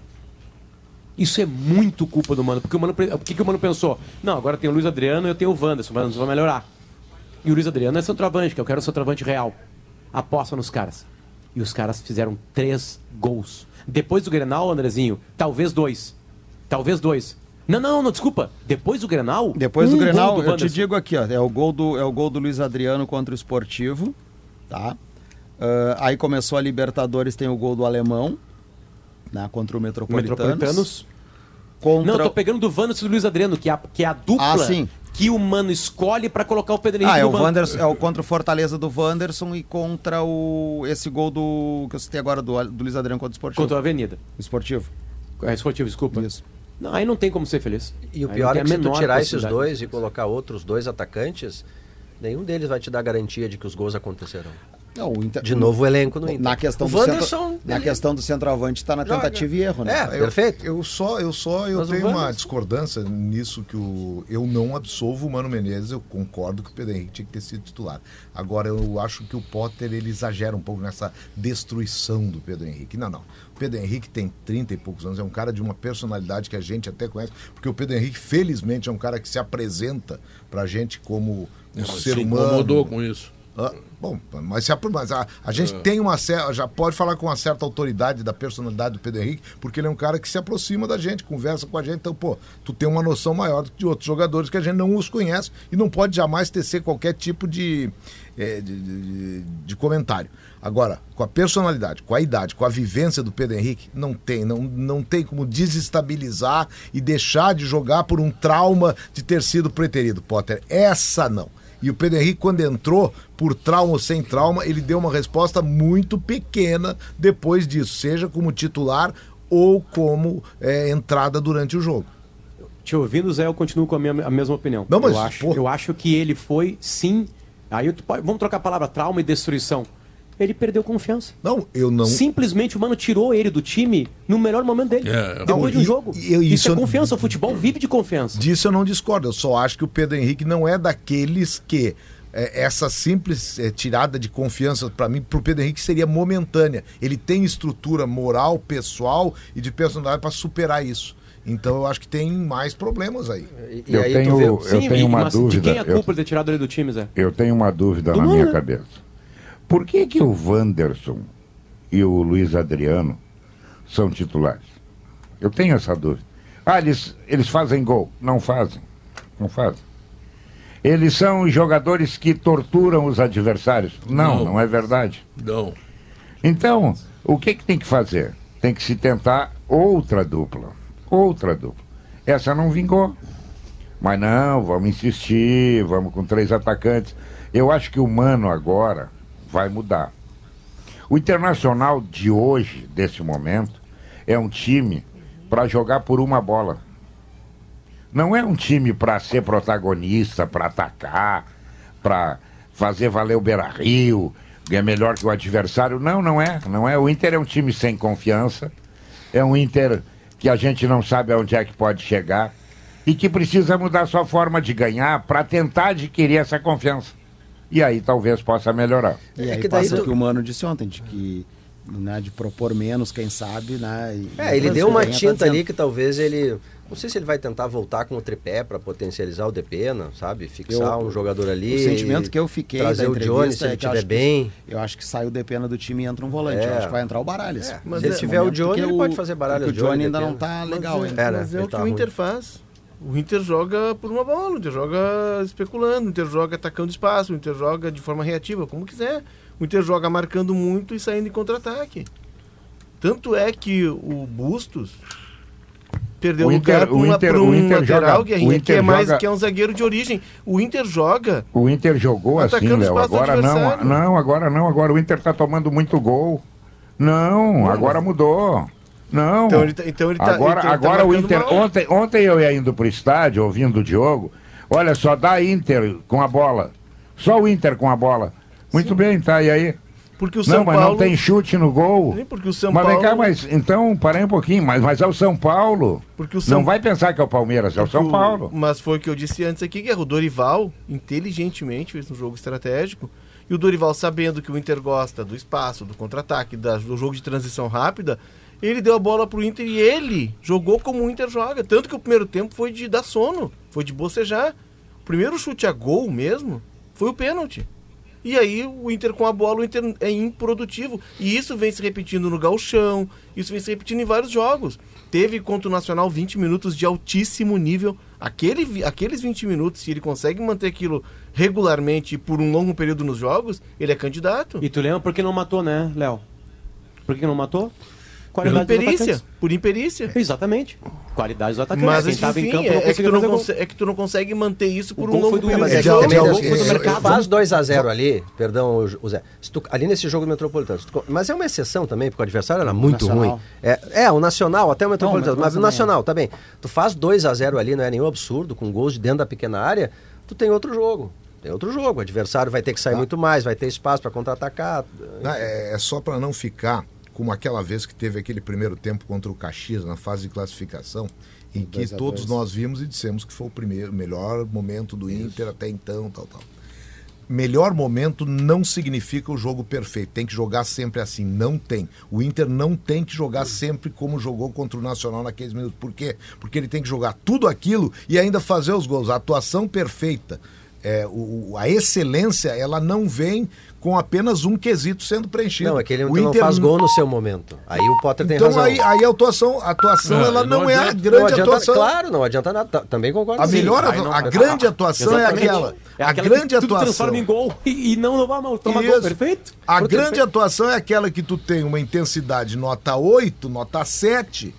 Isso é muito culpa do Mano. Porque o Mano, o que, que o Mano pensou? Não, agora tem o Luiz Adriano e eu tenho o Wanderson. O Wanderson vai melhorar. E o Luiz Adriano é centroavante, que eu quero um centroavante real. Aposta nos caras. E os caras fizeram três gols. Depois do Grenal, Andrezinho, talvez dois. Talvez dois. Não, não, não, desculpa. Depois do Grenal. Depois do um Grenal, do eu te digo aqui, ó. É o gol do, é o gol do Luiz Adriano contra o Esportivo. Tá? Uh, aí começou a Libertadores, tem o gol do Alemão. Né, contra o Metropolitanos. Metropolitanos. Contra... Não, eu tô pegando do Wanderson e do Luiz Adriano, que é a, que é a dupla ah, que o Mano escolhe para colocar o Pedro Henrique ah, é o Wanderson, é o contra o Fortaleza do Wanderson e contra o esse gol do que eu citei agora do, do Luiz Adriano contra o Esportivo. Contra a Avenida. Esportivo. É esportivo, desculpa. Isso. Não, aí não tem como ser feliz. E o pior é que se tu tirar esses dois e colocar outros dois atacantes, nenhum deles vai te dar garantia de que os gols acontecerão. Não, Inter... De novo o elenco no Inter. Na questão, do, centro... na questão do centroavante está na Joga. tentativa e erro, né? É, eu, perfeito. Eu só, eu só eu tenho uma discordância nisso que o, eu não absolvo o Mano Menezes, eu concordo que o Pedro Henrique tinha que ter sido titular. Agora eu acho que o Potter ele exagera um pouco nessa destruição do Pedro Henrique. Não, não. O Pedro Henrique tem 30 e poucos anos, é um cara de uma personalidade que a gente até conhece, porque o Pedro Henrique felizmente é um cara que se apresenta pra gente como um não, ser humano. incomodou com isso. Ah, bom, mas, se a, mas a, a gente é. tem uma já pode falar com uma certa autoridade da personalidade do Pedro Henrique, porque ele é um cara que se aproxima da gente, conversa com a gente. Então, pô, tu tem uma noção maior de outros jogadores que a gente não os conhece e não pode jamais tecer qualquer tipo de, é, de, de, de, comentário. Agora, com a personalidade, com a idade, com a vivência do Pedro Henrique, não tem, não, não tem como desestabilizar e deixar de jogar por um trauma de ter sido preterido, Potter. Essa não. E o Pedro Henrique, quando entrou, por trauma ou sem trauma, ele deu uma resposta muito pequena depois disso, seja como titular ou como é, entrada durante o jogo. Te ouvindo, Zé, eu continuo com a, minha, a mesma opinião. Não, mas, eu, acho, eu acho que ele foi, sim. Aí vamos trocar a palavra trauma e destruição ele perdeu confiança. Não, eu não. Simplesmente o mano tirou ele do time no melhor momento dele. É, depois não, de um jogo. Eu, isso, isso é confiança. O futebol vive de confiança. Disso eu não discordo. Eu só acho que o Pedro Henrique não é daqueles que. É, essa simples é, tirada de confiança, para mim, para o Pedro Henrique seria momentânea. Ele tem estrutura moral, pessoal e de personalidade para superar isso. Então eu acho que tem mais problemas aí. E, eu, aí tenho, eu Sim, tenho uma dúvida. De quem é a culpa eu, de ter tirado ele do time, Zé? Eu tenho uma dúvida do na minha cabeça. Por que, que o Wanderson e o Luiz Adriano são titulares? Eu tenho essa dúvida. Ah, eles, eles fazem gol. Não fazem. Não fazem. Eles são jogadores que torturam os adversários. Não, não, não é verdade. Não. Então, o que, que tem que fazer? Tem que se tentar outra dupla. Outra dupla. Essa não vingou. Mas não, vamos insistir, vamos com três atacantes. Eu acho que o Mano agora vai mudar. O Internacional de hoje, desse momento, é um time para jogar por uma bola. Não é um time para ser protagonista, para atacar, para fazer valer o Beira-Rio, é melhor que o adversário. Não, não é. Não é. O Inter é um time sem confiança. É um Inter que a gente não sabe aonde é que pode chegar e que precisa mudar sua forma de ganhar para tentar adquirir essa confiança e aí talvez possa melhorar. E é aí que passa o que o Mano disse ontem, de que né, de propor menos, quem sabe, né? E, é, ele deu uma tá tinta tá ali que talvez ele. Não sei se ele vai tentar voltar com o tripé para potencializar o Depena, sabe? Fixar eu, um jogador ali. O sentimento que eu fiquei trazer o Johnny se ele estiver bem. Que, eu acho que sai o Depena do time e entra um volante. É. Eu acho que vai entrar o Baralhas. É. Mas se ele é, tiver o Johnny, ele pode fazer Baralhas. O Johnny ainda não tá legal mas, ainda. É, mas é o que tá o Inter faz. O Inter joga por uma bola, o Inter joga especulando, o Inter joga atacando espaço, o Inter joga de forma reativa, como quiser. O Inter joga marcando muito e saindo em contra-ataque. Tanto é que o Bustos perdeu o lugar para um lateral, Guerrinha, que é mais joga... que é um zagueiro de origem. O Inter joga. O Inter jogou assim, Léo. Agora não, não, agora não. Agora o Inter está tomando muito gol. Não, agora mudou. Não. Então ele, tá, então ele tá, agora, então agora tá o Inter. Ontem, ontem eu ia indo pro estádio, ouvindo o Diogo. Olha só, dá Inter com a bola. Só o Inter com a bola. Muito Sim. bem, tá? E aí? Porque o São não, mas Paulo... não tem chute no gol. Nem porque o São mas Paulo... vem cá, mas então, parei um pouquinho, mas, mas é o São Paulo. Porque o São... Não vai pensar que é o Palmeiras, é o São Paulo. Mas foi o que eu disse antes aqui, que é o Dorival, inteligentemente, fez um jogo estratégico, e o Dorival, sabendo que o Inter gosta do espaço, do contra-ataque, do jogo de transição rápida, ele deu a bola pro Inter e ele jogou como o Inter joga. Tanto que o primeiro tempo foi de dar sono, foi de bocejar. O primeiro chute a gol mesmo foi o pênalti. E aí o Inter com a bola, o Inter é improdutivo. E isso vem se repetindo no galchão, isso vem se repetindo em vários jogos. Teve contra o Nacional 20 minutos de altíssimo nível. Aquele, aqueles 20 minutos, se ele consegue manter aquilo regularmente por um longo período nos jogos, ele é candidato. E tu lembra por que não matou, né, Léo? Por que não matou? Qualidade por imperícia. Por imperícia. Exatamente. Qualidade do atacante. Mas, enfim, em campo, é, é, que não é, que tu não consegue manter isso por um longo período jogo. É, faz 2x0 ali, perdão, o Zé. Tu, ali nesse jogo do Metropolitano. Tu, mas é uma exceção também, porque o adversário era muito ruim. É, é, o Nacional, até o Metropolitano. Não, mas o Nacional, tá bem. Tu faz 2x0 ali, não é nenhum absurdo, com gols de dentro da pequena área, tu tem outro jogo tem outro jogo. O adversário vai ter que sair ah. muito mais, vai ter espaço para contra-atacar. É, é, só para não ficar como aquela vez que teve aquele primeiro tempo contra o Caxias na fase de classificação, em que todos nós vimos e dissemos que foi o primeiro melhor momento do Isso. Inter até então, tal, tal. Melhor momento não significa o jogo perfeito. Tem que jogar sempre assim. Não tem. O Inter não tem que jogar sempre como jogou contra o Nacional naqueles minutos. Por quê? Porque ele tem que jogar tudo aquilo e ainda fazer os gols. A atuação perfeita. É, o, a excelência, ela não vem com apenas um quesito sendo preenchido. Não, é que ele o não faz gol no seu momento. Aí o Potter tem então, razão. Então aí, aí a atuação, a atuação não, ela não, não adianta, é a grande adianta, atuação. Claro, não adianta nada. Também concordo. A melhor, a, a grande atuação é aquela. É a grande atuação. transforma em gol e, e não levar mal, toma gol, perfeito? A grande perfeito. atuação é aquela que tu tem uma intensidade nota 8, nota 7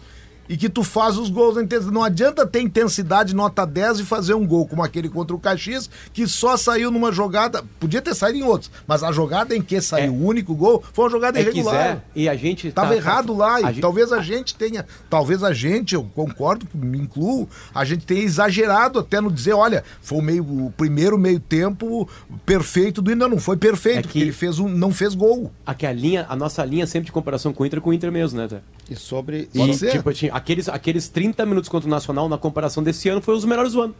e que tu faz os gols. Não adianta ter intensidade nota 10 e fazer um gol como aquele contra o Caxias, que só saiu numa jogada, podia ter saído em outros, mas a jogada em que saiu é. o único gol foi uma jogada é irregular. Quiser, e a gente tava tá, errado lá, e a talvez a gente tenha, talvez a gente, eu concordo, me incluo, a gente tenha exagerado até no dizer, olha, foi o meio o primeiro meio tempo perfeito do Inter, não foi perfeito, é que, porque ele fez um, não fez gol. Aqui a linha, a nossa linha sempre de comparação com o Inter com o Inter mesmo, né, Zé? E sobre. E, tipo, aqueles, aqueles 30 minutos contra o Nacional na comparação desse ano foi os melhores do ano.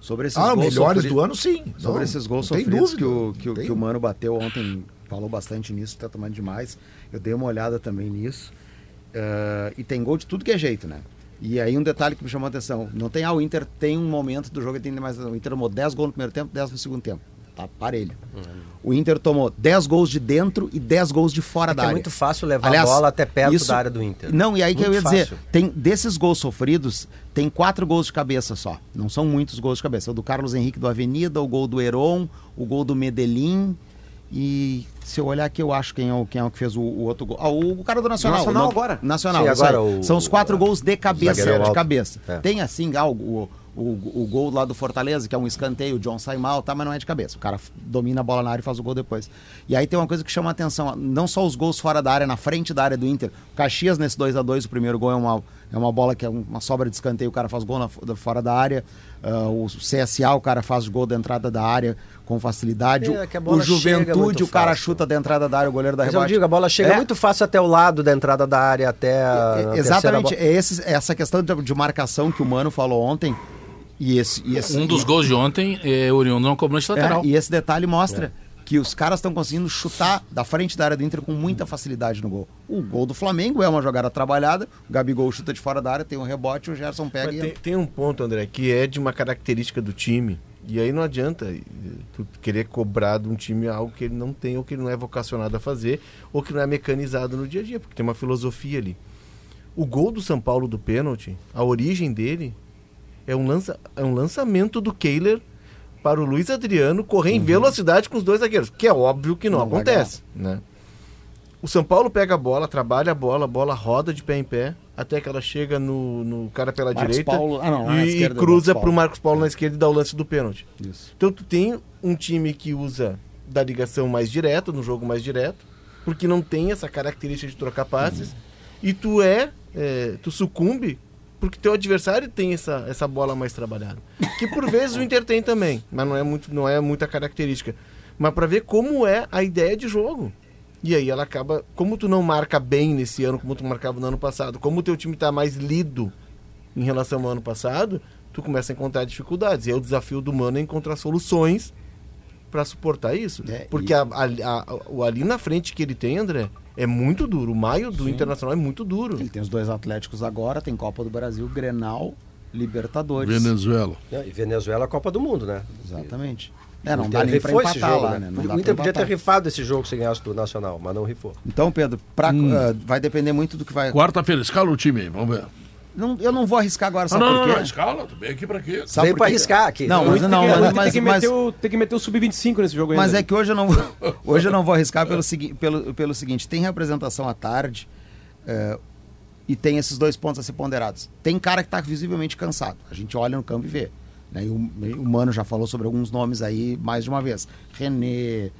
Sobre esses ah, gols melhores sofridos, do ano, sim. Sobre não, esses gols sofridos que o, que, o, que o Mano bateu ontem, falou bastante nisso, tá tomando demais. Eu dei uma olhada também nisso. Uh, e tem gol de tudo que é jeito, né? E aí um detalhe que me chamou a atenção. Não tem, ah, o Inter tem um momento do jogo que tem mais. O Inter tomou 10 gols no primeiro tempo, 10 no segundo tempo. Tá parelho. Uhum. O Inter tomou 10 gols de dentro e 10 gols de fora é da é área. É muito fácil levar Aliás, a bola até perto isso, da área do Inter. Não, e aí muito que eu ia fácil. dizer, tem desses gols sofridos, tem quatro gols de cabeça só. Não são muitos gols de cabeça. O do Carlos Henrique do Avenida, o gol do Heron, o gol do Medellín e se eu olhar aqui, eu acho quem é o, quem é o que fez o, o outro gol. Ah, o, o, cara do Nacional. Nacional no, agora. Nacional. Sim, agora o, São os quatro gols de cabeça. De cabeça. É. Tem assim algo o, o gol lá do Fortaleza, que é um escanteio, o John sai mal, tá, mas não é de cabeça. O cara domina a bola na área e faz o gol depois. E aí tem uma coisa que chama a atenção, não só os gols fora da área, na frente da área do Inter. O Caxias nesse 2 a 2 o primeiro gol é uma, é uma bola que é uma sobra de escanteio, o cara faz gol na, fora da área. Uh, o CSA, o cara faz gol da entrada da área com facilidade. É, o Juventude, o cara fácil. chuta da entrada da área, o goleiro da Mas rebate. eu digo, a bola chega é. muito fácil até o lado da entrada da área, até a, é, Exatamente, é esse, essa questão de, de marcação que o Mano falou ontem, e esse, e esse, um dos gols de ontem é oriundo uma cobrança lateral. É, e esse detalhe mostra é. que os caras estão conseguindo chutar da frente da área do Inter com muita facilidade no gol. O gol do Flamengo é uma jogada trabalhada, o Gabigol chuta de fora da área, tem um rebote, o Gerson pega e... tem, tem um ponto, André, que é de uma característica do time. E aí não adianta eh, tu querer cobrar de um time algo que ele não tem, ou que ele não é vocacionado a fazer, ou que não é mecanizado no dia a dia, porque tem uma filosofia ali. O gol do São Paulo do pênalti, a origem dele é um, lança, é um lançamento do Kehler para o Luiz Adriano correr uhum. em velocidade com os dois zagueiros, que é óbvio que não, não acontece. Né? O São Paulo pega a bola, trabalha a bola, a bola roda de pé em pé, até que ela chega no, no cara pela Marcos direita Paulo, ah, não, e, e cruza para o Marcos Paulo é. na esquerda e dá o lance do pênalti. Isso. Então tu tem um time que usa da ligação mais direta, no jogo mais direto, porque não tem essa característica de trocar passes, uhum. e tu é, é, tu sucumbe porque teu adversário tem essa, essa bola mais trabalhada. Que por vezes o Inter tem também, mas não é, muito, não é muita característica. Mas para ver como é a ideia de jogo. E aí ela acaba. Como tu não marca bem nesse ano, como tu marcava no ano passado, como o teu time está mais lido em relação ao ano passado, tu começa a encontrar dificuldades. E aí o desafio do Mano é encontrar soluções para suportar isso. É, Porque e- a- a- a- o ali na frente que ele tem, André, é muito duro. O maio do Internacional é muito duro. Ele tem os dois Atléticos agora, tem Copa do Brasil, Grenal, Libertadores. Venezuela. E Venezuela é a Copa do Mundo, né? Exatamente. É, não dá nem pra empatar jogo, lá, né? né? Não O Inter podia ter rifado esse jogo se ganhasse do Nacional, mas não rifou. Então, Pedro, pra, Hum. ah, vai depender muito do que vai. Quarta-feira, escala o time aí, vamos ver. Não, eu não vou arriscar agora, sabe não, por não, quê? não, escala, tu vem aqui pra quê? Sabe Veio pra arriscar aqui. Não, mas não, tem que- o mas, Inter mas, tem, que mas, meter o, tem que meter o sub-25 nesse jogo mas ainda. é que hoje eu não vou, hoje eu não vou arriscar pelo, pelo, pelo seguinte: tem representação à tarde eh, e tem esses dois pontos a ser ponderados. Tem cara que está visivelmente cansado. A gente olha no campo e vê. Né? E o, o Mano já falou sobre alguns nomes aí mais de uma vez. René. eh,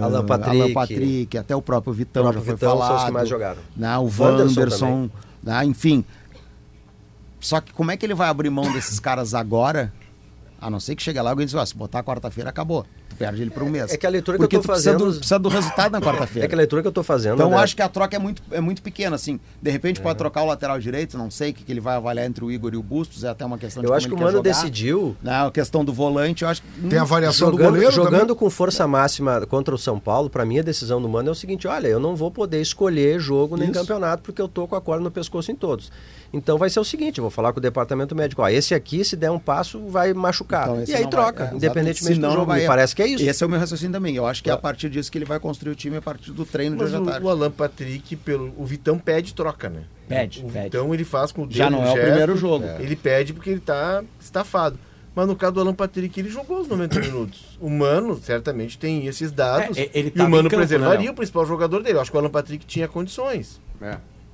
Alan Patrick. Alan Patrick, até o próprio Vitão O próprio já foi Vitão são falado. os que mais jogaram. Né? O Wanderson Wanderson, né? enfim. Só que como é que ele vai abrir mão desses caras agora? A não ser que chegue lá e alguém diz, ó, se botar quarta-feira, acabou. Perde ele por um mês. É que a leitura que Porque eu tô tu precisa fazendo- do, precisa do resultado na É quarta-feira. que a leitura que eu tô fazendo. Então eu André, acho que a troca é muito, é muito pequena, assim. De repente pode trocar o lateral direito, não sei o que, que ele vai avaliar entre o Igor e o Bustos, é até uma questão de Eu como acho que ele o Mano jogar. decidiu Né, a questão do volante, eu acho que... Tem a hum, variação do jogando, goleiro jogando também. com força máxima contra o São Paulo, pra mim a decisão do Mano é o seguinte: olha, eu não vou poder escolher jogo nem Isso. campeonato porque eu tô com a corda no pescoço em todos. Então vai ser o seguinte: eu vou falar com o departamento médico, ó, esse aqui, se der um passo, vai machucar. Então, e aí troca, vai- é, independentemente do não jogo. vai- Me parece que é isso. Esse é o meu raciocínio também. Eu acho que é a partir disso que ele vai construir o time a partir do treino de Mas hoje à o, tarde. o Alan Patrick, pelo, o Vitão pede troca, né? Pede, o pede. Vitão ele faz com o dedo Já não é o gesto, primeiro jogo. Ele pede porque ele tá estafado. Mas no caso do Alan Patrick, ele jogou os 90 minutos. O Mano, certamente, tem esses dados. É, ele e o Mano campo, né, preservaria Léo? o principal jogador dele. Eu acho que o Alan Patrick tinha condições.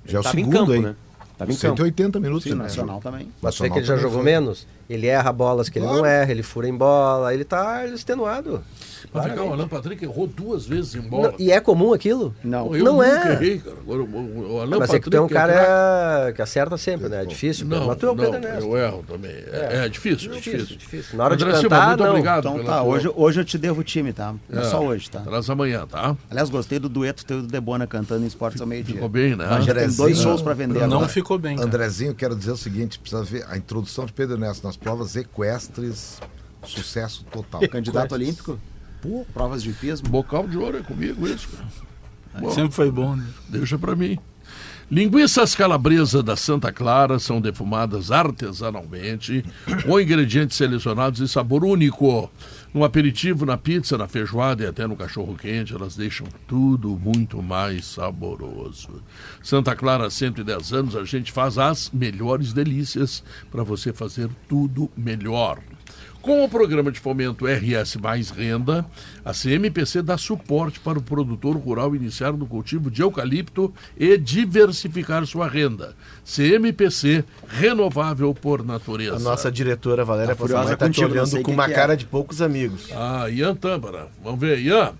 Já é o segundo, campo, hein? né? Tava em campo. 180 minutos. Sim, né? Nacional também. Mas tu vê que ele já Nacional jogou foi. menos, ele erra bolas que ele Claro. não erra, ele fura em bola, ele tá extenuado. Mas vem cá, o. Alan Patrick errou duas vezes em bola. Não, e é comum aquilo? Não. Eu não nunca é. errei, cara. Agora, o, o Alan Mas é que tu é um Patrick craque. cara que acerta sempre, né? É difícil. Não, mas tu é o não, Pedro Ernesto. eu erro também. É, é difícil, é Difícil, difícil. difícil. Na hora de André Silva, cantar, muito não. obrigado. Então tá, tua- hoje, hoje eu te devo o time, tá? Não é É, só hoje, tá? Traz amanhã, tá? Aliás, gostei do dueto teu do Debona cantando em esportes ao meio-dia. Ficou bem, né? A gente tem dois shows pra vender Não ficou bem. Andrezinho, quero dizer o seguinte: precisa ver a introdução de Pedro Ernesto nas provas equestres, sucesso total. Candidato olímpico? Pô, provas de hipismo. Bocal de ouro é comigo isso, cara. Bom, Sempre foi bom, né? Deixa pra mim. Linguiças calabresa da Santa Clara são defumadas artesanalmente, com ingredientes selecionados e sabor único. No aperitivo, na pizza, na feijoada e até no cachorro quente, elas deixam tudo muito mais saboroso. Santa Clara, 110 anos, a gente faz as melhores delícias para você fazer tudo melhor. Com o programa de fomento RS Mais Renda, a CMPC dá suporte para o produtor rural iniciar no cultivo de eucalipto e diversificar sua renda. CMPC, renovável por natureza. A nossa diretora Valéria Tá furiosa Passamãe tá te olhando com uma é. cara de poucos amigos. Ah, Ian Tâmara. Vamos ver, Ian.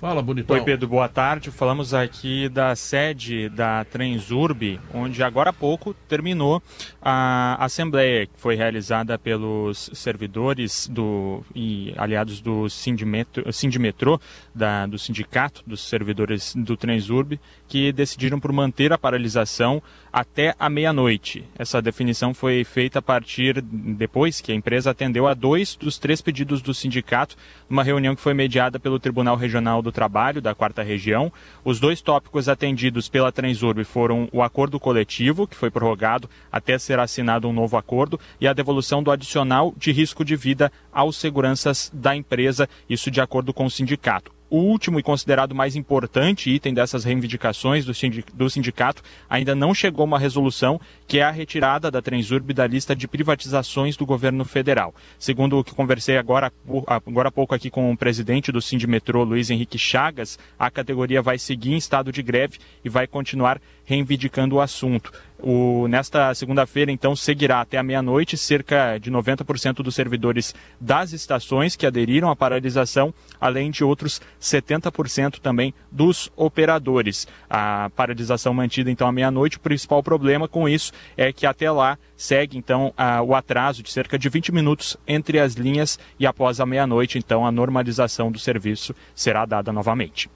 Fala, bonitão. Oi, Pedro, boa tarde. Falamos aqui da sede da Transurb, onde agora há pouco terminou a assembleia que foi realizada pelos servidores do, e aliados do Sindimetro, Sindimetrô, da, do sindicato dos servidores do Transurb, que decidiram por manter a paralisação até a meia-noite. Essa definição foi feita a partir depois que a empresa atendeu a dois dos três pedidos do sindicato numa reunião que foi mediada pelo Tribunal Regional do Trabalho da Quarta Região. Os dois tópicos atendidos pela Transurb foram o acordo coletivo, que foi prorrogado até ser assinado um novo acordo, e a devolução do adicional de risco de vida aos seguranças da empresa, isso de acordo com o sindicato. O último e considerado mais importante item dessas reivindicações do, sindi- do sindicato ainda não chegou a uma resolução, que é a retirada da Transurb da lista de privatizações do governo federal. Segundo o que conversei agora, agora há pouco aqui com o presidente do Sindimetrô, Luiz Henrique Chagas, a categoria vai seguir em estado de greve e vai continuar reivindicando o assunto. O, nesta segunda-feira, então, seguirá até a meia-noite cerca de 90% dos servidores das estações que aderiram à paralisação, além de outros 70% também dos operadores. A paralisação mantida, então, à meia-noite. O principal problema com isso é que até lá segue, então, a, o atraso de cerca de 20 minutos entre as linhas e após a meia-noite, então, a normalização do serviço será dada novamente.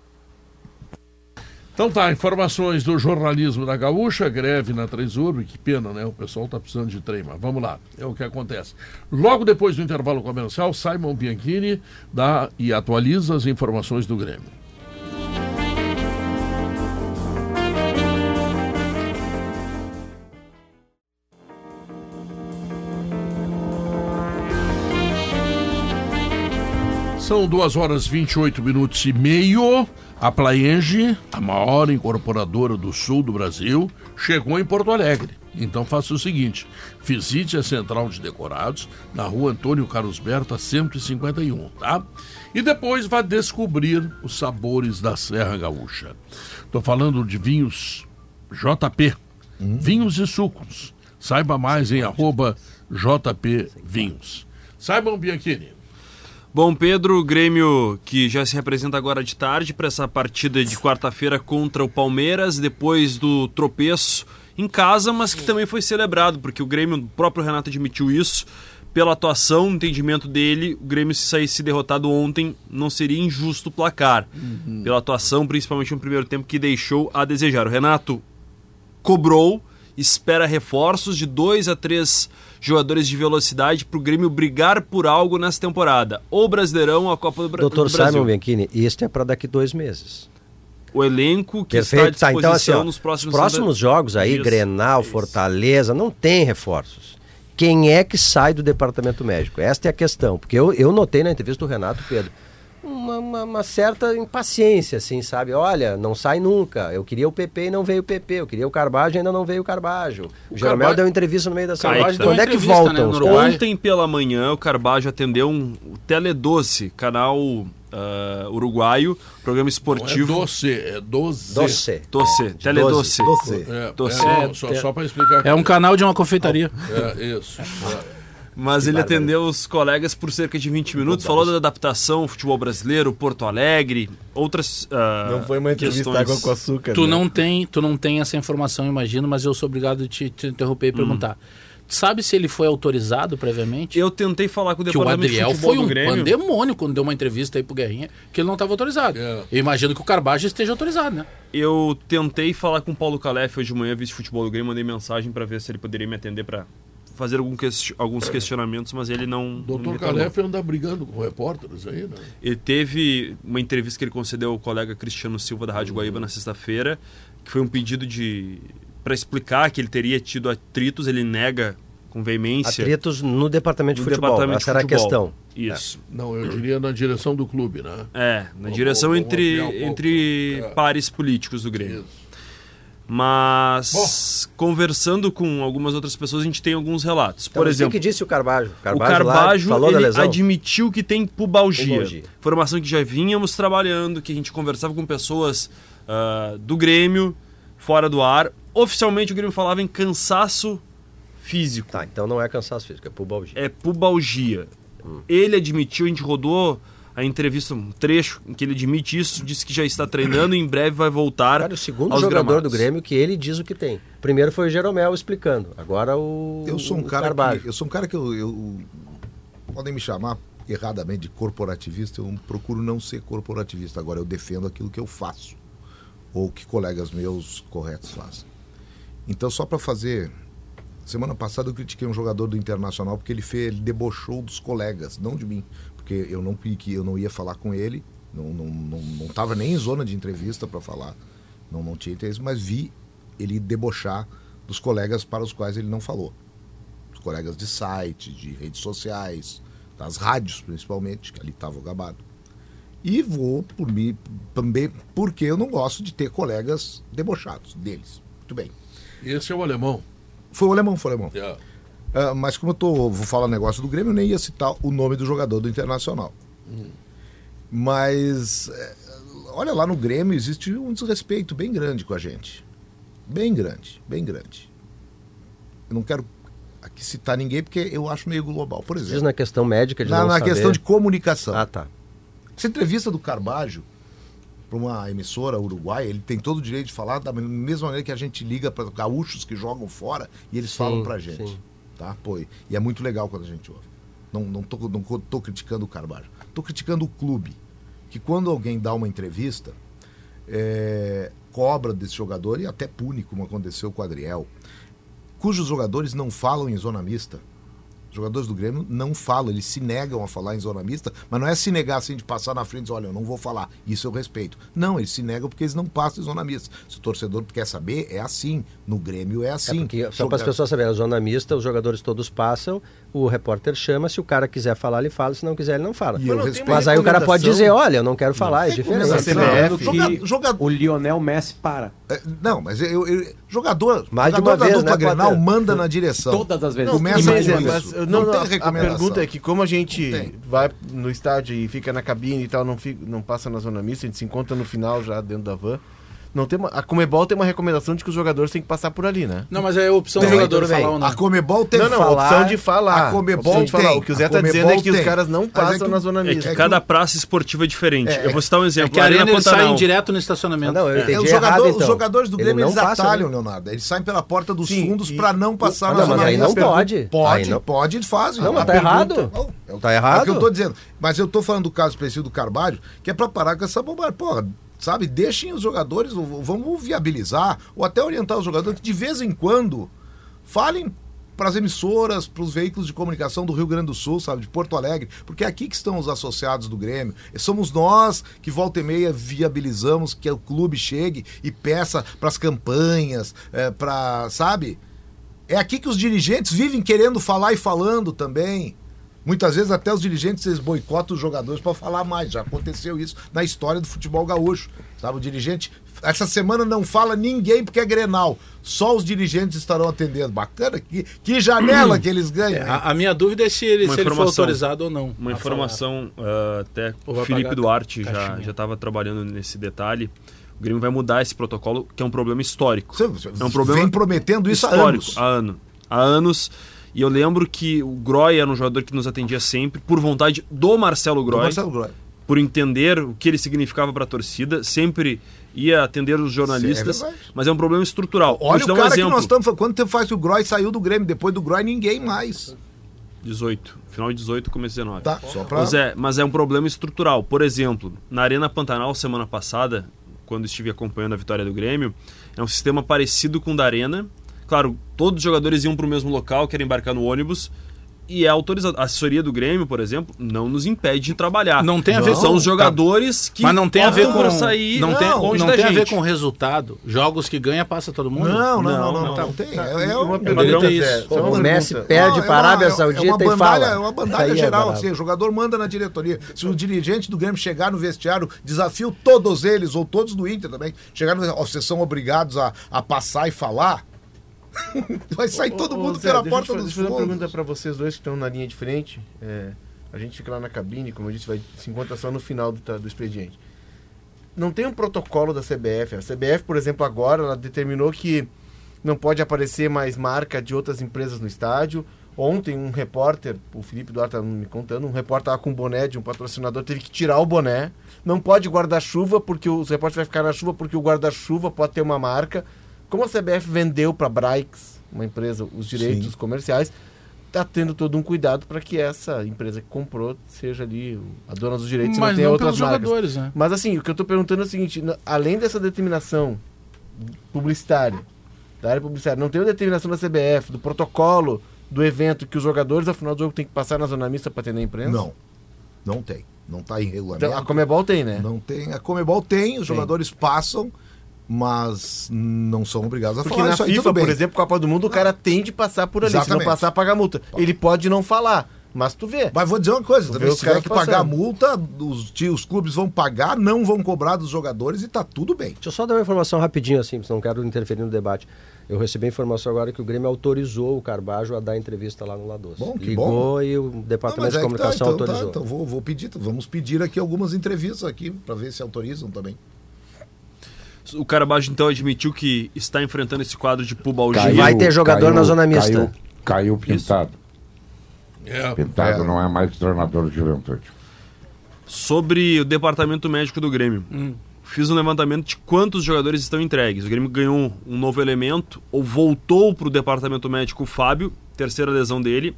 Então tá, informações do jornalismo da Gaúcha, greve na Tresurb, que pena, né? O pessoal tá precisando de trem, mas vamos lá, é o que acontece. Logo depois do intervalo comercial, Simon Bianchini dá e atualiza as informações do Grêmio. São duas horas 28 minutos e meio. A Plaenge, a maior incorporadora do sul do Brasil, chegou em Porto Alegre. Então faça o seguinte: visite a Central de Decorados, na rua Antônio Carlos Berta, 151, tá? E depois vá descobrir os sabores da Serra Gaúcha. Estou falando de vinhos JP, hum. vinhos e sucos. Saiba mais em arroba JP Vinhos. Saibam Bianchini. Bom, Pedro, o Grêmio que já se representa agora de tarde para essa partida de quarta-feira contra o Palmeiras, depois do tropeço em casa, mas que também foi celebrado, porque o Grêmio, o próprio Renato admitiu isso, pela atuação, entendimento dele, o Grêmio se saísse derrotado ontem não seria injusto o placar. Uhum. Pela atuação, principalmente no primeiro tempo, que deixou a desejar. O Renato cobrou, espera reforços de dois a três jogadores de velocidade para o Grêmio brigar por algo nessa temporada. Ou Brasileirão ou a Copa do, Bra Doutor do Brasil. Simon Bianchini, isso é para daqui dois meses. O elenco que Perfeito. está à disposição tá, então, assim, ó, nos próximos, próximos jogos aí, dias. Grenal, Fortaleza, não tem reforços. Quem é que sai do departamento médico? Esta é a questão. Porque eu, eu notei na entrevista do Renato, Pedro, uma, uma, uma, certa impaciência, assim, sabe? Olha, não sai nunca. Eu queria o PP e não veio o PP. Eu queria o Carbajo e ainda não veio o Carbajo. O, o Jeromel Carbajo... deu entrevista no meio da semana. Quando é que voltam? Né, Ontem pela manhã, o Carbajo atendeu um Teledoce, canal uh, uruguaio, programa esportivo. Não é doce, é doce. Doce. Doce. Teledoce. Doce. É, doce. É, só, só para explicar. É um canal de uma confeitaria. É, isso. É. Mas ele atendeu os colegas por cerca de 20 minutos, falou da adaptação, futebol brasileiro, Porto Alegre, outras uh, Não foi uma entrevista questões. água com açúcar. Tu, né? não tem, tu não tem essa informação, imagino, mas eu sou obrigado a te, te interromper e hum. perguntar. Sabe se ele foi autorizado previamente? Eu tentei falar com o departamento que o Adriel de foi um pandemônio quando deu uma entrevista aí pro Guerrinha que ele não estava autorizado. É. Eu imagino que o Carbajo esteja autorizado, né? Eu tentei falar com o Paulo Calef hoje de manhã, vice-futebol do Grêmio, mandei mensagem para ver se ele poderia me atender para fazer algum que, alguns questionamentos, mas ele não. Doutor Calef anda brigando com repórteres aí, né? Ele teve uma entrevista que ele concedeu ao colega Cristiano Silva da Rádio uhum. Guaíba na sexta-feira, que foi um pedido de. para explicar que ele teria tido atritos, ele nega com veemência. Atritos no departamento no de futebol. Departamento Essa de era a questão. Isso. É. Não, eu diria na direção do clube, né? É, na direção entre, um entre é. pares políticos do Grêmio. Isso. Mas Bom. conversando com algumas outras pessoas, a gente tem alguns relatos. Por então, exemplo, o que disse o Carbajo? Carbajo o Carbajo falou ele admitiu que tem pubalgia. pubalgia. Informação que já vínhamos trabalhando, que a gente conversava com pessoas uh, do Grêmio, fora do ar. Oficialmente o Grêmio falava em cansaço físico. Tá, então não é cansaço físico, é pubalgia. É pubalgia. Hum. Ele admitiu, a gente rodou a entrevista, um trecho em que ele admite isso, disse que já está treinando e em breve vai voltar. Cara, o segundo jogador gramados. do Grêmio que ele diz o que tem. Primeiro foi o Jeromel explicando, agora o. Eu sou um cara que. Eu sou um cara que eu, eu. Podem me chamar erradamente de corporativista, eu procuro não ser corporativista. Agora eu defendo aquilo que eu faço. Ou que colegas meus corretos fazem. Então, só para fazer. Semana passada eu critiquei um jogador do Internacional porque ele, fez, ele debochou dos colegas, não de mim porque eu não que eu não ia falar com ele, não não não, não tava nem em zona de entrevista para falar, não não tinha interesse, mas vi ele debochar dos colegas para os quais ele não falou, os colegas de site, de redes sociais, das rádios principalmente, que ali estava o gabado. E vou por mim também porque eu não gosto de ter colegas debochados deles. Muito bem. Esse é o alemão. Foi o alemão, foi o alemão. Yeah. Uh, mas como eu tô, vou falar negócio do Grêmio, eu nem ia citar o nome do jogador do Internacional. Hum. Mas, é, olha lá no Grêmio, existe um desrespeito bem grande com a gente. Bem grande, bem grande. eu não quero aqui citar ninguém porque eu acho meio global. Por exemplo. Diz na questão médica de na, na questão de comunicação. Ah, tá. Essa entrevista do Carbajo para uma emissora uruguaia, ele tem todo o direito de falar da mesma maneira que a gente liga para gaúchos que jogam fora e eles sim, falam para a gente. Sim. Tá? Pô, e é muito legal quando a gente ouve. Não, não, tô, não tô criticando o Carbajo. Tô criticando o clube. Que quando alguém dá uma entrevista, é, cobra desse jogador e até pune, como aconteceu com o Adriel, cujos jogadores não falam em zona mista jogadores do Grêmio não falam, eles se negam a falar em zona mista, mas não é se negar assim de passar na frente e dizer, olha, eu não vou falar, isso eu respeito. Não, eles se negam porque eles não passam em zona mista. Se o torcedor quer saber, é assim. No Grêmio é assim. É porque, só para as pessoas saberem, a zona mista, os jogadores todos passam, o repórter chama, se o cara quiser falar, ele fala, se não quiser, ele não fala. Mas, mas aí o cara pode dizer, olha, eu não quero falar, não, é diferente. CBF, que joga... O Lionel Messi para. É, não, mas eu, eu jogador, Mais jogador de uma da vez, né, Grenal manda na direção. Todas as vezes. Começa com isso. Mas, não, não, não a pergunta é que como a gente vai no estádio e fica na cabine e tal, não, fica, não passa na zona mista, a gente se encontra no final já dentro da van. Não tem uma, a Comebol tem uma recomendação de que os jogadores têm que passar por ali, né? Não, mas é a opção do jogador falar ou não. A Comebol tem não, não, falar. opção de falar. A Comebol de falar. O que o Zé está dizendo é que tem. os caras não passam é na zona mista. É que cada praça esportiva é diferente. É, eu vou citar um exemplo. É que a Arena, eles saem direto no estacionamento. Ah, não, eu entendi é. Jogador, errado, então. Os jogadores do Grêmio, eles atalham, Leonardo. Eles saem pela porta dos Sim, fundos para não passar na zona mista. Mas aí não pode. Pode, pode, eles fazem. Não, mas tá errado. Tá errado. É o que eu tô dizendo. Mas eu tô falando do caso específico do Carvalho, que é para parar com essa bobagem. Porra, sabe? Deixem os jogadores, vamos viabilizar, ou até orientar os jogadores que de vez em quando falem para as emissoras, para os veículos de comunicação do Rio Grande do Sul, sabe, de Porto Alegre, porque é aqui que estão os associados do Grêmio. Somos nós que volta e meia viabilizamos que o clube chegue e peça para as campanhas, é, para, sabe? É aqui que os dirigentes vivem querendo falar e falando também. Muitas vezes até os dirigentes eles boicotam os jogadores para falar mais. Já aconteceu isso na história do futebol gaúcho. Sabe, o dirigente essa semana não fala ninguém porque é Grenal. Só os dirigentes estarão atendendo. Bacana, que, que janela que eles ganham. É, a, a, minha dúvida é se ele, se ele for autorizado ou não. Uma informação, uh, até o Felipe Duarte já estava trabalhando nesse detalhe. O Grêmio vai mudar esse protocolo, que é um problema histórico. Você, é um problema vem prometendo isso histórico, há anos. Há, ano, há anos. E eu lembro que o Groy era um jogador que nos atendia sempre, por vontade do Marcelo Groy. Do Marcelo Groy. Por entender o que ele significava para a torcida, sempre ia atender os jornalistas, é mas é um problema estrutural. Olha o cara um exemplo. que nós estamos Quanto tempo faz que o Groy saiu do Grêmio? Depois do Groy, ninguém mais. 18. Final de 18, começo de 19. Tá, só pra... mas, é, mas é um problema estrutural. Por exemplo, na Arena Pantanal, semana passada, quando estive acompanhando a vitória do Grêmio, é um sistema parecido com o da Arena, Claro, todos os jogadores iam para o mesmo local, querem embarcar no ônibus. E a autorizada. A assessoria do Grêmio, por exemplo, não nos impede de trabalhar. Não tem a ver não, São os jogadores tá. que. Mas não tem a ver com. Sair não tem, não, não tem gente. a ver com resultado. Jogos que ganha, passa todo mundo? Não, não, não. não, não, não tem. Tá. É, é uma pergunta. Isso. É o Messi perde para a Arábia Saudita é uma bandalha, e fala. É uma bandalha geral. Assim, o jogador manda na diretoria. Se o dirigente do Grêmio chegar no vestiário, desafio todos eles, ou todos do Inter também, chegar no. Vocês são obrigados a, a passar e falar Vai sair ô, todo mundo ô, Zé, pela porta dos Deixa eu fazer uma pergunta para vocês dois que estão na linha de frente. É, a gente fica lá na cabine, como eu disse, vai se encontra só no final do, do expediente. Não tem um protocolo da CBF. A CBF, por exemplo, agora, ela determinou que não pode aparecer mais marca de outras empresas no estádio. Ontem, um repórter, o Felipe Duarte estava me contando, um repórter estava com um boné de um patrocinador, teve que tirar o boné. Não pode guarda-chuva, porque os repórteres vai ficar na chuva, porque o guarda-chuva pode ter uma marca. Como a CBF vendeu para a Brikes, uma empresa, os direitos Sim. comerciais, está tendo todo um cuidado para que essa empresa que comprou seja ali a dona dos direitos Mas e não tenha outras marcas. Jogadores, né? Mas assim, o que eu estou perguntando é o seguinte, além dessa determinação publicitária, da área publicitária, não tem uma determinação da CBF, do protocolo do evento que os jogadores, ao final do jogo, têm que passar na zona mista para atender a imprensa? Não, não tem. Não está em regulamento. Então, a Comebol tem, né? Não tem. A Comebol tem, os tem. jogadores passam mas não são obrigados a Porque falar. na isso FIFA, por exemplo, Copa do Mundo, o cara tem de passar por ali. Exatamente. Se não passar, paga multa. Ele pode não falar. Mas tu vê. Mas vou dizer uma coisa, também, se tiver que passando. pagar multa, os, os clubes vão pagar, não vão cobrar dos jogadores e tá tudo bem. Deixa eu só dar uma informação rapidinho assim, não quero interferir no debate. Eu recebi a informação agora que o Grêmio autorizou o Carbajo a dar entrevista lá no Ladoce. Bom, que Ligou bom. e o Departamento não, é de Comunicação tá, então, tá, autorizou. Tá, então vou, vou pedir, vamos pedir aqui algumas entrevistas aqui para ver se autorizam também. O Carabajo então admitiu que está enfrentando esse quadro de pubalgia. Caiu, Vai ter jogador caiu, na zona mista. Caiu, caiu pintado. É. Pintado é. não é mais treinador de juventude. Sobre o departamento médico do Grêmio. Hum. Fiz um levantamento de quantos jogadores estão entregues. O Grêmio ganhou um novo elemento, ou voltou para o departamento médico o Fábio, terceira lesão dele.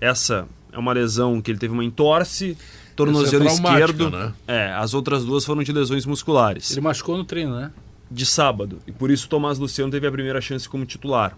Essa é uma lesão que ele teve uma entorse, tornozelo é esquerdo. Né? É, as outras duas foram de lesões musculares. Ele machucou no treino, né? De sábado. E por isso Tomás Luciano teve a primeira chance como titular.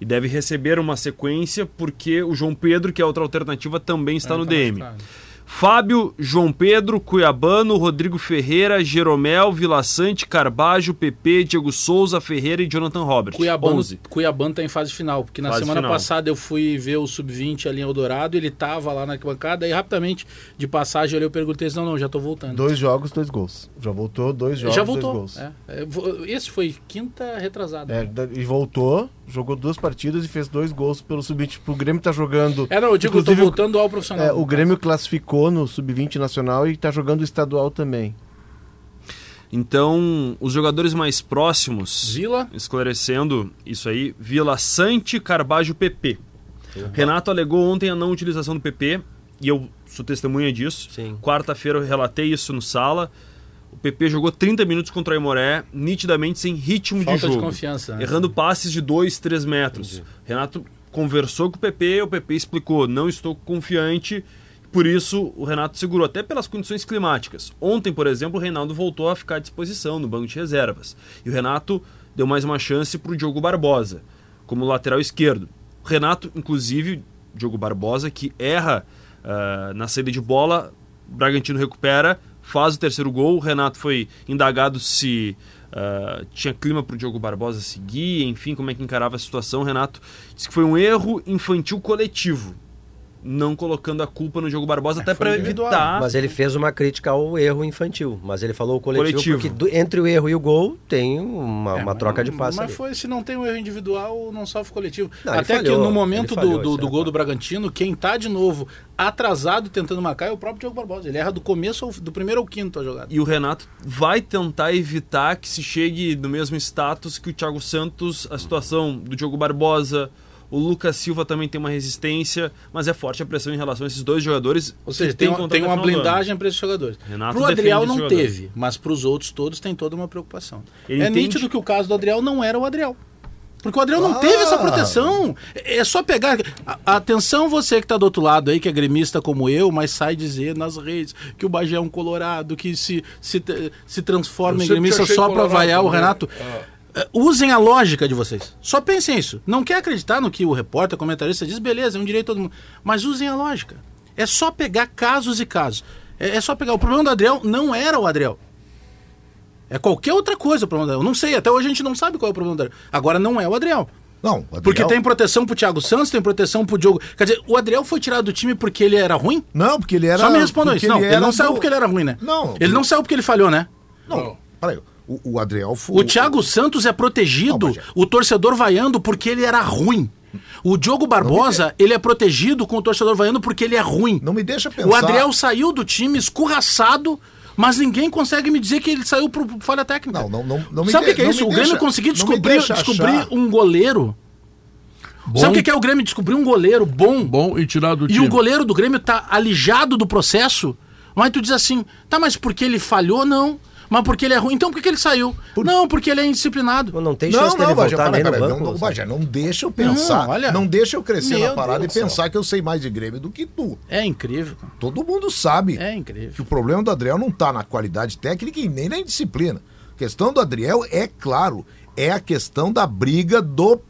E deve receber uma sequência porque o João Pedro, que é outra alternativa, também está é, no tá DM. Machucado. Fábio, João Pedro, Cuiabano, Rodrigo Ferreira, Jeromel, Vila Sante, Carbajo, PP, Diego Souza, Ferreira e Jonathan Roberts. Cuiabano, 11. Cuiabano tá em fase final, porque na fase semana final. passada eu fui ver o Sub-20 ali em Eldorado, ele tava lá na bancada e rapidamente, de passagem, eu perguntei não, não, já tô voltando. Dois jogos, dois gols. Já voltou, dois jogos, já voltou. dois gols. É. é esse foi quinta retrasada. É, e voltou, jogou duas partidas e fez dois gols pelo Sub-20. O Grêmio tá jogando... É, não, eu digo, eu tô voltando ao profissional. É, o Grêmio classificou ficou no sub-20 nacional e está jogando estadual também. Então, os jogadores mais próximos, Vila, esclarecendo isso aí, Vila Sante, Carbajo, PP. Uhum. Renato alegou ontem a não utilização do PP e eu sou testemunha disso. Quarta-feira eu relatei isso no sala. O PP jogou 30 minutos contra o Aimoré, nitidamente sem ritmo Falta de jogo. De confiança, né? Errando passes de 2, 3 metros. Entendi. Renato conversou com o PP, o PP explicou: não estou confiante por isso, o Renato segurou, até pelas condições climáticas. Ontem, por exemplo, o Reinaldo voltou a ficar à disposição no banco de reservas. E o Renato deu mais uma chance para o Diogo Barbosa, como lateral esquerdo. O Renato, inclusive, Diogo Barbosa, que erra uh, na saída de bola, Bragantino recupera, faz o terceiro gol. O Renato foi indagado se uh, tinha clima para o Diogo Barbosa seguir, enfim, como é que encarava a situação. O Renato disse que foi um erro infantil coletivo não colocando a culpa no jogo Barbosa, é, até para evitar. Mas ele fez uma crítica ao erro infantil. Mas ele falou o coletivo, coletivo. porque do, entre o erro e o gol tem uma, é, uma troca de passes. Mas ali. foi, se não tem um erro individual, não sofre coletivo. Não, até falhou, que no momento falhou, do, do, do gol do Bragantino, quem tá de novo atrasado tentando marcar é o próprio Diogo Barbosa. Ele erra do começo, ao, do primeiro ao quinto a jogada. E o Renato vai tentar evitar que se chegue no mesmo status que o Thiago Santos, a situação do Diogo Barbosa o Lucas Silva também tem uma resistência, mas é forte a pressão em relação a esses dois jogadores. Ou seja, tem, tem, tem uma blindagem para esses jogadores. Para o Adriel não teve, mas para os outros todos tem toda uma preocupação. Ele é entende... nítido que o caso do Adriel não era o Adriel. Porque o Adriel ah. não teve essa proteção. É só pegar. Atenção, você que está do outro lado aí, que é gremista como eu, mas sai dizer nas redes que o Bagé é um colorado, que se, se, se transforma eu em gremista só para vaiar o Renato. Ah. Uh, usem a lógica de vocês. Só pensem isso. Não quer acreditar no que o repórter, comentarista diz, beleza, é um direito de todo mundo. Mas usem a lógica. É só pegar casos e casos. É, é só pegar. O problema do Adriel não era o Adriel. É qualquer outra coisa o problema do Adriel. Não sei, até hoje a gente não sabe qual é o problema do Adriel. Agora não é o Adriel. Não, Adriel... Porque tem proteção pro Thiago Santos, tem proteção pro Diogo. Quer dizer, o Adriel foi tirado do time porque ele era ruim? Não, porque ele era. Só me responda isso. Não, ele, ele não do... saiu porque ele era ruim, né? Não. Ele não saiu porque ele falhou, né? Não. não. Peraí. O, o Adriel foi. O Thiago Santos é protegido, não, o torcedor vaiando porque ele era ruim. O Diogo Barbosa, ele é protegido com o torcedor vaiando porque ele é ruim. Não me deixa pensar. O Adriel saiu do time escorraçado, mas ninguém consegue me dizer que ele saiu por falha técnica. Não, não, não, não me Sabe o que, é isso? O Grêmio deixa, conseguiu descobrir, descobrir um goleiro. Bom. Sabe o que é o Grêmio descobrir um goleiro bom? Bom e tirar do time. E o goleiro do Grêmio tá alijado do processo. Mas tu diz assim, tá, mas porque ele falhou? Não. Mas porque ele é ruim, então por que ele saiu? Por... Não, porque ele é indisciplinado. Não tem chance não, não, dele voltar nem no banco. Não, Bajé, não deixa eu pensar. Não, olha, não deixa eu crescer na parada Deus e pensar céu. que eu sei mais de Grêmio do que tu. É incrível. Todo mundo sabe é incrível. que o problema do Adriel não tá na qualidade técnica e nem na indisciplina. A questão do Adriel é claro, é a questão da briga do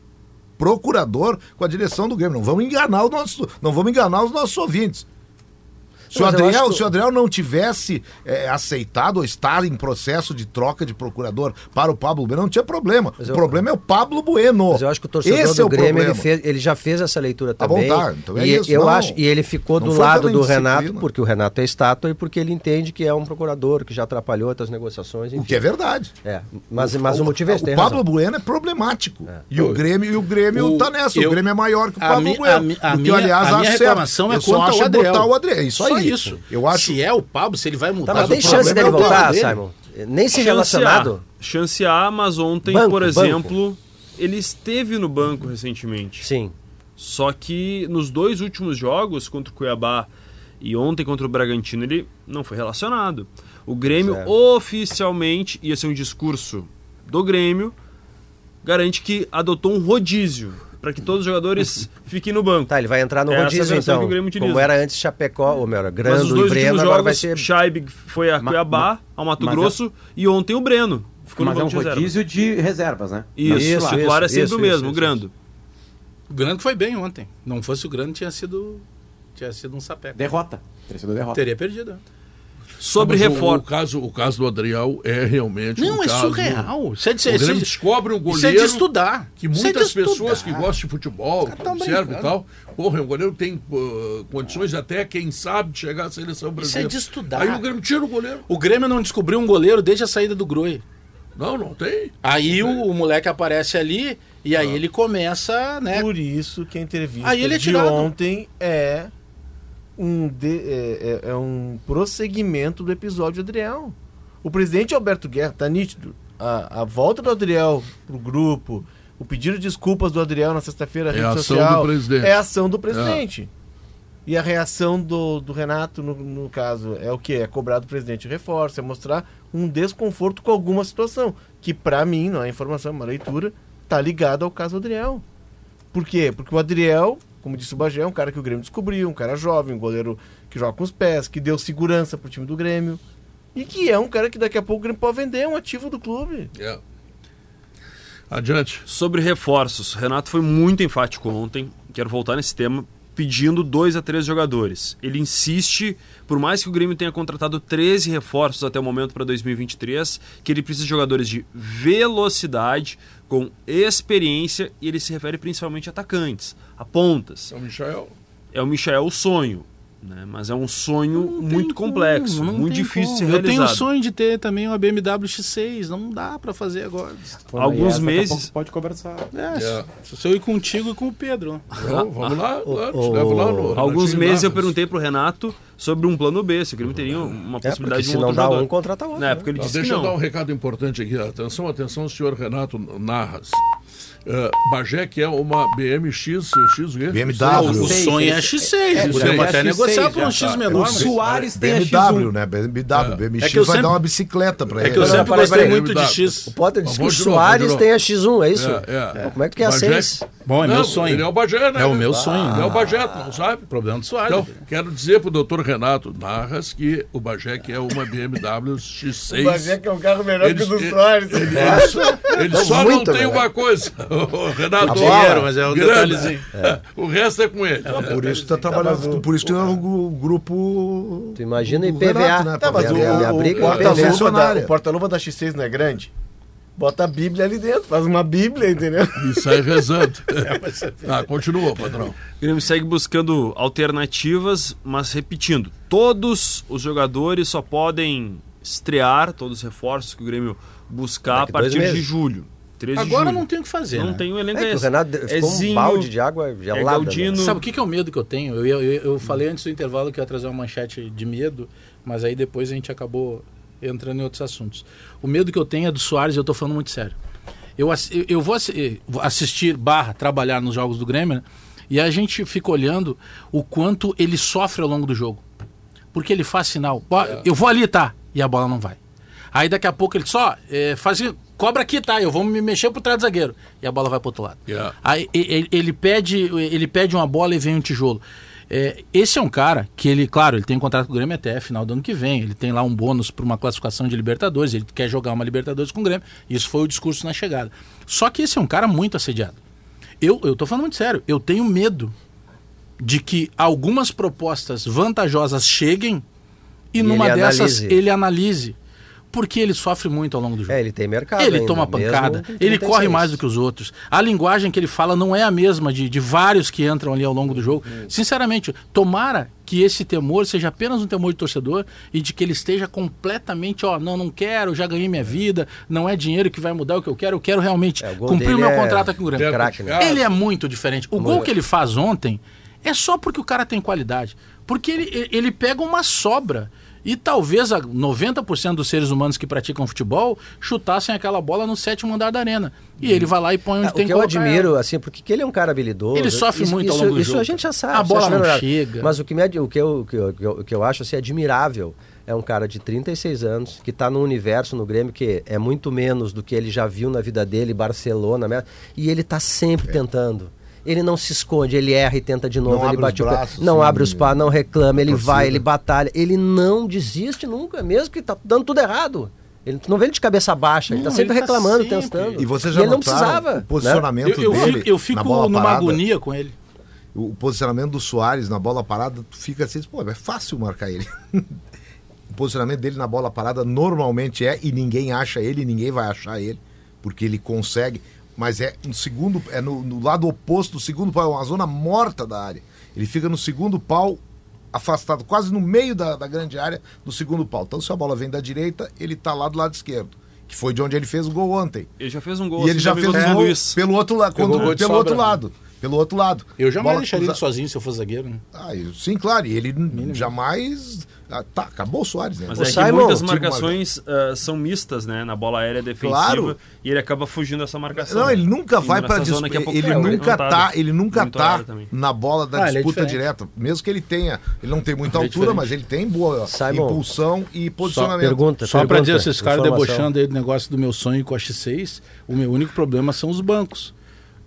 procurador com a direção do Grêmio. Não vamos enganar os nossos, não vamos enganar os nossos ouvintes. Se o, Adriel, que... se o Adriel não tivesse é, aceitado ou estar em processo de troca de procurador para o Pablo Bueno, não tinha problema. Mas o eu... problema é o Pablo Bueno. Mas eu acho que o torcedor Esse do é Grêmio ele, fez, ele, já fez essa leitura também. Tá bom, tá. Então é e isso, eu não. acho, e ele ficou não do lado do Renato, porque o Renato é estátua e porque ele entende que é um procurador que já atrapalhou outras negociações. Enfim. O que é verdade. É, mas, mas o, o motivo é esse. O Pablo razão. Bueno é problemático. É. E, o Grêmio, e o Grêmio o, tá nessa. Eu, o Grêmio é maior que o Pablo mi, Bueno. A, a, a, minha, aliás, a minha reclamação é quanto ao Adriel. Botar o Adriel. É isso aí. Isso. Eu acho... Se é o Pablo, se ele vai mudar... Tá, mas tem chance dele é voltar, Simon? Nem se Chance relacionado. A. Chance A, mas ontem, Banco, por banco. exemplo, ele esteve no banco recentemente. Sim. Só que nos dois últimos jogos, contra o Cuiabá e ontem contra o Bragantino, ele não foi relacionado. O Grêmio Certo. oficialmente, ia ser um discurso do Grêmio, garante que adotou um rodízio para que todos os jogadores fiquem no banco. Tá, ele vai entrar no é rodízio então. Como era antes Chapecó, ou melhor, Mas os Grando e dois Breno, últimos agora jogos, vai ser... Scheib foi a Ma- Cuiabá, ao Mato mas é- Grosso e ontem o Breno. Ficou Mas no é um banco de reserva. rodízio de reservas, né? Isso, Isso, o titular é sempre isso, o mesmo, isso, o isso. Grando. O Grande foi bem ontem. Não fosse o Grande, tinha sido, tinha sido um sapeco. Derrota. Teria sido derrota. Teria perdido. Sobre Não, mas o-. O, caso, o caso do Adriel é realmente Não, um é caso... surreal. Isso é de, O isso Grêmio de- descobre um isso é goleiro de estudar. que Isso é muitas pessoas que estudar. gostam de futebol, que observam e tal, porra, o goleiro tem uh, condições até, quem sabe, de chegar à seleção Isso brasileira. é de estudar. Aí o Grêmio tira o goleiro. O Grêmio não descobriu um goleiro desde a saída do Groi. Não, não tem. Aí o, o moleque aparece ali e aí ele começa, né? Por isso que a entrevista Aí ele é de tirado. ontem é um, de- é, é- é um prosseguimento do episódio Adriel. O presidente Alberto Guerra, tá nítido. A, a volta do Adriel pro grupo, o pedido de desculpas do Adriel na sexta-feira na É a rede social, do presidente. é a ação do presidente. E a reação do, do Renato, no, no caso, é o que? É cobrar do presidente reforço, é mostrar um desconforto com alguma situação. Que pra mim, não é informação, é uma leitura, tá ligado ao caso Adriel. Por quê? Porque o Adriel, como disse o Bagé, é um cara que o Grêmio descobriu, um cara jovem, um goleiro que joga com os pés, que deu segurança pro time do Grêmio. E que é um cara que daqui a pouco o Grêmio pode vender, é um ativo do clube. É. Adiante. Sobre reforços, Renato foi muito enfático ontem. Quero voltar nesse tema, pedindo dois a três jogadores. Ele insiste, por mais que o Grêmio tenha contratado 13 reforços até o momento para 2023, que ele precisa de jogadores de velocidade, com experiência, e ele se refere principalmente a atacantes, a pontas. São Michel. É o Michel o sonho, né? mas é um sonho muito complexo, Como, não muito difícil de ser como. Eu realizado. tenho o sonho de ter também uma BMW X6, não dá pra fazer agora. Pô, Alguns meses- Pode conversar. É, se- se eu ir contigo e com o Pedro. Vamos, vamos lá, lá, te o- leva lá no. Alguns meses eu Narras. perguntei pro Renato sobre um plano B, se o Grêmio teria uma É, possibilidade porque de se um não outro dá jogador. um, contrata outro. Na época ele Tá, disse que deixa eu dar um não. recado importante aqui. Atenção, atenção, senhor Renato Narras. Uh, Bagé que é uma BMX, X o quê? BMW. O sonho é seis. X6. É, Podemos é até X6 negociar por um X tá. menor. O Soares tem a BMW, X1. né? BMW. BMX É que eu vai sempre- dar uma bicicleta pra É ele. que eu sempre gostei muito de dá. X. O Potter disse que o de Soares de tem a novo. X1, é isso? É, é. Como é que tu quer a Bagé- 6? Bom, é Não, meu sonho. Ele é o Bagé, né? É o meu sonho. É o Bagé, não sabe? Problema do Soares. Então, quero dizer pro doutor Renato Narras que o Bagé que é uma BMW X6. O Bagé que é um carro melhor que o do Soares. Ele, só, não tem uma coisa, o Renato. Dinheiro, mas é um grana. detalhezinho. O resto é com ele. Por isso que tá trabalhando, por isso que é o gru- grupo. Tu imagina IPVA. Renato, né? Tá, mas o, a- o, é porta-luva da, porta-luva da X6 não é grande? Bota a Bíblia ali dentro, faz uma Bíblia, entendeu? E sai rezando. Tá, continua, patrão. O Grêmio segue buscando alternativas, mas repetindo, todos os jogadores só podem estrear, todos os reforços que o Grêmio buscar a Daqui dois partir de julho. 13 de Agora julho. não tem o que fazer. Não né? tem o elenco É que o esse. Renato É ficou um Zinho, balde de água é gelada. Galdino. né? Sabe o que, que é o medo que eu tenho? Eu, eu, eu, eu falei antes do intervalo que eu ia trazer uma manchete de medo, mas aí depois a gente acabou entrando em outros assuntos. O medo que eu tenho é do Soares e eu tô falando muito sério. Eu, eu- eu vou assi- vou assistir, barra, trabalhar nos jogos do Grêmio, né? e a gente fica olhando o quanto ele sofre ao longo do jogo. Porque ele faz sinal. Ó, Eu vou ali, tá? E a bola não vai. Aí daqui a pouco ele só é, faz. Cobra aqui, tá? Eu vou me mexer pro trás do zagueiro. E a bola vai pro outro lado. Yeah. Aí ele, ele pede, ele pede uma bola e vem um tijolo. É, esse é um cara que ele, claro, ele tem um contrato com o Grêmio até final do ano que vem. Ele tem lá um bônus para uma classificação de Libertadores. Ele quer jogar uma Libertadores com o Grêmio. Isso foi o discurso na chegada. Só que esse é um cara muito assediado. Eu, eu tô falando muito sério. Eu tenho medo de que algumas propostas vantajosas cheguem e, E numa ele dessas analise. ele analise. Porque ele sofre muito ao longo do jogo. É, ele tem mercado. Ele ainda, toma pancada, ele 36. corre mais do que os outros. A linguagem que ele fala não é a mesma de, de vários que entram ali ao longo do jogo. Sinceramente, tomara que esse temor seja apenas um temor de torcedor e de que ele esteja completamente, ó, não, não quero, já ganhei minha vida, não é dinheiro que vai mudar o que eu quero, eu quero realmente É, o cumprir o meu é- contrato aqui com o Grêmio. Craque, né? Ele é muito diferente. O gol que ele faz ontem é só porque o cara tem qualidade. Porque ele- ele pega uma sobra. E talvez a 90% dos seres humanos que praticam futebol chutassem aquela bola no sétimo andar da arena. E ele vai lá e põe onde Ah, tem o que eu admiro, ela. assim, porque ele é um cara habilidoso. Ele sofre isso, muito ao isso, longo do Isso jogo. a gente já sabe. A isso bola acho não verdade. chega. Mas o que, me, o, que eu, o, que, eu, o que eu- acho assim, admirável é um cara de 36 anos que está num universo no Grêmio que é muito menos do que ele já viu na vida dele, Barcelona, né? e ele está É. sempre tentando. Ele não se esconde, ele erra e tenta de novo, Não ele bate os o pé, braços, não sim, abre os pés, não reclama, ele torcida. vai, ele batalha, ele não desiste nunca, mesmo que tá dando tudo errado. Ele, não vê ele de cabeça baixa, ele Não, tá sempre ele tá reclamando, sempre. tentando. E você já ele não precisava. o né? posicionamento Eu, eu dele fico, eu fico na bola numa parada? agonia com ele. O posicionamento do Soares na bola parada, tu fica assim, pô, é fácil marcar ele. o posicionamento dele na bola parada normalmente é, e ninguém acha ele, ninguém vai achar ele, porque ele consegue. Mas é no segundo, é no, no lado oposto do segundo pau, é uma zona morta da área. Ele fica no segundo pau, afastado, quase no meio da, da grande área do segundo pau. Então, se a bola vem da direita, ele tá lá do lado esquerdo. Que foi de onde ele fez o gol ontem. Ele já fez um gol E ele assim já fez contra o o gol Luiz. pelo outro, la Pegou contra- pelo sobra. outro lado. Pelo outro lado. Eu jamais Bola deixaria ele sozinho se eu fosse zagueiro. Né? ah, eu- sim, claro, e ele jamais. Ah, tá, acabou o Soares, né? Mas Ô, é que Simon, muitas Tiago marcações ah, são mistas, né? Na bola aérea defensiva. Claro. E ele acaba fugindo dessa marcação. Não, ele nunca Indo vai para que é pouco ele fraca, nunca tá, ele nunca Muito tá na bola da Ah, é disputa diferente. direta, mesmo que ele tenha, ele não tem muita Ele é altura, mas ele tem boa Simon, impulsão e Só posicionamento. pergunta, Só pra pergunta, dizer, esses caras debochando aí do negócio do meu sonho com a X6, o meu único problema são os bancos.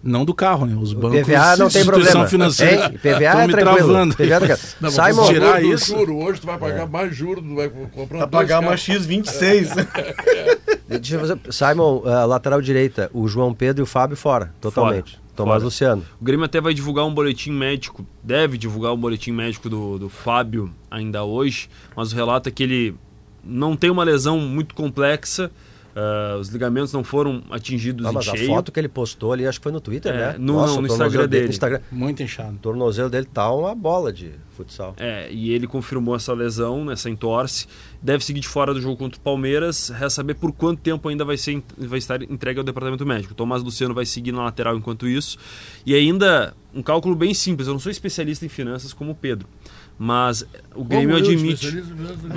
Não do carro, né? Os bancos. PVA não tem problema. financeira. Hein? PVA é me tranquilo. travando. PVA é tranquilo. Não, Simon, tirar isso- juro hoje, tu vai pagar mais juros, tu vai comprar Pra dois pagar uma carros. X26. deixa eu fazer, Simon, ah, lateral direita, o João Pedro e o Fábio fora, totalmente. Fora. Tomás Fora. Luciano. O Grêmio até vai divulgar um boletim médico, deve divulgar um boletim médico do, do Fábio ainda hoje, mas o relato é que ele não tem uma lesão muito complexa, ah, os ligamentos não foram atingidos Ah, em mas a cheio. foto que ele postou ali, acho que foi no Twitter, É, né? no- Nossa, no o Instagram dele. no Instagram. Muito inchado. O tornozelo dele tá uma bola de futsal. É, e ele confirmou essa lesão, essa entorse. Deve seguir de fora do jogo contra o Palmeiras. Resta saber por quanto tempo ainda vai, ser, vai estar entregue ao departamento médico. Tomás Luciano vai seguir na lateral enquanto isso. E ainda, um cálculo bem simples. Eu não sou especialista em finanças como o Pedro. Mas o Grêmio Como eu, admite. né?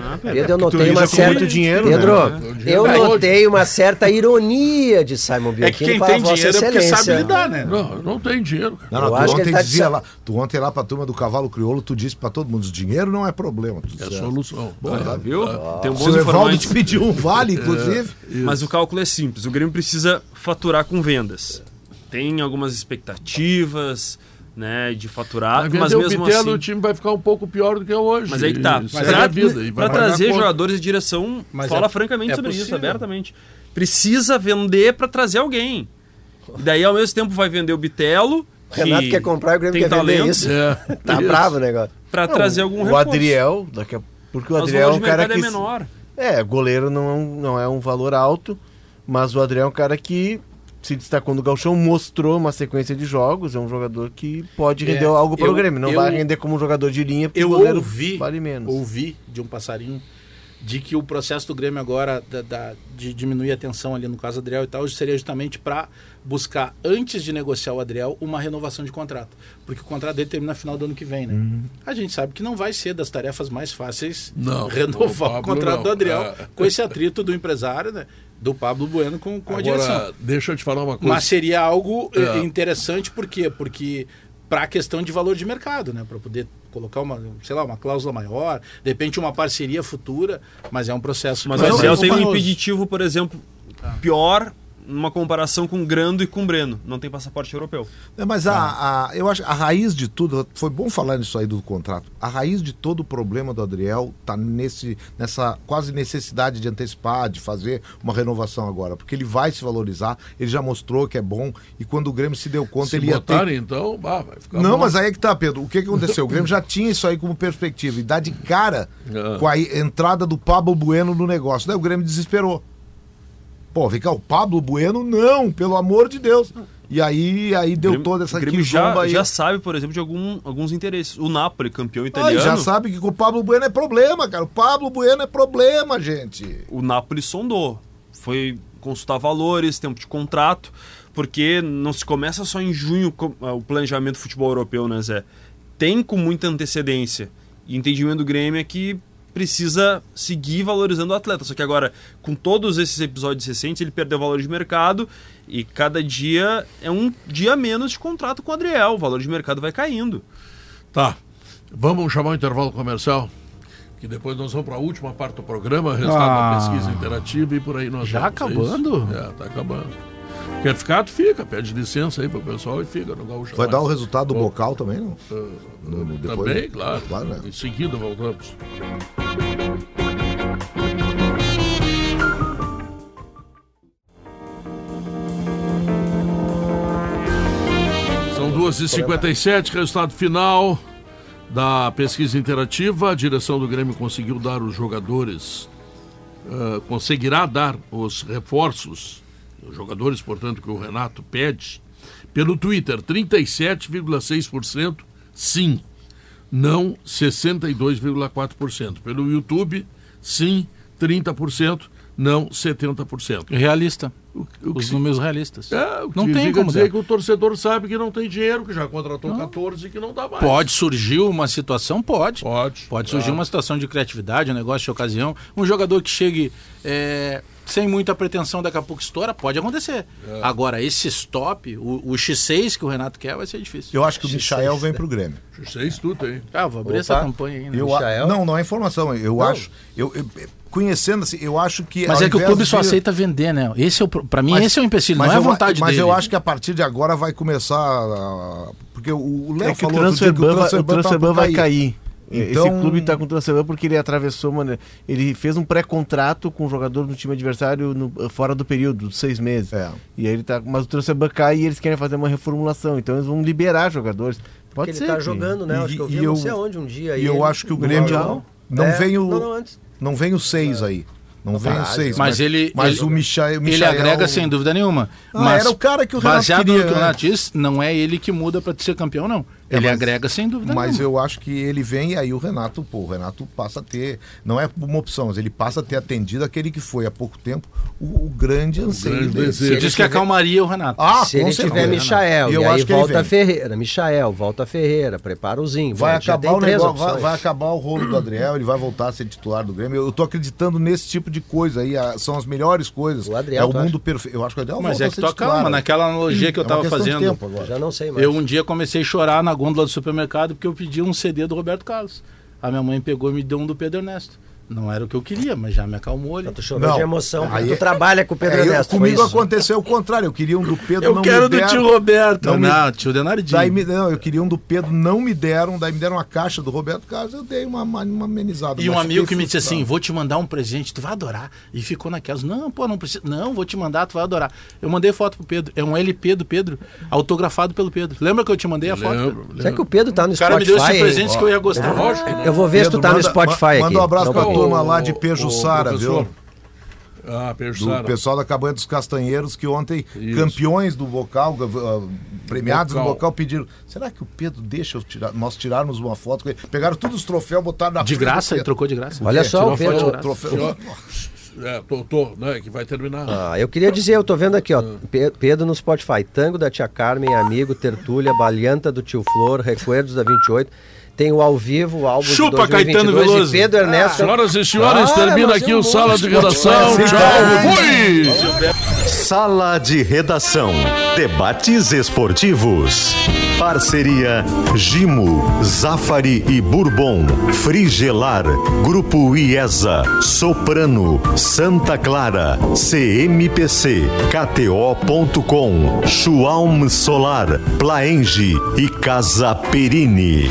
Ah, Pedro, eu notei uma com certa. muito dinheiro, Pedro, né? eu É, notei uma certa ironia de Simon Bianchini É que quem para tem dinheiro é porque Excelência. sabe lidar, né? Não, não tem dinheiro, cara. Não, não, Eu tu acho que ontem ele tá dizia de- lá, tu ontem lá pra turma do cavalo crioulo, tu disse pra todo mundo, dinheiro não é problema. Tu É a disse, solução. Ah, viu? Tem o bons seu Evaldo informantes. te pediu um vale, inclusive. Mas o cálculo é simples. O Grêmio precisa faturar com vendas. Tem algumas expectativas né, de faturar, Vai vender mas o mesmo Bitelo, assim... o time vai ficar um pouco pior do que é hoje. Mas aí que tá. Isso Pra, é a vida. vai pra pagar trazer conta. jogadores de direção, Mas fala é- francamente é sobre isso, possível. abertamente. Precisa vender pra trazer alguém. E daí, ao mesmo tempo, vai vender o Bitelo. O Renato que quer comprar e o Grêmio tem quer vender talento, isso. É, Tá isso. bravo o negócio. Pra trazer algum o reforço. Adriel, daqui a... porque o Mas Adriel é um cara mercado que. é menor. É, goleiro não é, não é um valor alto, mas o Adriel é um cara que se destacou no Galchão, mostrou uma sequência de jogos, é um jogador que pode render É, algo para o Grêmio. Não eu- vai render como um jogador de linha, porque Eu o goleiro ouvi, vale menos. ouvi de um passarinho de que o processo do Grêmio agora da, da- de diminuir a tensão ali no caso do Adriel e tal seria justamente para buscar antes de negociar o Adriel uma renovação de contrato, porque o contrato dele termina no final do ano que vem, né? Uhum. A gente sabe que não vai ser das tarefas mais fáceis Não, o renovar o, Pablo contrato não. do Adriel É. com esse atrito do empresário, né? Do Pablo Bueno com, com a direção. Agora, deixa eu te falar uma coisa. Mas seria algo eh, É. interessante, por quê? Porque para a questão de valor de mercado, né? Para poder colocar uma, sei lá, uma cláusula maior, de repente uma parceria futura, mas é um processo Mas o Adriel tem um impeditivo, por exemplo, pior numa comparação com o Grando e com o Breno. Não tem passaporte europeu. É, mas a, a- eu acho a raiz de tudo, foi bom falar nisso aí do contrato. A raiz de todo o problema do Adriel tá nesse, nessa quase necessidade de antecipar, de fazer uma renovação agora, porque ele vai se valorizar, ele já mostrou que é bom e quando o Grêmio se deu conta Se ele ia ter botarem, então, bah, vai ficar Não, bom. mas aí é que tá, Pedro. O que, que aconteceu? O Grêmio já tinha isso aí como perspectiva e dá de cara Ah. com a entrada do Pablo Bueno no negócio. Daí o Grêmio desesperou. Pô, vem cá, o Pablo Bueno, não, pelo amor de Deus. E aí, aí deu Grêmio- toda essa Grêmio já, aí. já sabe, por exemplo, de algum, alguns interesses. O Napoli, campeão Ah, italiano. já sabe que com o Pablo Bueno é problema, cara. O Pablo Bueno é problema, gente. o Napoli sondou. Foi consultar valores, tempo de contrato, porque não se começa só em junho ah, o planejamento do futebol europeu, né, Zé? Tem com muita antecedência. E o entendimento do Grêmio é que precisa seguir valorizando o atleta. Só que agora, com todos esses episódios recentes, ele perdeu valor de mercado e cada dia é um dia menos de contrato com o Adriel. O valor de mercado vai caindo. Tá. Vamos chamar o intervalo comercial? Que depois nós vamos para a última parte do programa, resultado ah, da pesquisa interativa e por aí nós Já vamos, acabando? É, tá acabando. Quer ficar, tu fica, pede licença aí pro pessoal e fica no Gaúcho. Vai dar o resultado do bocal também, não? Uh, no, no, depois, também, claro. claro né? Em seguida voltamos. São 2h57, resultado final da pesquisa interativa, a direção do Grêmio conseguiu dar os jogadores, uh, conseguirá dar os reforços, os jogadores, portanto, que o Renato pede, pelo Twitter, 37,6% sim, não 62,4%. Pelo YouTube, sim, 30%, não 70%. Realista. O, o Os números realistas. É, não tem como dizer que o torcedor sabe que não tem dinheiro, que já contratou não. 14 e que não dá mais. Pode surgir uma situação? Pode. Pode. Pode surgir uma situação de criatividade, um negócio de ocasião. Um jogador que chegue é, sem muita pretensão, daqui a pouco estoura, pode acontecer. É. Agora, esse stop, o, o, X6 que o Renato quer, vai ser difícil. Eu acho que o X6, Michael vem pro Grêmio. X6 tu tem. Ah, vou abrir Opa. essa campanha aí. Né? Eu, não, não é informação. Eu não. acho. eu, eu conhecendo assim, eu acho que. Mas é que o clube de... só aceita vender, né? Esse é o, pra mim, mas, esse é o empecilho, não é a vontade mas dele. Mas eu acho que a partir de agora vai começar. A... Porque o Léo é falou o transfer, que o transfer, o transfer tá vai cair. Então... Esse clube está com transfer porque ele atravessou, mano, ele fez um pré-contrato com o jogador do time adversário no, fora do período, dos seis meses. É. E aí ele tá, mas o transfer cai e eles querem fazer uma reformulação, então eles vão liberar jogadores. Pode porque ser. Ele tá jogando, né? E, acho que eu vi, eu, não sei aonde um dia. E eu acho que o Grêmio não, não, é, vem o não, não, não vem o seis é. aí. Não vem os seis. Mas, mas ele. Mas ele, o Michael, Michael. Ele agrega sem dúvida nenhuma. Ah, mas era o cara que o Renato baseado queria, no que o Renato diz, não é ele que muda para ser campeão, não. É, ele mas, agrega sem dúvida Mas nenhuma. eu acho que ele vem e aí o Renato, pô, o Renato passa a ter, não é uma opção, mas ele passa a ter atendido aquele que foi há pouco tempo o, o grande anseio dele. Você diz que acalmaria o Renato. Ah, se ele tiver Michael, e, eu e aí volta Ferreira, Michael, volta Ferreira, prepara o Zinho. Vai acabar o negócio, vai, vai, acabar o rolo do Adriel, ele vai voltar a ser titular do Grêmio. Eu, eu tô acreditando nesse tipo de coisa aí, a, são as melhores coisas. O Adriel, é o mundo perfeito. Eu acho que o Adriel Mas é que tu calma, naquela analogia que eu é tava fazendo. Já não sei mais. Eu um dia comecei a chorar na gôndola do supermercado mercado porque eu pedi um CD do Roberto Carlos. A minha mãe pegou e me deu um do Pedro Ernesto. Não era o que eu queria, mas já me acalmou ali. Tu chorou de emoção. Aí, tu trabalha com o Pedro é, Ernesto. Eu, comigo aconteceu o contrário. Eu queria um do Pedro, eu não quero do tio Roberto. Não, não tio Denardinho. Daí me, não, eu queria um do Pedro, não me deram. Daí me deram uma caixa do Roberto Carlos, eu dei uma, uma, amenizada. E um amigo que me disse assim: vou te mandar um presente, tu vai adorar. E ficou naquelas: não, pô, não precisa. Não, vou te mandar, tu vai adorar. Eu mandei foto pro Pedro. É um LP do Pedro, autografado pelo Pedro. Lembra que eu te mandei a foto? Lembro, lembro. Será que o Pedro tá no Spotify? O cara me deu esse presente que eu ia gostar. Eu vou ver se tu tá no Spotify Manda um abraço pra turma lá de Pedro Jussara, viu? Ah. Do pessoal da Cabanha dos Castanheiros, que ontem, Isso. campeões do vocal, uh, premiados vocal. no vocal, pediram: será que o Pedro deixa tirar, nós tirarmos uma foto com ele? Pegaram todos os troféus, botaram na De graça, ele trocou de graça. Olha só, o Pedro. O troféu. É, tô, tô, né, que vai terminar. Ah, eu queria dizer, eu tô vendo aqui, ó, ah. Pedro no Spotify, Tango da Tia Carmen, Amigo, Tertúlia, Balianta do Tio Flor, Recuerdos da 28. Tem o ao vivo, o álbum Chupa, de 2022 Caetano Veloso. Pedro Ernesto. Ah, senhoras e senhores, ah, termina aqui o Sala de Redação. Tchau, fui! Sala de Redação. Debates esportivos. Parceria Gimo, Zafari e Bourbon, Frigelar, Grupo IESA, Soprano, Santa Clara, CMPC, KTO.com, Schwalm Solar, Plaenge e Casa Perini.